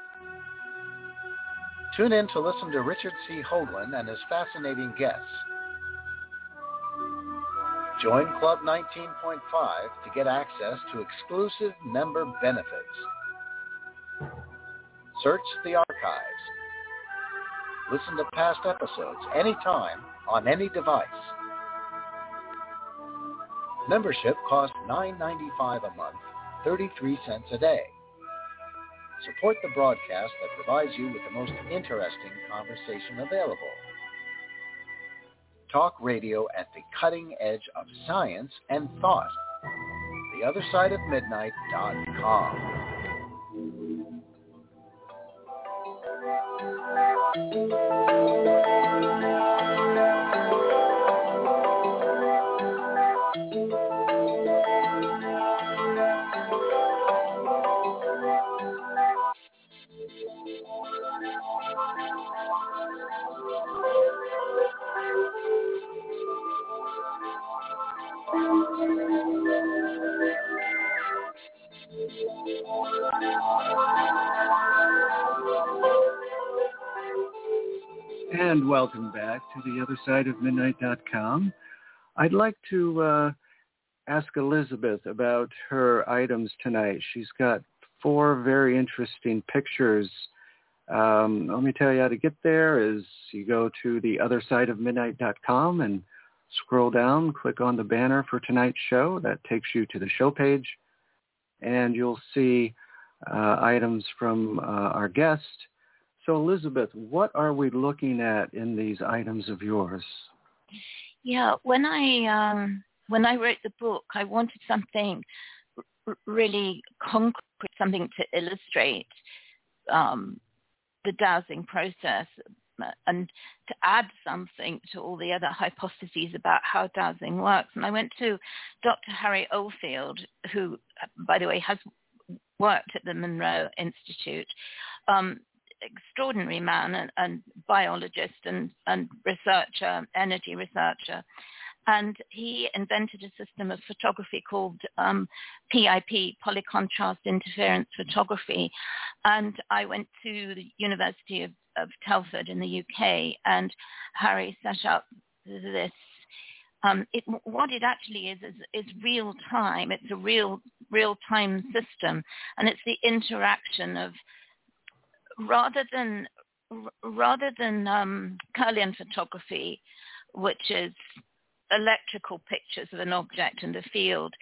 Tune in to listen to Richard C. Hoagland and his fascinating guests. Join Club 19.5 to get access to exclusive member benefits. Search the archives. Listen to past episodes anytime on any device. Membership costs $9.95 a month, 33 cents a day. Support the broadcast that provides you with the most interesting conversation available. Talk radio at the cutting edge of science and thought. The welcome back to the other side of midnight.com. I'd like to uh, ask Elizabeth about her items tonight. She's got four very interesting pictures. Um, let me tell you how to get there is you go to the other side of midnight.com and scroll down, click on the banner for tonight's show. That takes you to the show page and you'll see uh, items from uh, our guest so Elizabeth, what are we looking at in these items of yours? Yeah, when I um, when I wrote the book, I wanted something r- really concrete, something to illustrate um, the dowsing process and to add something to all the other hypotheses about how dowsing works. And I went to Dr. Harry Oldfield, who, by the way, has worked at the Monroe Institute. Um, extraordinary man and, and biologist and, and researcher, energy researcher. And he invented a system of photography called um, PIP, polycontrast interference photography. And I went to the University of, of Telford in the UK, and Harry set up this um, it, what it actually is, is is real time. It's a real real time system, and it's the interaction of rather than rather than um, Kirlian photography, which is electrical pictures of an object in the field,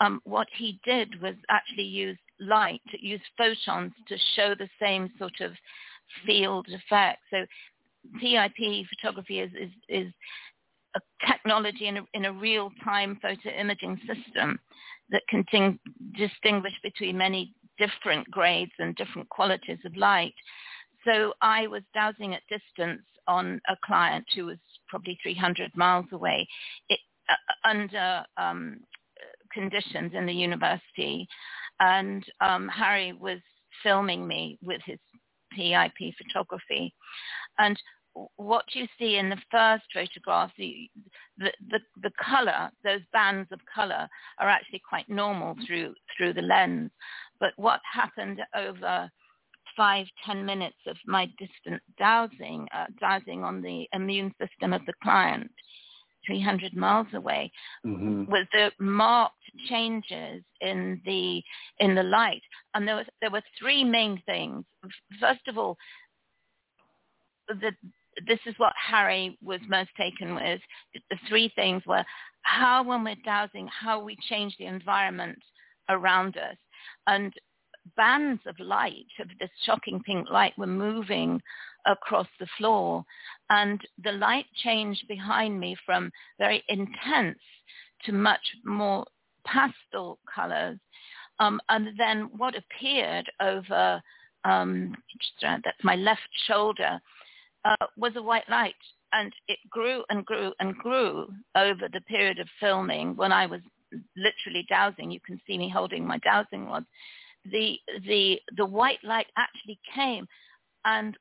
um, what he did was actually use light, use photons to show the same sort of field effect. So PIP photography is, is, is a technology in a, in a real-time photo imaging system that can ting- distinguish between many different grades and different qualities of light. So I was dowsing at distance on a client who was probably 300 miles away it, uh, under um, conditions in the university. And um, Harry was filming me with his PIP photography. And what you see in the first photograph, the, the, the, the color, those bands of color are actually quite normal through, through the lens. But what happened over five, ten minutes of my distant dowsing, uh, dowsing on the immune system of the client, 300 miles away, mm-hmm. was the marked changes in the in the light. And there was there were three main things. First of all, the this is what Harry was most taken with. The three things were how when we're dowsing, how we change the environment around us. And bands of light, of this shocking pink light, were moving across the floor. And the light changed behind me from very intense to much more pastel colors. Um, and then what appeared over, um, that's my left shoulder, uh, was a white light. And it grew and grew and grew over the period of filming when I was literally dowsing. You can see me holding my dowsing rod. The, the, the white light actually came and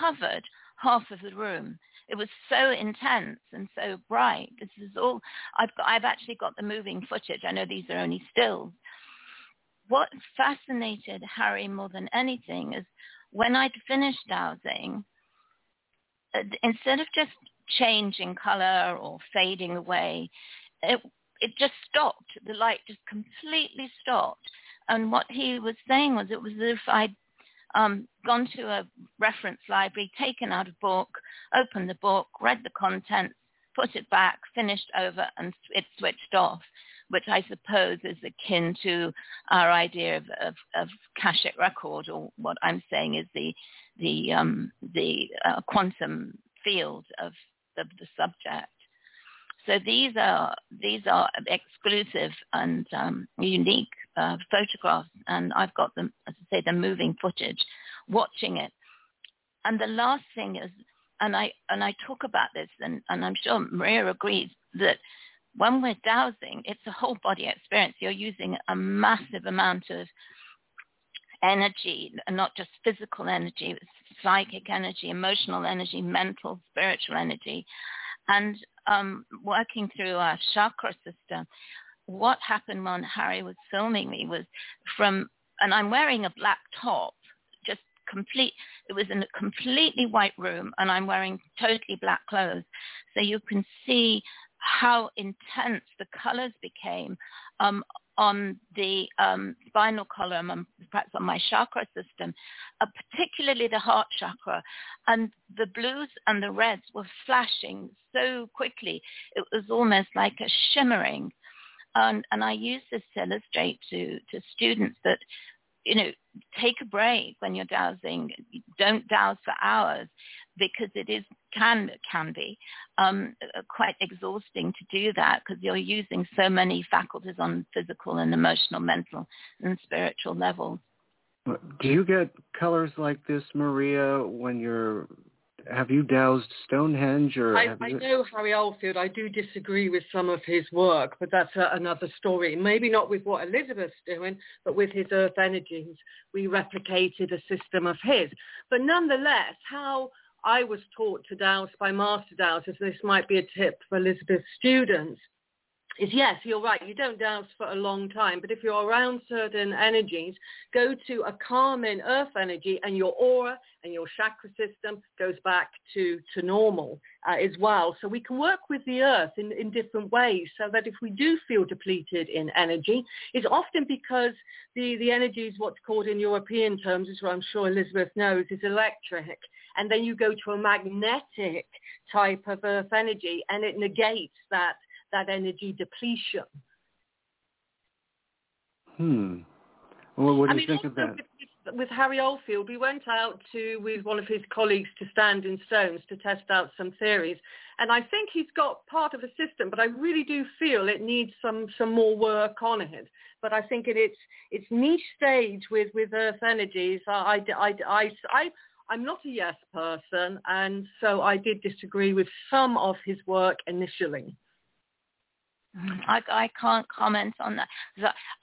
covered half of the room. It was so intense and so bright. This is all I've got. I've actually got the moving footage. I know these are only stills. What fascinated Harry more than anything is when I'd finished dowsing, uh, instead of just changing color or fading away, it, it just stopped. The light just completely stopped. And what he was saying was it was as if I'd, um, gone to a reference library, taken out a book, opened the book, read the contents, put it back, finished over, and it switched off, which I suppose is akin to our idea of, of, of Akashic record, or what I'm saying is the the um, the uh, quantum field of, of the subject. So these are these are exclusive and um, unique uh, photographs, and I've got them, as I say, the moving footage, watching it. And the last thing is, and I and I talk about this, and, and I'm sure Maria agrees that when we're dowsing, it's a whole body experience. You're using a massive amount of energy, not just physical energy, psychic energy, emotional energy, mental, spiritual energy. And um, working through our chakra system, what happened when Harry was filming me was from, and I'm wearing a black top, just complete, it was in a completely white room and I'm wearing totally black clothes. So you can see how intense the colors became um, on the um, spinal column and perhaps on my chakra system, uh, particularly the heart chakra. And the blues and the reds were flashing so quickly. It was almost like a shimmering. And, and I use this to illustrate to, to students that, you know, take a break when you're dowsing. Don't dowse for hours because it is can can be um, quite exhausting to do that because you're using so many faculties on physical and emotional, mental and spiritual levels. Do you get colors like this, Maria, when you're have you dowsed Stonehenge or? I, I know Harry Oldfield. I do disagree with some of his work, but that's a, another story. Maybe not with what Elizabeth's doing, but with his earth energies, we replicated a system of his. But nonetheless, how I was taught to dowse by master dowsers, this might be a tip for Elizabeth's students, is yes, you're right. You don't dowse for a long time, but if you're around certain energies, go to a calming earth energy and your aura and your chakra system goes back to, to normal uh, as well. So we can work with the earth in, in different ways so that if we do feel depleted in energy, it's often because the, the energy is what's called in European terms, as I'm sure Elizabeth knows, is electric. And then you go to a magnetic type of earth energy and it negates that that energy depletion. Hmm. Well, what do I you mean, think of that? With, with Harry Oldfield, we went out to with one of his colleagues to stand in stones to test out some theories, and I think he's got part of a system, but I really do feel it needs some some more work on it. But I think in its its niche stage with with Earth energies, I I I I. I I'm not a yes person, and so I did disagree with some of his work initially. Mm-hmm. I, I can't comment on that.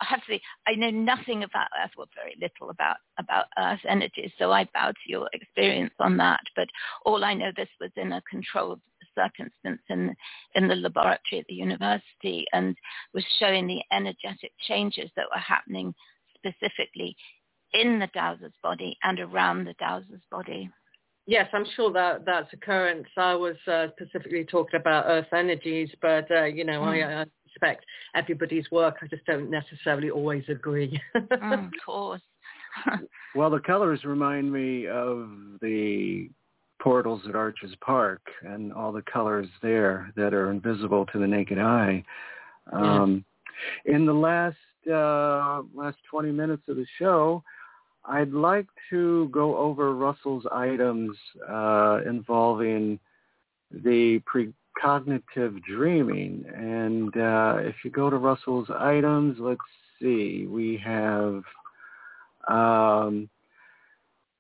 I have to say, I know nothing about Earth, well, very little about, about Earth energies, so I bow to your experience on that. But all I know, this was in a controlled circumstance in, in the laboratory at the university and was showing the energetic changes that were happening specifically in the dowser's body and around the dowser's body. Yes, I'm sure that that's occurrence. I was uh, specifically talking about earth energies, but uh, you know, mm. I, I respect everybody's work. I just don't necessarily always agree. mm, of course. well, the colors remind me of the portals at Arches Park and all the colors there that are invisible to the naked eye. Um, yeah. In the last uh, last 20 minutes of the show, I'd like to go over Russell's items uh, involving the precognitive dreaming. And uh, if you go to Russell's items, let's see, we have um,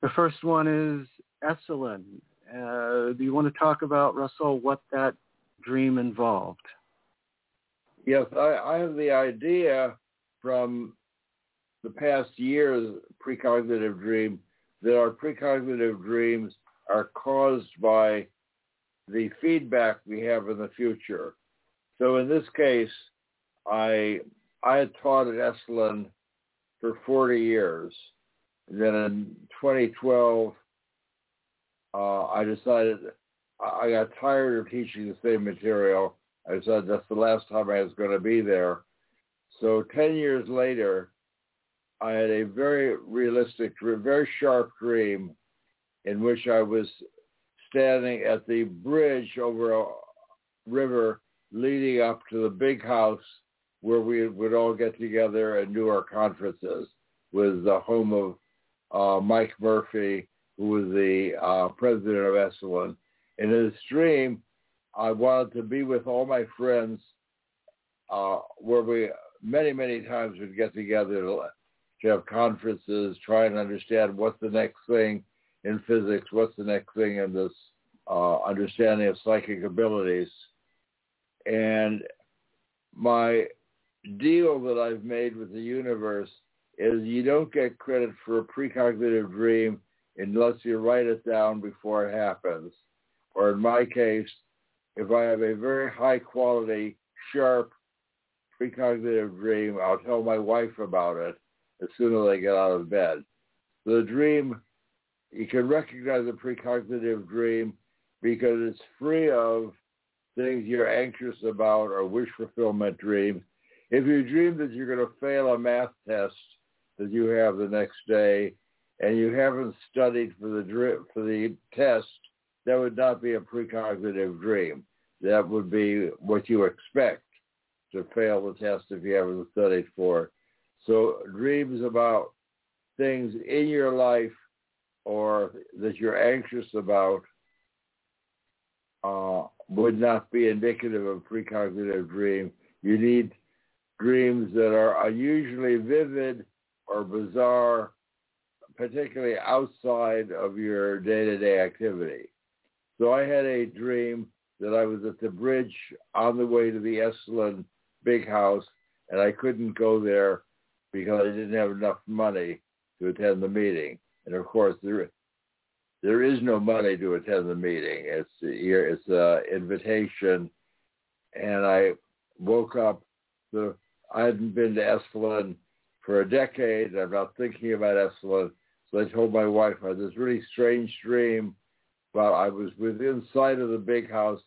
the first one is Esalen. Uh, do you want to talk about, Russell, what that dream involved? Yes, I, I have the idea from the past year's precognitive dream that our precognitive dreams are caused by the feedback we have in the future. So in this case, I I had taught at Esalen for 40 years. And then in 2012, uh, I decided I got tired of teaching the same material. I decided that's the last time I was going to be there. So 10 years later, I had a very realistic, very sharp dream in which I was standing at the bridge over a river leading up to the big house where we would all get together and do our conferences was the home of uh, Mike Murphy, who was the uh, president of Esalen. In his dream, I wanted to be with all my friends uh, where we many, many times would get together to, have conferences, try and understand what's the next thing in physics, what's the next thing in this uh, understanding of psychic abilities. And my deal that I've made with the universe is you don't get credit for a precognitive dream unless you write it down before it happens. Or in my case, if I have a very high quality, sharp precognitive dream, I'll tell my wife about it as soon as they get out of bed. The dream, you can recognize a precognitive dream because it's free of things you're anxious about or wish fulfillment dreams. If you dream that you're going to fail a math test that you have the next day and you haven't studied for the for the test, that would not be a precognitive dream. That would be what you expect to fail the test if you haven't studied for it. So dreams about things in your life or that you're anxious about uh, would not be indicative of precognitive dream. You need dreams that are unusually vivid or bizarre, particularly outside of your day-to-day activity. So I had a dream that I was at the bridge on the way to the Esalen big house, and I couldn't go there because I didn't have enough money to attend the meeting. And of course, there there is no money to attend the meeting. It's it's an invitation, and I woke up. The I hadn't been to Esalen for a decade. I'm not thinking about Esalen. So I told my wife I had this really strange dream, but I was within sight of the big house,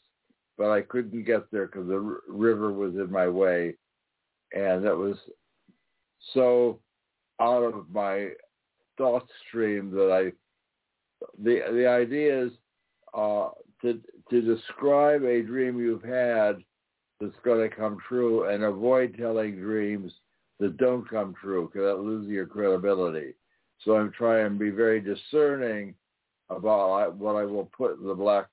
but I couldn't get there because the r- river was in my way, and that was so out of my thought stream that I the the idea is uh, to to describe a dream you've had that's going to come true and avoid telling dreams that don't come true because that loses your credibility. So I'm trying to be very discerning about what I will put in the black,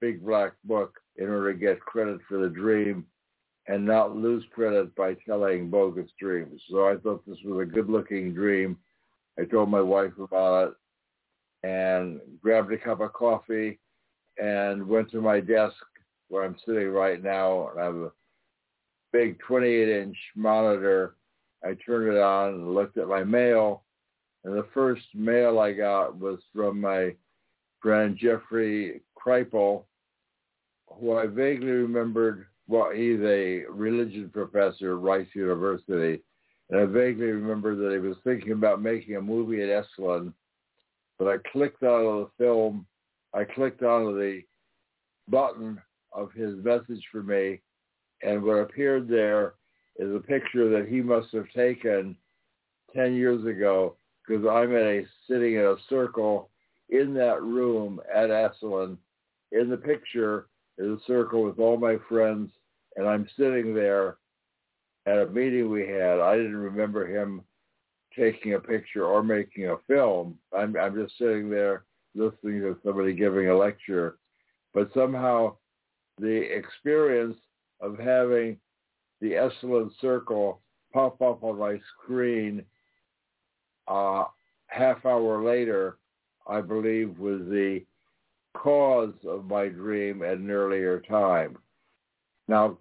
big black book in order to get credit for the dream and not lose credit by telling bogus dreams. So I thought this was a good looking dream. I told my wife about it and grabbed a cup of coffee and went to my desk where I'm sitting right now. And I have a big 28 inch monitor. I turned it on and looked at my mail. And the first mail I got was from my friend Jeffrey Kripal, who I vaguely remembered, well, he's a religion professor at Rice University. And I vaguely remember that he was thinking about making a movie at Esalen but I clicked out of the film. I clicked onto the button of his message for me, and what appeared there is a picture that he must have taken 10 years ago because I'm a sitting in a circle in that room at Esalen. In the picture is a circle with all my friends, and I'm sitting there at a meeting we had. I didn't remember him taking a picture or making a film. I'm, I'm just sitting there listening to somebody giving a lecture. But somehow the experience of having the Esalen circle pop up on my screen uh, half hour later, I believe was the cause of my dream at an earlier time. Now,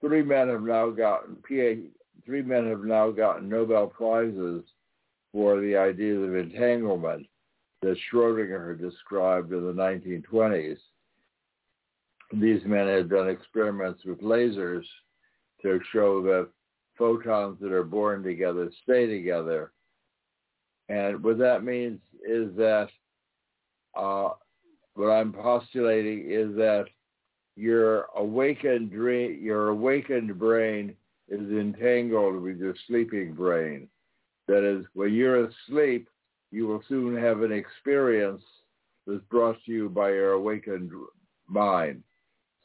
three men have now gotten three men have now gotten Nobel Prizes for the ideas of entanglement that Schrodinger described in the 1920s. These men had done experiments with lasers to show that photons that are born together stay together. And what that means is that uh, what I'm postulating is that your awakened dream, your awakened brain is entangled with your sleeping brain. That is, when you're asleep, you will soon have an experience that's brought to you by your awakened mind.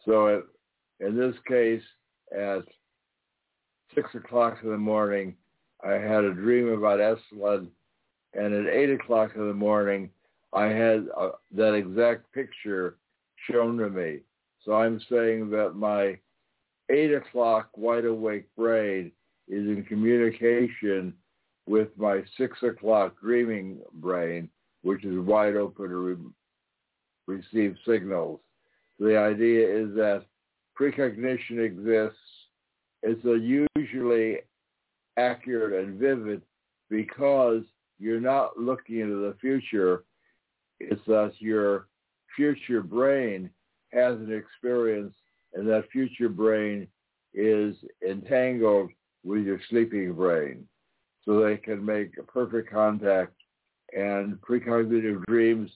So in this case, at six o'clock in the morning, I had a dream about Esalen, and at eight o'clock in the morning, I had uh, that exact picture shown to me. So I'm saying that my eight o'clock wide awake brain is in communication with my six o'clock dreaming brain, which is wide open to re- receive signals. So the idea is that precognition exists. It's usually accurate and vivid because you're not looking into the future. It's that your future brain has an experience and that future brain is entangled with your sleeping brain so they can make a perfect contact and precognitive dreams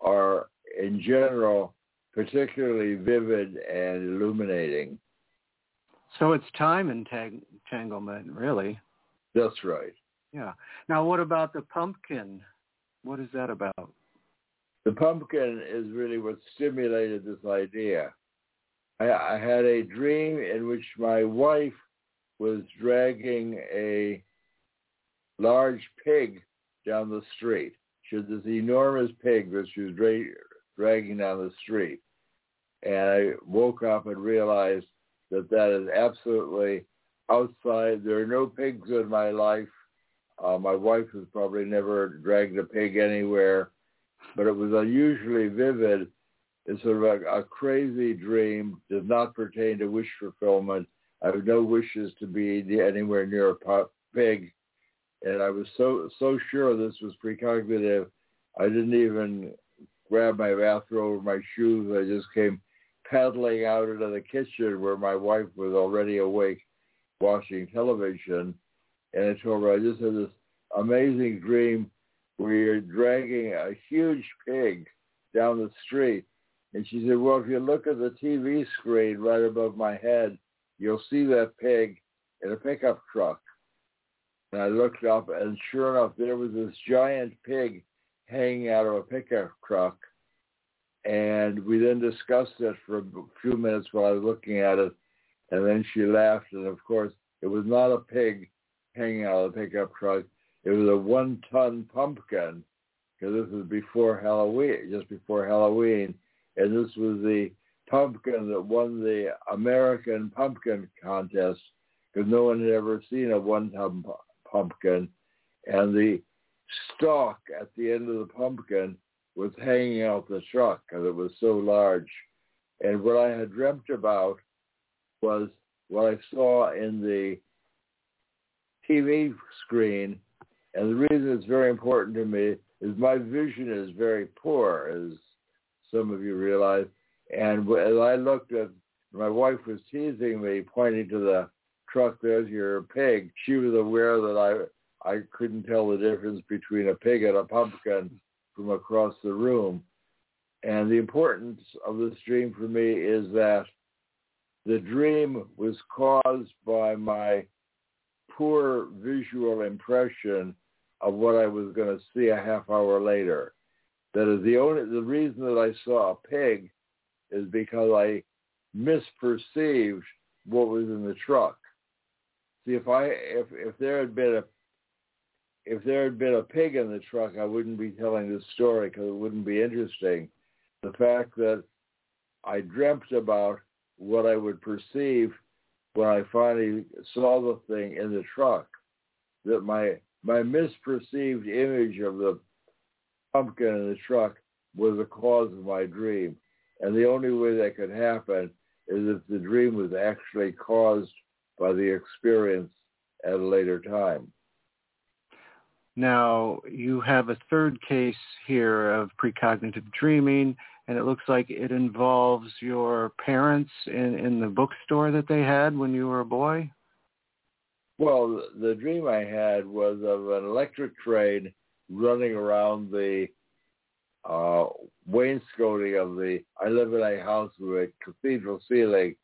are in general particularly vivid and illuminating. So it's time entang- entanglement, really. That's right. Yeah. Now, what about the pumpkin? What is that about? The pumpkin is really what stimulated this idea. I, I had a dream in which my wife was dragging a large pig down the street. She had this enormous pig that she was dra- dragging down the street. And I woke up and realized that that is absolutely outside. There are no pigs in my life. Uh, my wife has probably never dragged a pig anywhere, but it was unusually vivid. It's sort of a, a crazy dream, does not pertain to wish fulfillment. I have no wishes to be anywhere near a pig. And I was so so sure this was precognitive, I didn't even grab my bathrobe or my shoes. I just came paddling out into the kitchen where my wife was already awake watching television. And I told her I just had this amazing dream where you're dragging a huge pig down the street. And she said, well, if you look at the TV screen right above my head, you'll see that pig in a pickup truck. And I looked up and sure enough, there was this giant pig hanging out of a pickup truck and we then discussed it for a few minutes while I was looking at it. And then she laughed. And of course, it was not a pig hanging out of the pickup truck. It was a one-ton pumpkin because this was before Halloween, just before Halloween. And this was the pumpkin that won the American Pumpkin Contest because no one had ever seen a one-ton pumpkin. And the stalk at the end of the pumpkin was hanging out the truck because it was so large. And what I had dreamt about was what I saw in the TV screen. And the reason it's very important to me is my vision is very poor, as some of you realize. And as I looked at, my wife was teasing me, pointing to the truck, there's your pig. She was aware that I, I couldn't tell the difference between a pig and a pumpkin from across the room. And the importance of this dream for me is that the dream was caused by my poor visual impression of what I was going to see a half hour later. That is the only the reason that I saw a pig is because I misperceived what was in the truck. See, if I if if there had been a if there had been a pig in the truck, I wouldn't be telling this story because it wouldn't be interesting. The fact that I dreamt about what I would perceive when I finally saw the thing in the truck, that my my misperceived image of the pumpkin in the truck was the cause of my dream. And the only way that could happen is if the dream was actually caused by the experience at a later time. Now, you have a third case here of precognitive dreaming, and it looks like it involves your parents in, in the bookstore that they had when you were a boy. Well, the dream I had was of an electric train running around the uh, wainscoting of the. I live in a house with a cathedral ceiling,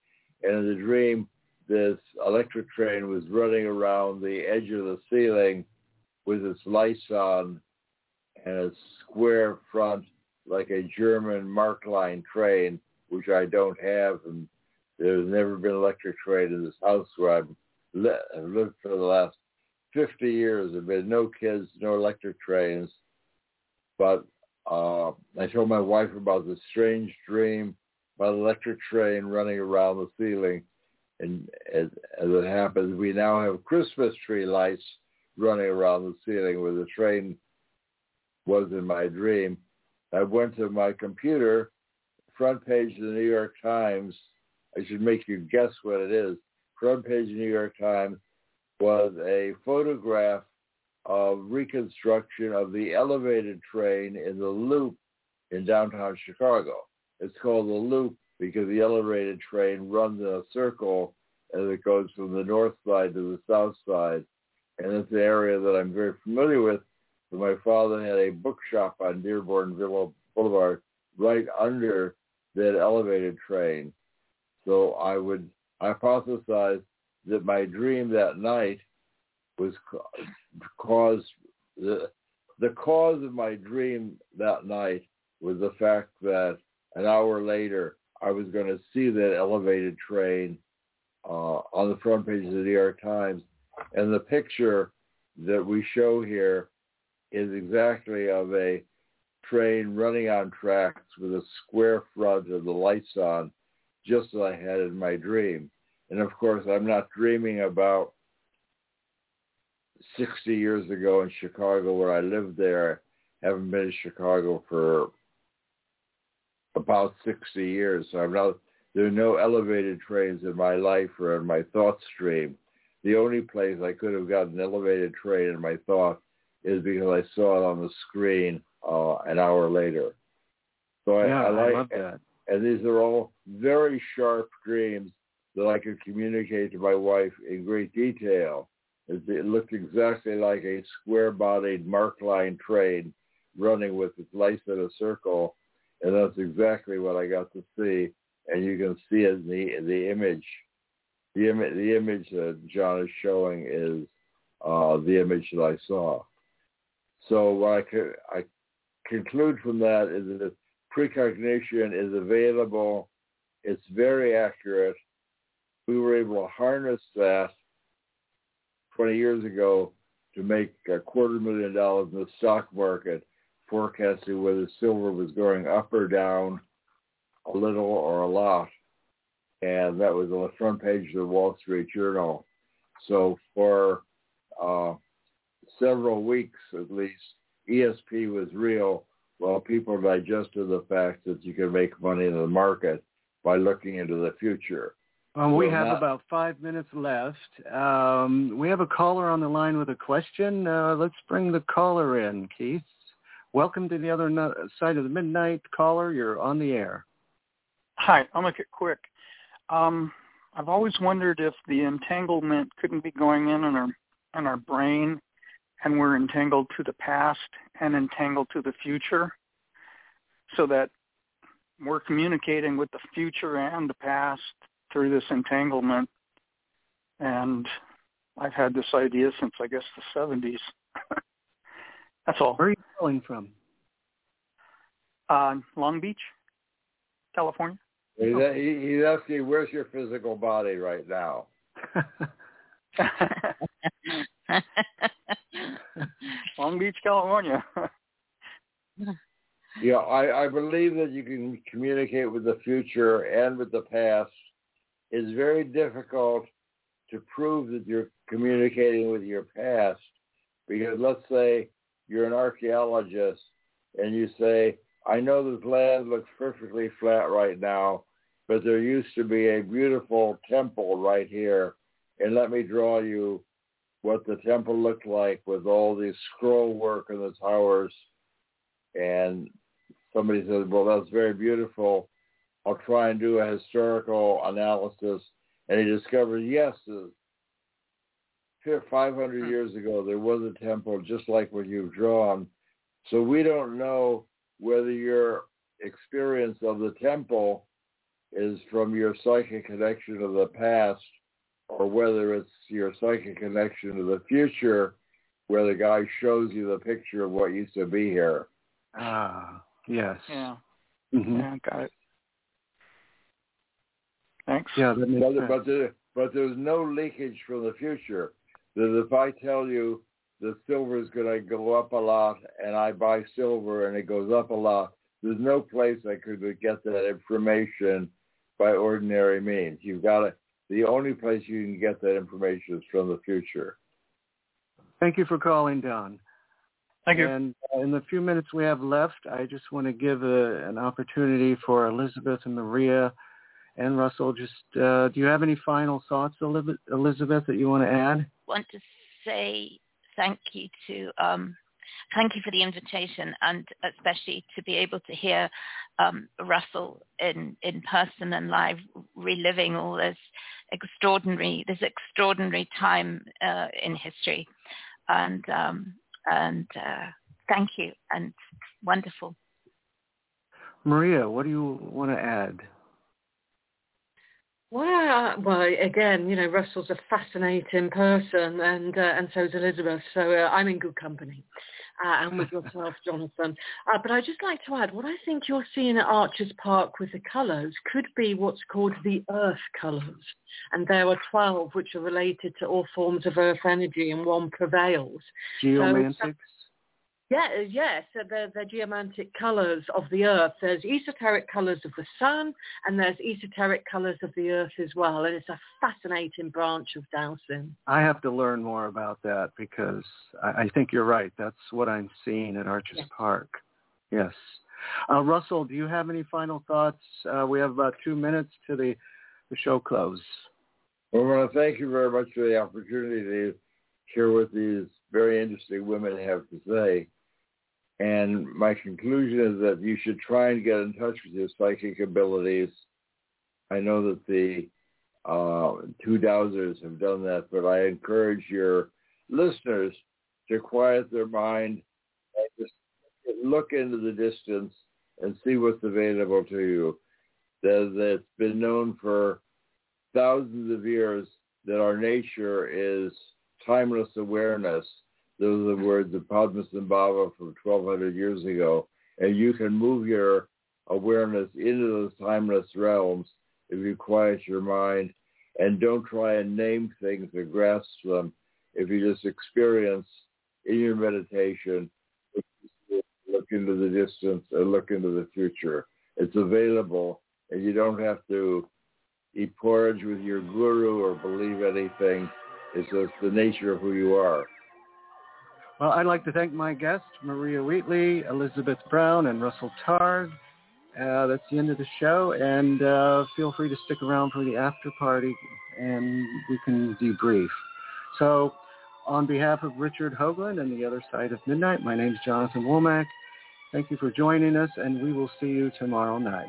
and in the dream, this electric train was running around the edge of the ceiling with its lights on and a square front like a German Märklin train, which I don't have, and there's never been an electric train in this house where I've, li- I've lived for the last 50 years. There've been no kids, no electric trains. But uh, I told my wife about this strange dream about an electric train running around the ceiling. And as, as it happens, we now have Christmas tree lights running around the ceiling where the train was in my dream. I went to my computer, front page of the New York Times. I should make you guess what it is. Front page of the New York Times was a photograph of reconstruction of the elevated train in the loop in downtown Chicago. It's called the loop because the elevated train runs in a circle as it goes from the north side to the south side. And it's an area that I'm very familiar with. My father had a bookshop on Dearborn Boulevard right under that elevated train. So I would hypothesize that my dream that night was caused the the cause of my dream that night was the fact that an hour later I was going to see that elevated train uh, on the front page of the New York Times, and the picture that we show here is exactly of a train running on tracks with a square front and the lights on, just as I had in my dream. And of course, I'm not dreaming about 60 years ago in Chicago where I lived there. Haven't been in Chicago for about 60 years. So I'm not, there are no elevated trains in my life or in my thought stream. The only place I could have got an elevated train in my thought is because I saw it on the screen uh, an hour later. So I, yeah, I like I love that. And these are all very sharp dreams that I could communicate to my wife in great detail. It looked exactly like a square-bodied Märklin train running with its lights in a circle, and that's exactly what I got to see. And you can see it in the the image. The image the image that John is showing is uh, the image that I saw. So what I, I conclude from that is that precognition is available. It's very accurate. We were able to harness that 20 years ago to make a quarter million dollars in the stock market, forecasting whether silver was going up or down a little or a lot. And that was on the front page of the Wall Street Journal. So for uh, several weeks at least, ESP was real while people digested the fact that you can make money in the market by looking into the future. Um, we So have not- about five minutes left. Um, we have a caller on the line with a question. Uh, let's bring the caller in, Keith. Welcome to the other no- side of the midnight caller. You're on the air. Hi, I'll make it quick. Um, I've always wondered if the entanglement couldn't be going in in our in our brain, and we're entangled to the past and entangled to the future, so that we're communicating with the future and the past through this entanglement. And I've had this idea since I guess the 70s. That's all. Where are you calling from? Uh, Long Beach, California. He's, he- he's asking, where's your physical body right now? Long Beach, California. Yeah, I, I believe that you can communicate with the future and with the past. It's very difficult to prove that you're communicating with your past because let's say you're an archaeologist and you say, I know this land looks perfectly flat right now, but there used to be a beautiful temple right here. And let me draw you what the temple looked like with all the scroll work in the towers. And somebody says, well, that's very beautiful. I'll try and do a historical analysis. And he discovers, yes, uh, 500 years ago, there was a temple just like what you've drawn. So we don't know whether your experience of the temple is from your psychic connection to the past or whether it's your psychic connection to the future where the guy shows you the picture of what used to be here. Ah, yes. Yeah. Mm-hmm. Yeah, got it. Thanks. Yeah, that makes But, sense. but, there, but there's no leakage from the future. That if I tell you the silver is going to go up a lot and I buy silver and it goes up a lot, there's no place I could get that information by ordinary means. You've got to, the only place you can get that information is from the future. Thank you for calling, Don. Thank you. And uh, in the few minutes we have left, I just want to give a, an opportunity for Elizabeth and Maria and Russell. Just uh, do you have any final thoughts, Elizabeth, Elizabeth, that you want to add? I want to say thank you to um, thank you for the invitation and especially to be able to hear um, Russell in, in person and live reliving all this extraordinary this extraordinary time uh, in history and um, and uh, thank you and wonderful. Maria, what do you want to add? Well, well, again, you know, Russell's a fascinating person, and uh, and so is Elizabeth. So uh, I'm in good company, uh, and with yourself, Jonathan. Uh, but I'd just like to add, what I think you're seeing at Arches Park with the colours could be what's called the Earth colours, and there are twelve which are related to all forms of Earth energy, and one prevails. Geomantics. Yeah, uh, yes, so they're, they're geomantic colours of the Earth. There's esoteric colours of the Sun, and there's esoteric colours of the Earth as well. And it's a fascinating branch of dowsing. I have to learn more about that because I, I think you're right. That's what I'm seeing at Arches Yes. Park. Yes. Uh, Russell, do you have any final thoughts? Uh, we have about two minutes to the, the show close. Well, I want to thank you very much for the opportunity to hear what these very interesting women have to say. And my conclusion is that you should try and get in touch with your psychic abilities. I know that the uh, two dowsers have done that, but I encourage your listeners to quiet their mind and just look into the distance and see what's available to you. That it's been known for thousands of years that our nature is timeless awareness. Those are the words of Padmasambhava from 1200 years ago. And you can move your awareness into those timeless realms if you quiet your mind and don't try and name things or grasp them. If you just experience in your meditation, look into the distance and look into the future. It's available and you don't have to eat porridge with your guru or believe anything. It's just the nature of who you are. Well, I'd like to thank my guests, Maria Wheatley, Elizabeth Brown, and Russell Targ. Uh, that's the end of the show, and uh, feel free to stick around for the after party, and we can debrief. So, on behalf of Richard Hoagland and the other side of midnight, my name is Jonathan Womack. Thank you for joining us, and we will see you tomorrow night.